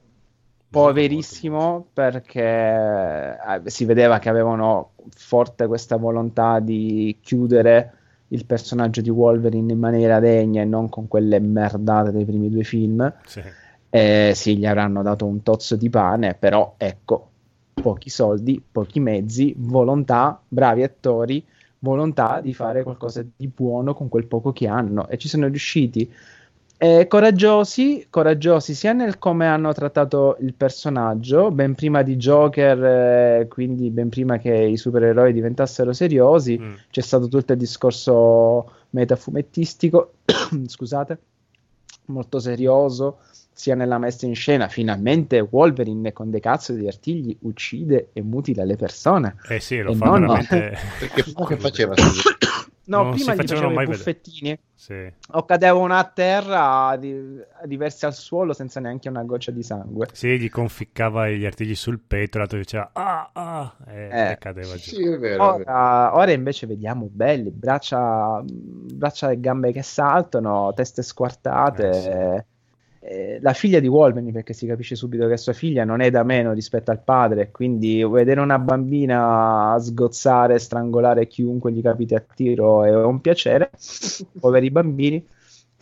Poverissimo perché eh, si vedeva che avevano forte questa volontà di chiudere il personaggio di Wolverine in maniera degna e non con quelle merdate dei primi due film. Sì. Eh, sì, gli avranno dato un tozzo di pane, però ecco, pochi soldi, pochi mezzi, volontà, bravi attori, volontà di fare qualcosa di buono con quel poco che hanno e ci sono riusciti. Eh, coraggiosi, coraggiosi sia nel come hanno trattato il personaggio, ben prima di Joker, eh, quindi ben prima che i supereroi diventassero seriosi, Mm. c'è stato tutto il discorso metafumettistico, *coughs* scusate, molto serioso, sia nella messa in scena. Finalmente Wolverine con dei cazzo di artigli uccide e mutila le persone. Eh sì, lo E fa non- veramente... Perché *laughs* che faceva? No, Non prima gli facevano faceva i buffettini Sì. o cadevano a terra di- diversi al suolo senza neanche una goccia di sangue. Sì, gli conficcava gli artigli sul petto, l'altro diceva ah ah e, Eh. e cadeva giù. Sì, è vero. Ora, ora invece vediamo belli, braccia, braccia e gambe che saltano, teste squartate. Eh, Eh, la figlia di Wolverine, perché si capisce subito che sua figlia non è da meno rispetto al padre, quindi vedere una bambina sgozzare, strangolare chiunque gli capiti a tiro è un piacere, *laughs* poveri bambini.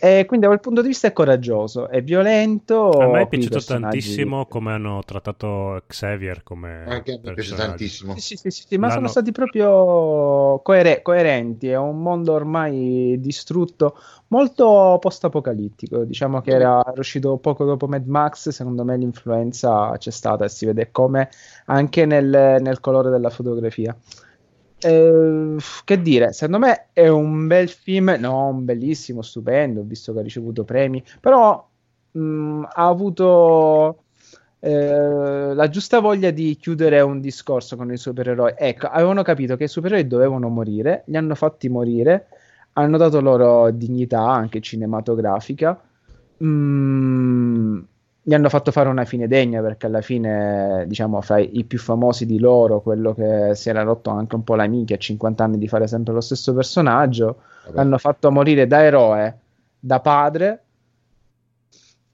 E quindi da quel punto di vista è coraggioso, è violento. A me è piaciuto personaggi- tantissimo come hanno trattato Xavier come Anche a me piace personaggio. tantissimo. Sì, sì, sì, sì, sì, ma sono stati proprio coere- coerenti. È un mondo ormai distrutto, molto post-apocalittico. Diciamo che era era uscito poco dopo Mad Max. Secondo me l'influenza c'è stata e si vede come anche nel, nel colore della fotografia. Eh, che dire, secondo me è un bel film, non bellissimo, stupendo, visto che ha ricevuto premi, però mh, ha avuto eh, la giusta voglia di chiudere un discorso con i supereroi. Ecco, avevano capito che i supereroi dovevano morire, li hanno fatti morire, hanno dato loro dignità anche cinematografica. Mm, gli hanno fatto fare una fine degna perché alla fine, diciamo, fra i più famosi di loro, quello che si era rotto anche un po' la minchia a 50 anni di fare sempre lo stesso personaggio, Vabbè. l'hanno fatto morire da eroe, da padre.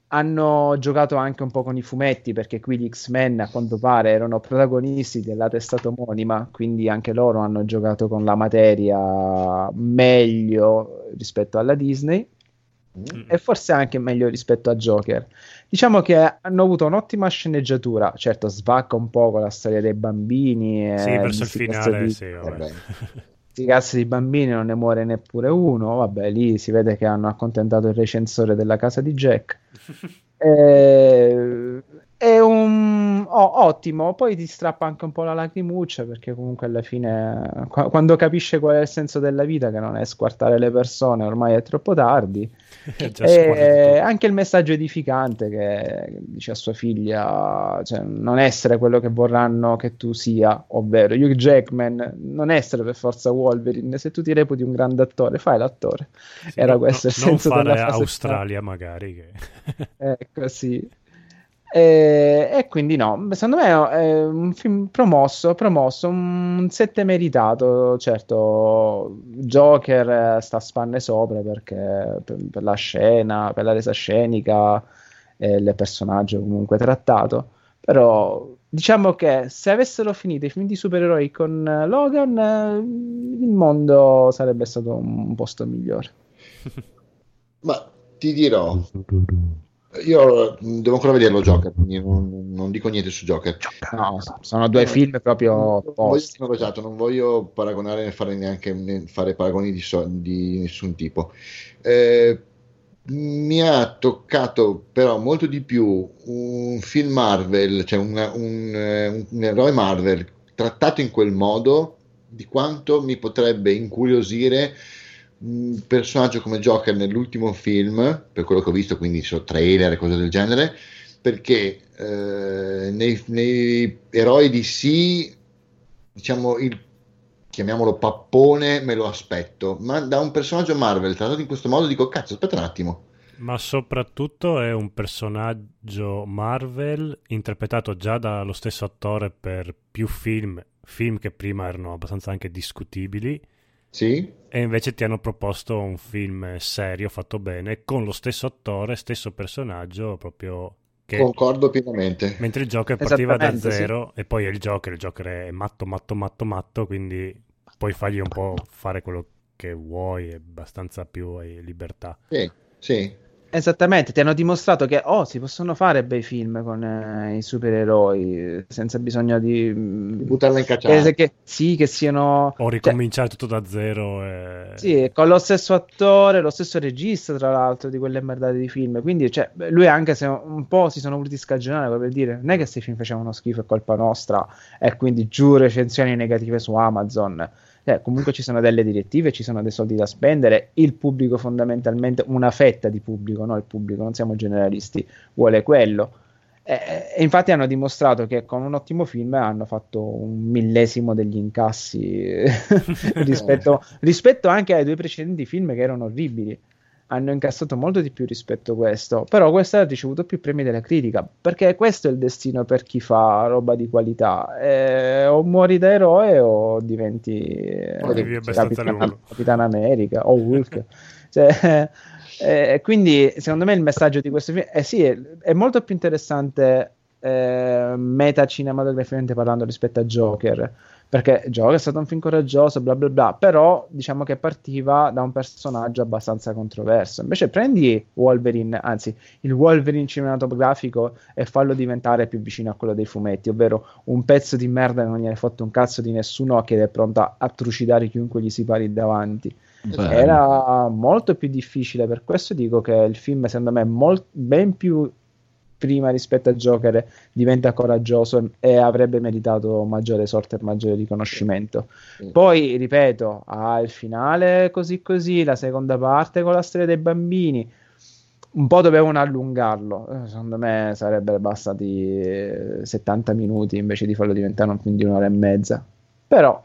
Hanno giocato anche un po' con i fumetti perché qui gli X-Men a quanto pare erano protagonisti della testata omonima, quindi anche loro hanno giocato con la materia meglio rispetto alla Disney Mm. e forse anche meglio rispetto a Joker. Diciamo che hanno avuto un'ottima sceneggiatura, certo svacca un po' con la storia dei bambini. Sì, e verso il cazzo finale, di- sì, vabbè. Vabbè. sti cazzi di bambini non ne muore neppure uno. Vabbè, lì si vede che hanno accontentato il recensore della casa di Jack. *laughs* Eh, è un oh, ottimo. Poi ti strappa anche un po' la lacrimuccia perché comunque alla fine, qua- quando capisce qual è il senso della vita, che non è squartare le persone, ormai è troppo tardi. *laughs* È E anche il messaggio edificante che dice a sua figlia, cioè, non essere quello che vorranno che tu sia, ovvero Hugh Jackman, non essere per forza Wolverine, se tu ti reputi un grande attore, fai l'attore. Sì, era no- questo il no- non senso della fare frase Australia magari che... Ecco, sì. E, e quindi no, secondo me è un film promosso, promosso, un 7 meritato, certo. Joker eh, sta a spanne sopra perché per, per la scena, per la resa scenica e il personaggio comunque trattato, però diciamo che se avessero finito i film di supereroi con eh, Logan eh, il mondo sarebbe stato un posto migliore. Ma ti dirò, io devo ancora vederlo Joker, quindi non, non dico niente su Joker. No, sono due film proprio Non voglio, no, esatto, non voglio paragonare né fare neanche né fare paragoni di, so- di nessun tipo. Eh, mi ha toccato però molto di più un film Marvel, cioè una- un, eh, un- un eroe Marvel trattato in quel modo di quanto mi potrebbe incuriosire un personaggio come Joker nell'ultimo film, per quello che ho visto, quindi so, trailer e cose del genere, perché eh, nei, nei eroi di sì, diciamo, il, chiamiamolo pappone, me lo aspetto, ma da un personaggio Marvel trattato in questo modo dico, cazzo, aspetta un attimo. Ma soprattutto è un personaggio Marvel interpretato già dallo stesso attore per più film film che prima erano abbastanza anche discutibili Sì? e invece ti hanno proposto un film serio, fatto bene, con lo stesso attore, stesso personaggio, proprio che... Concordo pienamente. Mentre il Joker partiva da Esattamente, sì. zero e poi è il Joker, il Joker è matto, matto, matto, matto, quindi puoi fargli un po' fare quello che vuoi, è abbastanza più hai libertà. Sì, sì. Esattamente, ti hanno dimostrato che oh, si possono fare bei film con eh, i supereroi eh, senza bisogno di... Di buttarla in cacciata. che, che- sì, che siano... O ricominciare tutto da zero e... Sì, con lo stesso attore, lo stesso regista, tra l'altro, di quelle merdate di film. Quindi, cioè, lui anche se un po' si sono voluti scagionare, per dire, non è che questi film facevano schifo, è colpa nostra, e quindi giù recensioni negative su Amazon. Eh, comunque ci sono delle direttive, ci sono dei soldi da spendere. Il pubblico, fondamentalmente, una fetta di pubblico, no? Il pubblico, non siamo generalisti, vuole quello. E, e infatti hanno dimostrato che con un ottimo film hanno fatto un millesimo degli incassi eh, *laughs* rispetto, *laughs* rispetto anche ai due precedenti film che erano orribili. Hanno incassato molto di più rispetto a questo, però questo ha ricevuto più premi della critica, perché questo è il destino per chi fa roba di qualità. Eh, o muori da eroe o diventi eh, Capitan. Capitan America o Hulk. *laughs* Cioè, eh, quindi, secondo me, il messaggio di questo film eh sì, è, è molto più interessante eh, meta cinematograficamente parlando rispetto a Joker. Perché Joker è stato un film coraggioso, bla bla bla, però diciamo che partiva da un personaggio abbastanza controverso. Invece prendi Wolverine, anzi il Wolverine cinematografico e fallo diventare più vicino a quello dei fumetti, ovvero un pezzo di merda che non gliene è fatto un cazzo di nessuno che è pronto a trucidare chiunque gli si pari davanti. Bello. Era molto più difficile, per questo dico che il film secondo me è mol- ben più prima rispetto a Joker diventa coraggioso e avrebbe meritato maggiore sorte e maggiore riconoscimento. Poi, ripeto, ha il finale così così, la seconda parte con la storia dei bambini. Un po' dovevano allungarlo, Eh, secondo me sarebbero bastati eh, 70 minuti invece di farlo diventare un film di un'ora e mezza. Però,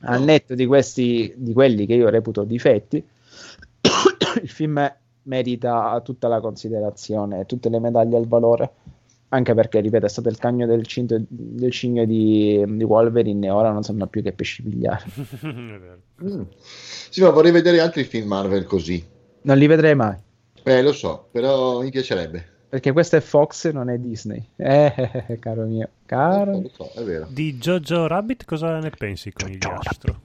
al netto di questi, di quelli che io reputo difetti, *coughs* il film merita tutta la considerazione e tutte le medaglie al valore. Anche perché, ripeto, è stato il cagno del, cinto- del cigno di, di Wolverine e ora non sanno più che pesci pigliare. *laughs* Mm. Sì, ma vorrei vedere altri film Marvel così. Non li vedrei mai. Eh, lo so, però mi piacerebbe. Perché questo è Fox, non è Disney. Eh, eh, *laughs* eh, caro mio, caro. Lo so, è vero. Di Jojo Rabbit cosa ne pensi con il astro?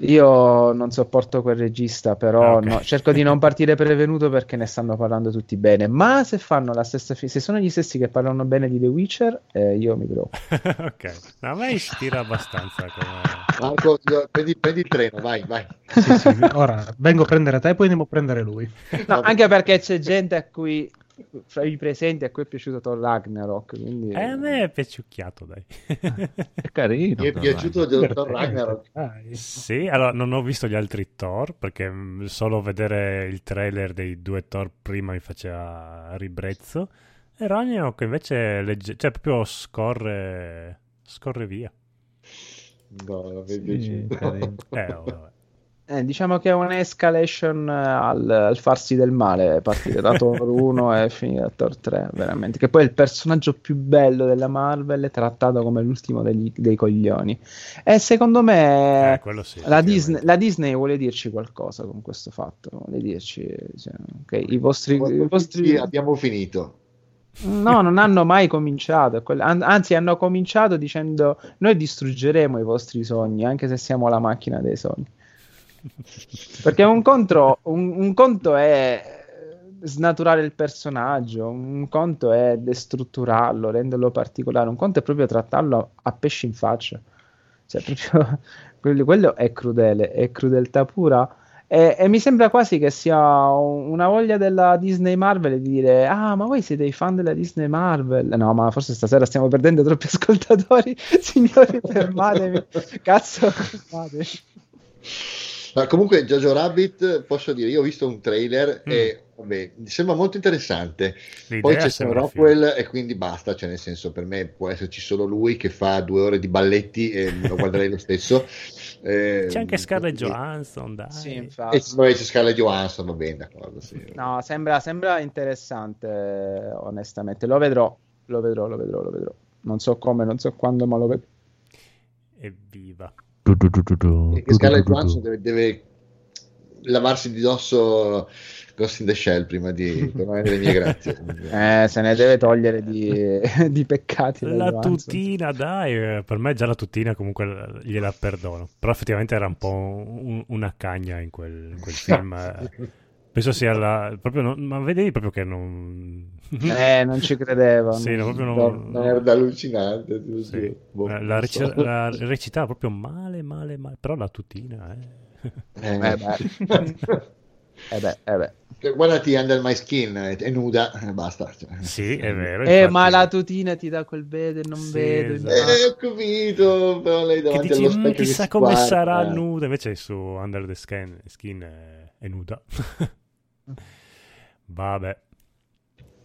Io non sopporto quel regista, però Ah, ok. no, cerco di non partire prevenuto perché ne stanno parlando tutti bene. Ma se fanno la stessa fi- se sono gli stessi che parlano bene di The Witcher, eh, io mi preoccupo. *laughs* ok, a me ispira abbastanza come... Marco, prendi, prendi il treno, vai, vai. Sì, sì, ora vengo a prendere te e poi andiamo a prendere lui. No, anche perché c'è gente a cui fra i presenti a cui è piaciuto Thor Ragnarok, quindi Eh, a me è piaciucchiato, dai. *laughs* È carino. Mi è piaciuto il dottor Ragnarok. Dai. Sì, allora non ho visto gli altri Thor perché mh, solo vedere il trailer dei due Thor prima mi faceva ribrezzo. E Ragnarok invece legge- cioè proprio scorre, scorre via. No, mi è Sì. Eh, oh, vabbè. Eh, diciamo che è un'escalation eh, al, al farsi del male, partire da Thor *laughs* 1 e finire da Thor 3, veramente. Che poi è il personaggio più bello della Marvel è trattato come l'ultimo degli- dei coglioni. E secondo me Eh, sì, la. Disney, la Disney vuole dirci qualcosa con questo fatto. Vuole dirci, cioè, ok, i vostri... i Sì, vostri... abbiamo finito. No, non hanno mai cominciato. Anzi, hanno cominciato dicendo: Noi distruggeremo i vostri sogni, anche se siamo la macchina dei sogni. Perché un conto, un, un conto è snaturare il personaggio, un conto è destrutturarlo, renderlo particolare, un conto è proprio trattarlo a pesci in faccia. Cioè, proprio *laughs* quello, quello è crudele, è crudeltà pura. E, e mi sembra quasi che sia un- una voglia della Disney Marvel di dire: Ah, ma voi siete i fan della Disney Marvel? No, ma forse stasera stiamo perdendo troppi *laughs* ascoltatori. Signori, fermatevi. *laughs* Cazzo, fermatevi. Ma comunque Jojo Rabbit, posso dire, io ho visto un trailer Mm. e vabbè, mi sembra molto interessante. L'idea Poi c'è Sam Rockwell e quindi basta, cioè nel senso per me può esserci solo lui che fa due ore di balletti e lo guarderei lo stesso. *laughs* Eh, C'è anche Scarlett e- Johansson, dai. Sì, E infatti. vabbè, c'è Scarlett Johansson, va bene, d'accordo. Sì. No, sembra, sembra interessante, onestamente. Lo vedrò, lo vedrò, lo vedrò, lo vedrò. Non so come, non so quando, ma lo vedrò. Evviva. Du, du, du, du, du, E che Scarlett du, du, Johansson deve, deve lavarsi di dosso Ghost in the Shell prima di *laughs* tornare nelle mie grazie. Eh, se ne deve togliere di, *laughs* di peccati. La Johansson. tutina, dai, eh, per me già la tutina comunque gliela perdono. Però effettivamente era un po' un- una cagna in quel, in quel *laughs* film. Eh. Penso sia la... proprio non- ma vedevi proprio che non... Eh, non ci credevo. Sì, no, proprio No, non... merda allucinante. tu, Sì. sì. Boh, la, non la reci- so. la recitava proprio male, male, male. Però la tutina, eh. Eh, Eh beh. Eh beh, eh beh. Cioè, Guardati Under My Skin, è, nuda, eh, basta. Cioè. Sì, è vero. Eh, infatti. ma la tutina ti dà quel vede, non Sì, vedo. esatto. Eh, ho capito, però lei Che davanti dici, allo "Mm, specchio chissà che come sguarda". sarà nuda. Invece su Under the Skin, skin è, è nuda. *laughs* Vabbè.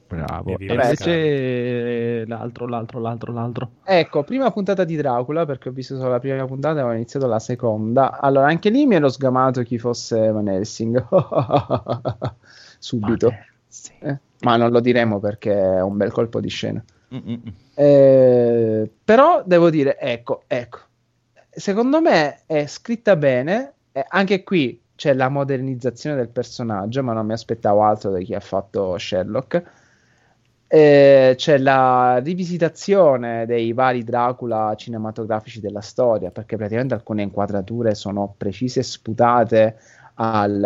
Bravo. E invece l'altro, l'altro, l'altro, l'altro. Ecco, prima puntata di Dracula, perché ho visto solo la prima puntata e ho iniziato la seconda. Allora, anche lì mi ero sgamato chi fosse Van Helsing. *laughs* Subito. Eh, ma non lo diremo perché è un bel colpo di scena. Mm-mm. Eh, però devo dire, ecco, ecco, secondo me è scritta bene. eh, anche qui c'è la modernizzazione del personaggio, ma non mi aspettavo altro da chi ha fatto Sherlock. Eh, c'è la rivisitazione dei vari Dracula cinematografici della storia, perché praticamente alcune inquadrature sono precise e sputate al,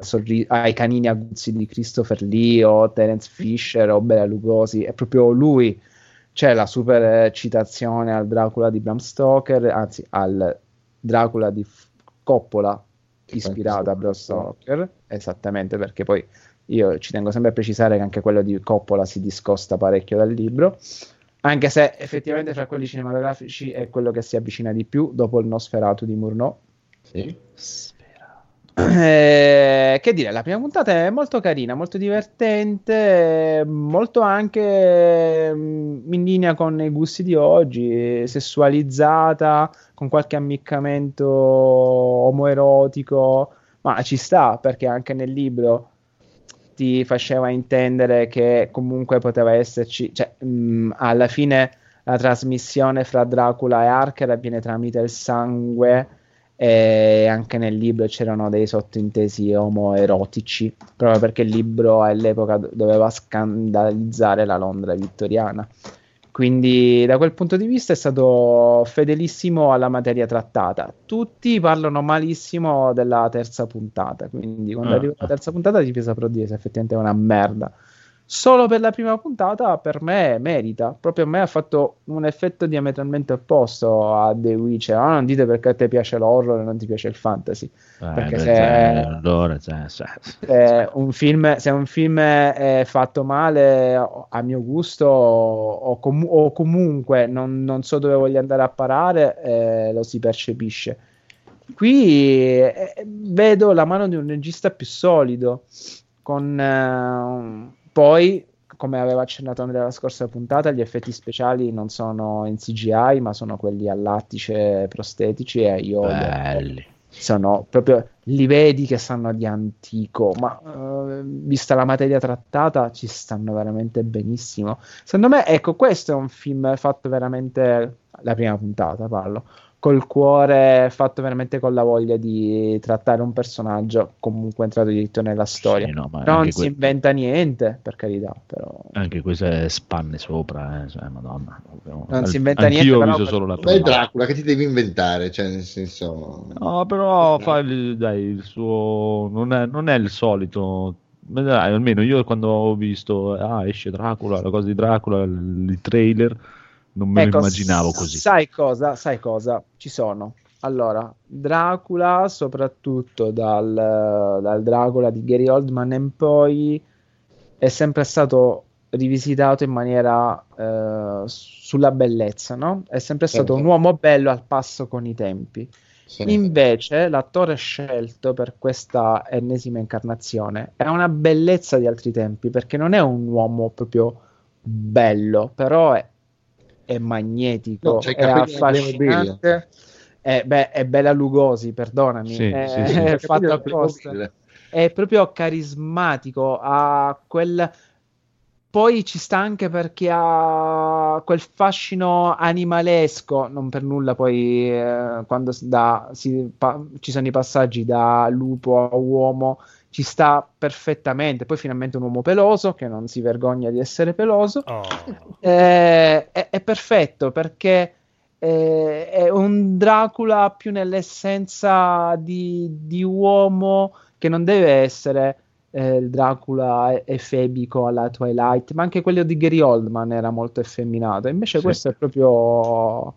eh, sorri- ai canini aguzzi di Christopher Lee o Terence Fisher o Bela Lugosi. È proprio lui c'è la super eh, citazione al Dracula di Bram Stoker, anzi al Dracula di F- Coppola ispirata a Bram Stoker, esattamente perché poi io ci tengo sempre a precisare che anche quello di Coppola si discosta parecchio dal libro, anche se effettivamente fra quelli cinematografici è quello che si avvicina di più dopo il Nosferatu di Murnau. Sì. Eh, che dire, la prima puntata è molto carina, molto divertente, molto anche mm, in linea con i gusti di oggi, sessualizzata, con qualche ammiccamento omoerotico, ma ci sta perché anche nel libro ti faceva intendere che comunque poteva esserci, cioè mm, alla fine la trasmissione fra Dracula e Harker avviene tramite il sangue e anche nel libro c'erano dei sottintesi omoerotici, proprio perché il libro all'epoca do- doveva scandalizzare la Londra vittoriana. Quindi da quel punto di vista è stato fedelissimo alla materia trattata. Tutti parlano malissimo della terza puntata, quindi quando Ah. arriva la terza puntata ti saprò dire se effettivamente è una merda. Solo per la prima puntata per me merita, proprio a me ha fatto un effetto diametralmente opposto a The Witcher. Ah, non dite perché a te piace l'horror e non ti piace il fantasy. Eh, Perché se- cioè, allora, cioè, cioè, Eh, un film, se un film è fatto male a mio gusto o, comu- o comunque non, non so dove voglio andare a parare, eh, lo si percepisce. Qui eh, vedo la mano di un regista più solido, con eh, poi, come aveva accennato Andrea la scorsa puntata, gli effetti speciali non sono in CGI, ma sono quelli al lattice prostetici e io belli. sono proprio li vedi che sanno di antico, ma eh, vista la materia trattata ci stanno veramente benissimo. Secondo me, ecco, questo è un film fatto veramente la prima puntata, parlo col cuore, fatto veramente con la voglia di trattare un personaggio comunque entrato diritto nella storia. Sì, no, non si que- inventa niente, per carità, però Anche queste spanne sopra, eh, cioè, madonna. Non si inventa Anch'io niente, ho però- visto solo la Ma è prima. Dracula, che ti devi inventare? Cioè, nel senso... No, però fa il, dai, il suo non è, non è il solito. Dai, almeno io quando ho visto ah, esce Dracula, la cosa di Dracula, il trailer, non me Ecco, lo immaginavo così. Sai cosa? Sai cosa? Ci sono. Allora, Dracula, soprattutto dal, dal Dracula di Gary Oldman in poi, è sempre stato rivisitato in maniera eh, sulla bellezza, no? È sempre stato Certo. un uomo bello al passo con i tempi. Sì. Invece, l'attore scelto per questa ennesima incarnazione è una bellezza di altri tempi, perché non è un uomo proprio bello, però è, è magnetico, No, i è affascinante. È, beh, è Bella Lugosi, perdonami, Sì, è, sì, *laughs* sì. è fatto Capito? apposta è proprio carismatico, ha quel poi ci sta anche perché ha quel fascino animalesco, non per nulla poi eh, quando da- si pa- ci sono i passaggi da lupo a uomo, ci sta perfettamente. Poi finalmente un uomo peloso che non si vergogna di essere peloso. Oh. Eh, è, è perfetto perché eh, è un Dracula più nell'essenza di, di uomo che non deve essere eh, il Dracula efebico alla Twilight, ma anche quello di Gary Oldman era molto effeminato. Invece Sì. questo è proprio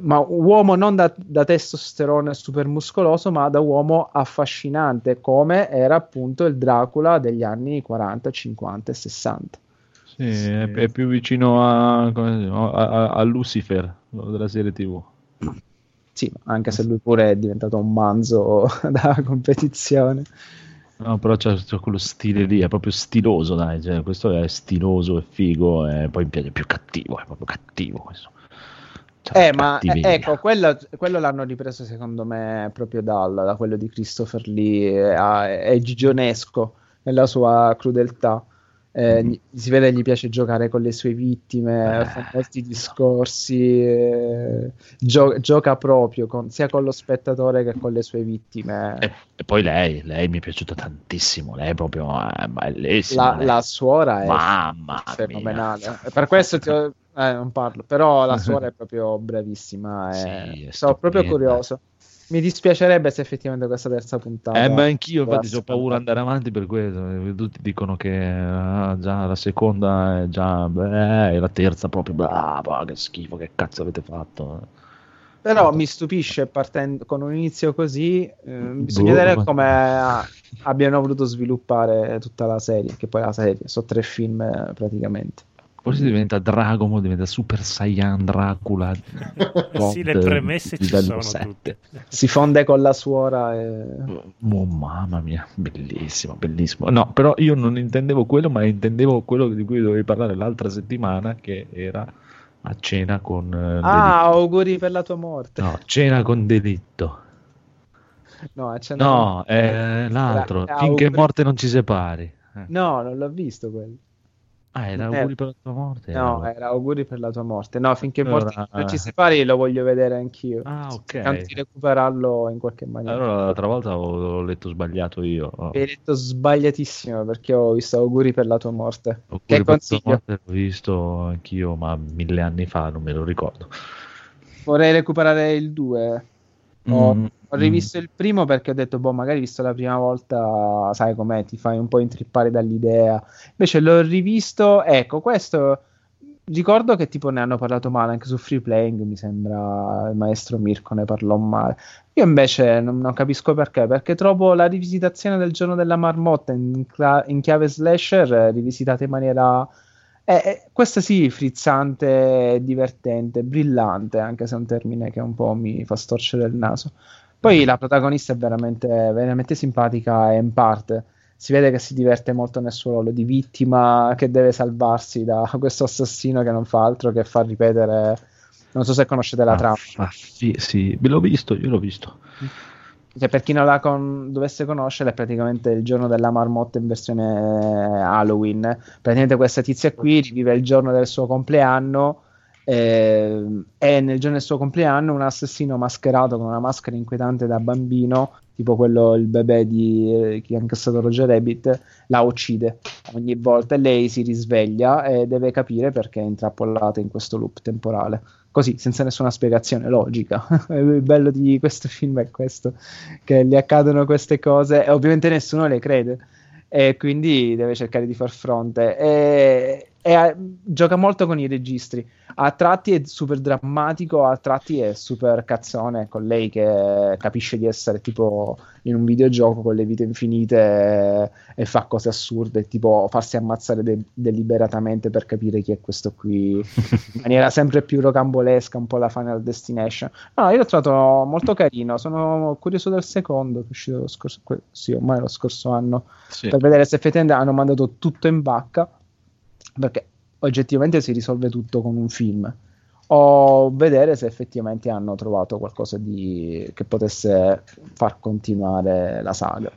ma uomo non da, da testosterone super muscoloso, ma da uomo affascinante, come era appunto il Dracula degli anni 40, 50 e 60. Sì, È, è più vicino a, come si chiama, a- a- a Lucifer della serie TV. Sì, anche se lui pure è diventato un manzo *laughs* da competizione. No, però c'è, c'è quello stile lì, è proprio stiloso, dai. cioè, questo è stiloso, è figo, e poi mi piace più cattivo, è proprio cattivo questo. Cioè, Eh, ma eh, ecco, quello, quello l'hanno ripreso secondo me proprio dal, da quello di Christopher Lee, è, è gigionesco nella sua crudeltà. Eh, Mhm. si vede che gli piace giocare con le sue vittime, Eh, fa molti discorsi, eh, gio- gioca proprio con- sia con lo spettatore che con le sue vittime. E, e poi lei, lei mi è piaciuta tantissimo, lei è proprio eh, bellissima. La, lei. la suora è Mamma fenomenale. mia. Per questo ti ho- eh, non parlo, però la *laughs* suora è proprio bravissima. Sì, E è sono proprio curioso. Mi dispiacerebbe se effettivamente questa terza puntata. Eh, ma anch'io infatti ho paura di andare avanti per questo. eh, Tutti dicono che ah, già la seconda è già beh, e la terza proprio brava, che schifo, che cazzo avete fatto. Però mi stupisce partendo con un inizio così. eh, bisogna Boh, vedere come abbiano voluto sviluppare tutta la serie. Che poi la serie sono tre film eh, praticamente. Forse diventa Dragon, diventa Super Saiyan Dracula. *laughs* Sì, le premesse ci sono sette. tutte. Si fonde con la suora. E... Oh, mamma mia, bellissimo, bellissimo. No, però io non intendevo quello, ma intendevo quello di cui dovevi parlare l'altra settimana, che era a cena con eh, Ah, auguri per la tua morte. Delitto. No, cena con delitto. No, c'è No, è l'altro. Era- Finché auguri- morte non ci separi. Eh. No, non l'ho visto quello. Ah, era non auguri era- per la tua morte. No, era- era auguri per la tua morte. No, finché Allora, morti non ci eh. separi lo voglio vedere anch'io. Ah, ok. Di recuperarlo in qualche maniera. Allora l'altra volta ho, ho letto sbagliato io. Oh. Hai detto sbagliatissimo perché ho visto auguri per la tua morte. Auguri Che per la tua consiglio? l'ho visto anch'io, ma mille anni fa, non me lo ricordo. Vorrei recuperare il 2. Ho, Mm, ho rivisto il primo perché ho detto, boh, magari visto la prima volta, sai com'è, ti fai un po' intrippare dall'idea. Invece l'ho rivisto, ecco, questo ricordo che tipo ne hanno parlato male anche su Free Playing, mi sembra il maestro Mirko ne parlò male. Io invece non, non capisco perché, perché trovo la rivisitazione del giorno della marmotta in, in chiave slasher rivisitata in maniera... eh, eh, questa sì, frizzante, divertente, brillante, anche se è un termine che un po' mi fa storcere il naso. Poi la protagonista è veramente, veramente simpatica e in parte si vede che si diverte molto nel suo ruolo di vittima che deve salvarsi da *laughs* questo assassino che non fa altro che far ripetere. Non so se conoscete la ah, trama. ah, sì, sì, l'ho visto, io l'ho visto. Cioè, per chi non la con- dovesse conoscere, è praticamente il giorno della marmotta in versione Halloween. Praticamente questa tizia qui rivive il giorno del suo compleanno. eh, e nel giorno del suo compleanno un assassino mascherato con una maschera inquietante da bambino, tipo quello il bebè di eh, chi ha incassato Roger Rabbit, la uccide ogni volta e lei si risveglia e deve capire perché è intrappolata in questo loop temporale. Così, senza nessuna spiegazione logica. *laughs* Il bello di questo film è questo, che gli accadono queste cose e ovviamente nessuno le crede e quindi deve cercare di far fronte. E, ha- gioca molto con i registri. A tratti è super drammatico, a tratti è super cazzone con lei che capisce di essere tipo in un videogioco con le vite infinite e, e fa cose assurde, tipo farsi ammazzare de- deliberatamente per capire chi è questo qui, in maniera sempre più rocambolesca, un po' la Final Destination. No, io l'ho trovato molto carino, sono curioso del secondo, che è uscito lo scorso, que- sì, ormai lo scorso anno, Sì. per vedere se effettivamente hanno mandato tutto in vacca, perché oggettivamente si risolve tutto con un film, o vedere se effettivamente hanno trovato qualcosa di... che potesse far continuare la saga.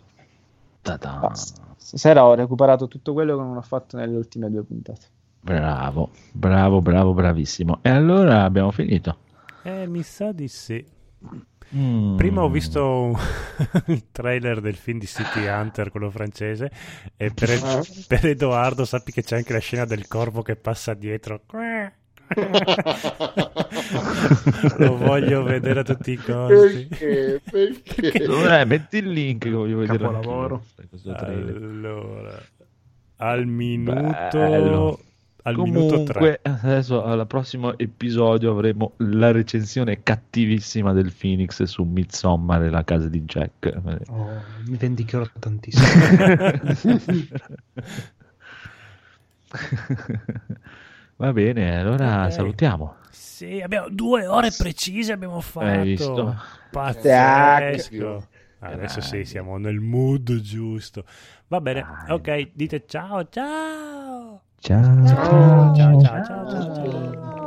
Basta. stasera ho recuperato tutto quello che non ho fatto nelle ultime due puntate. Bravo, bravo, bravo, bravissimo. E allora abbiamo finito. Eh, mi sa di sì. Mm. Prima ho visto *laughs* il trailer del film di City Hunter, quello francese, e per, Ah. per Edoardo sappi che c'è anche la scena del corvo che passa dietro. *laughs* Lo voglio vedere a tutti i costi. Perché? Perché? Dov'è? Metti il link che voglio vedere. Capolavoro. Allora, al minuto, Bello. Al minuto 3. Comunque, adesso al prossimo episodio avremo la recensione cattivissima del Phoenix su Midsommar e la casa di Jack. Oh, mi vendicherò tantissimo. *laughs* Va bene, allora Ok. salutiamo. Sì, abbiamo due ore precise abbiamo fatto. Hai visto? Pazzesco. Adesso sì, siamo nel mood giusto. Va bene, ok, dite ciao, ciao. 加加加加加。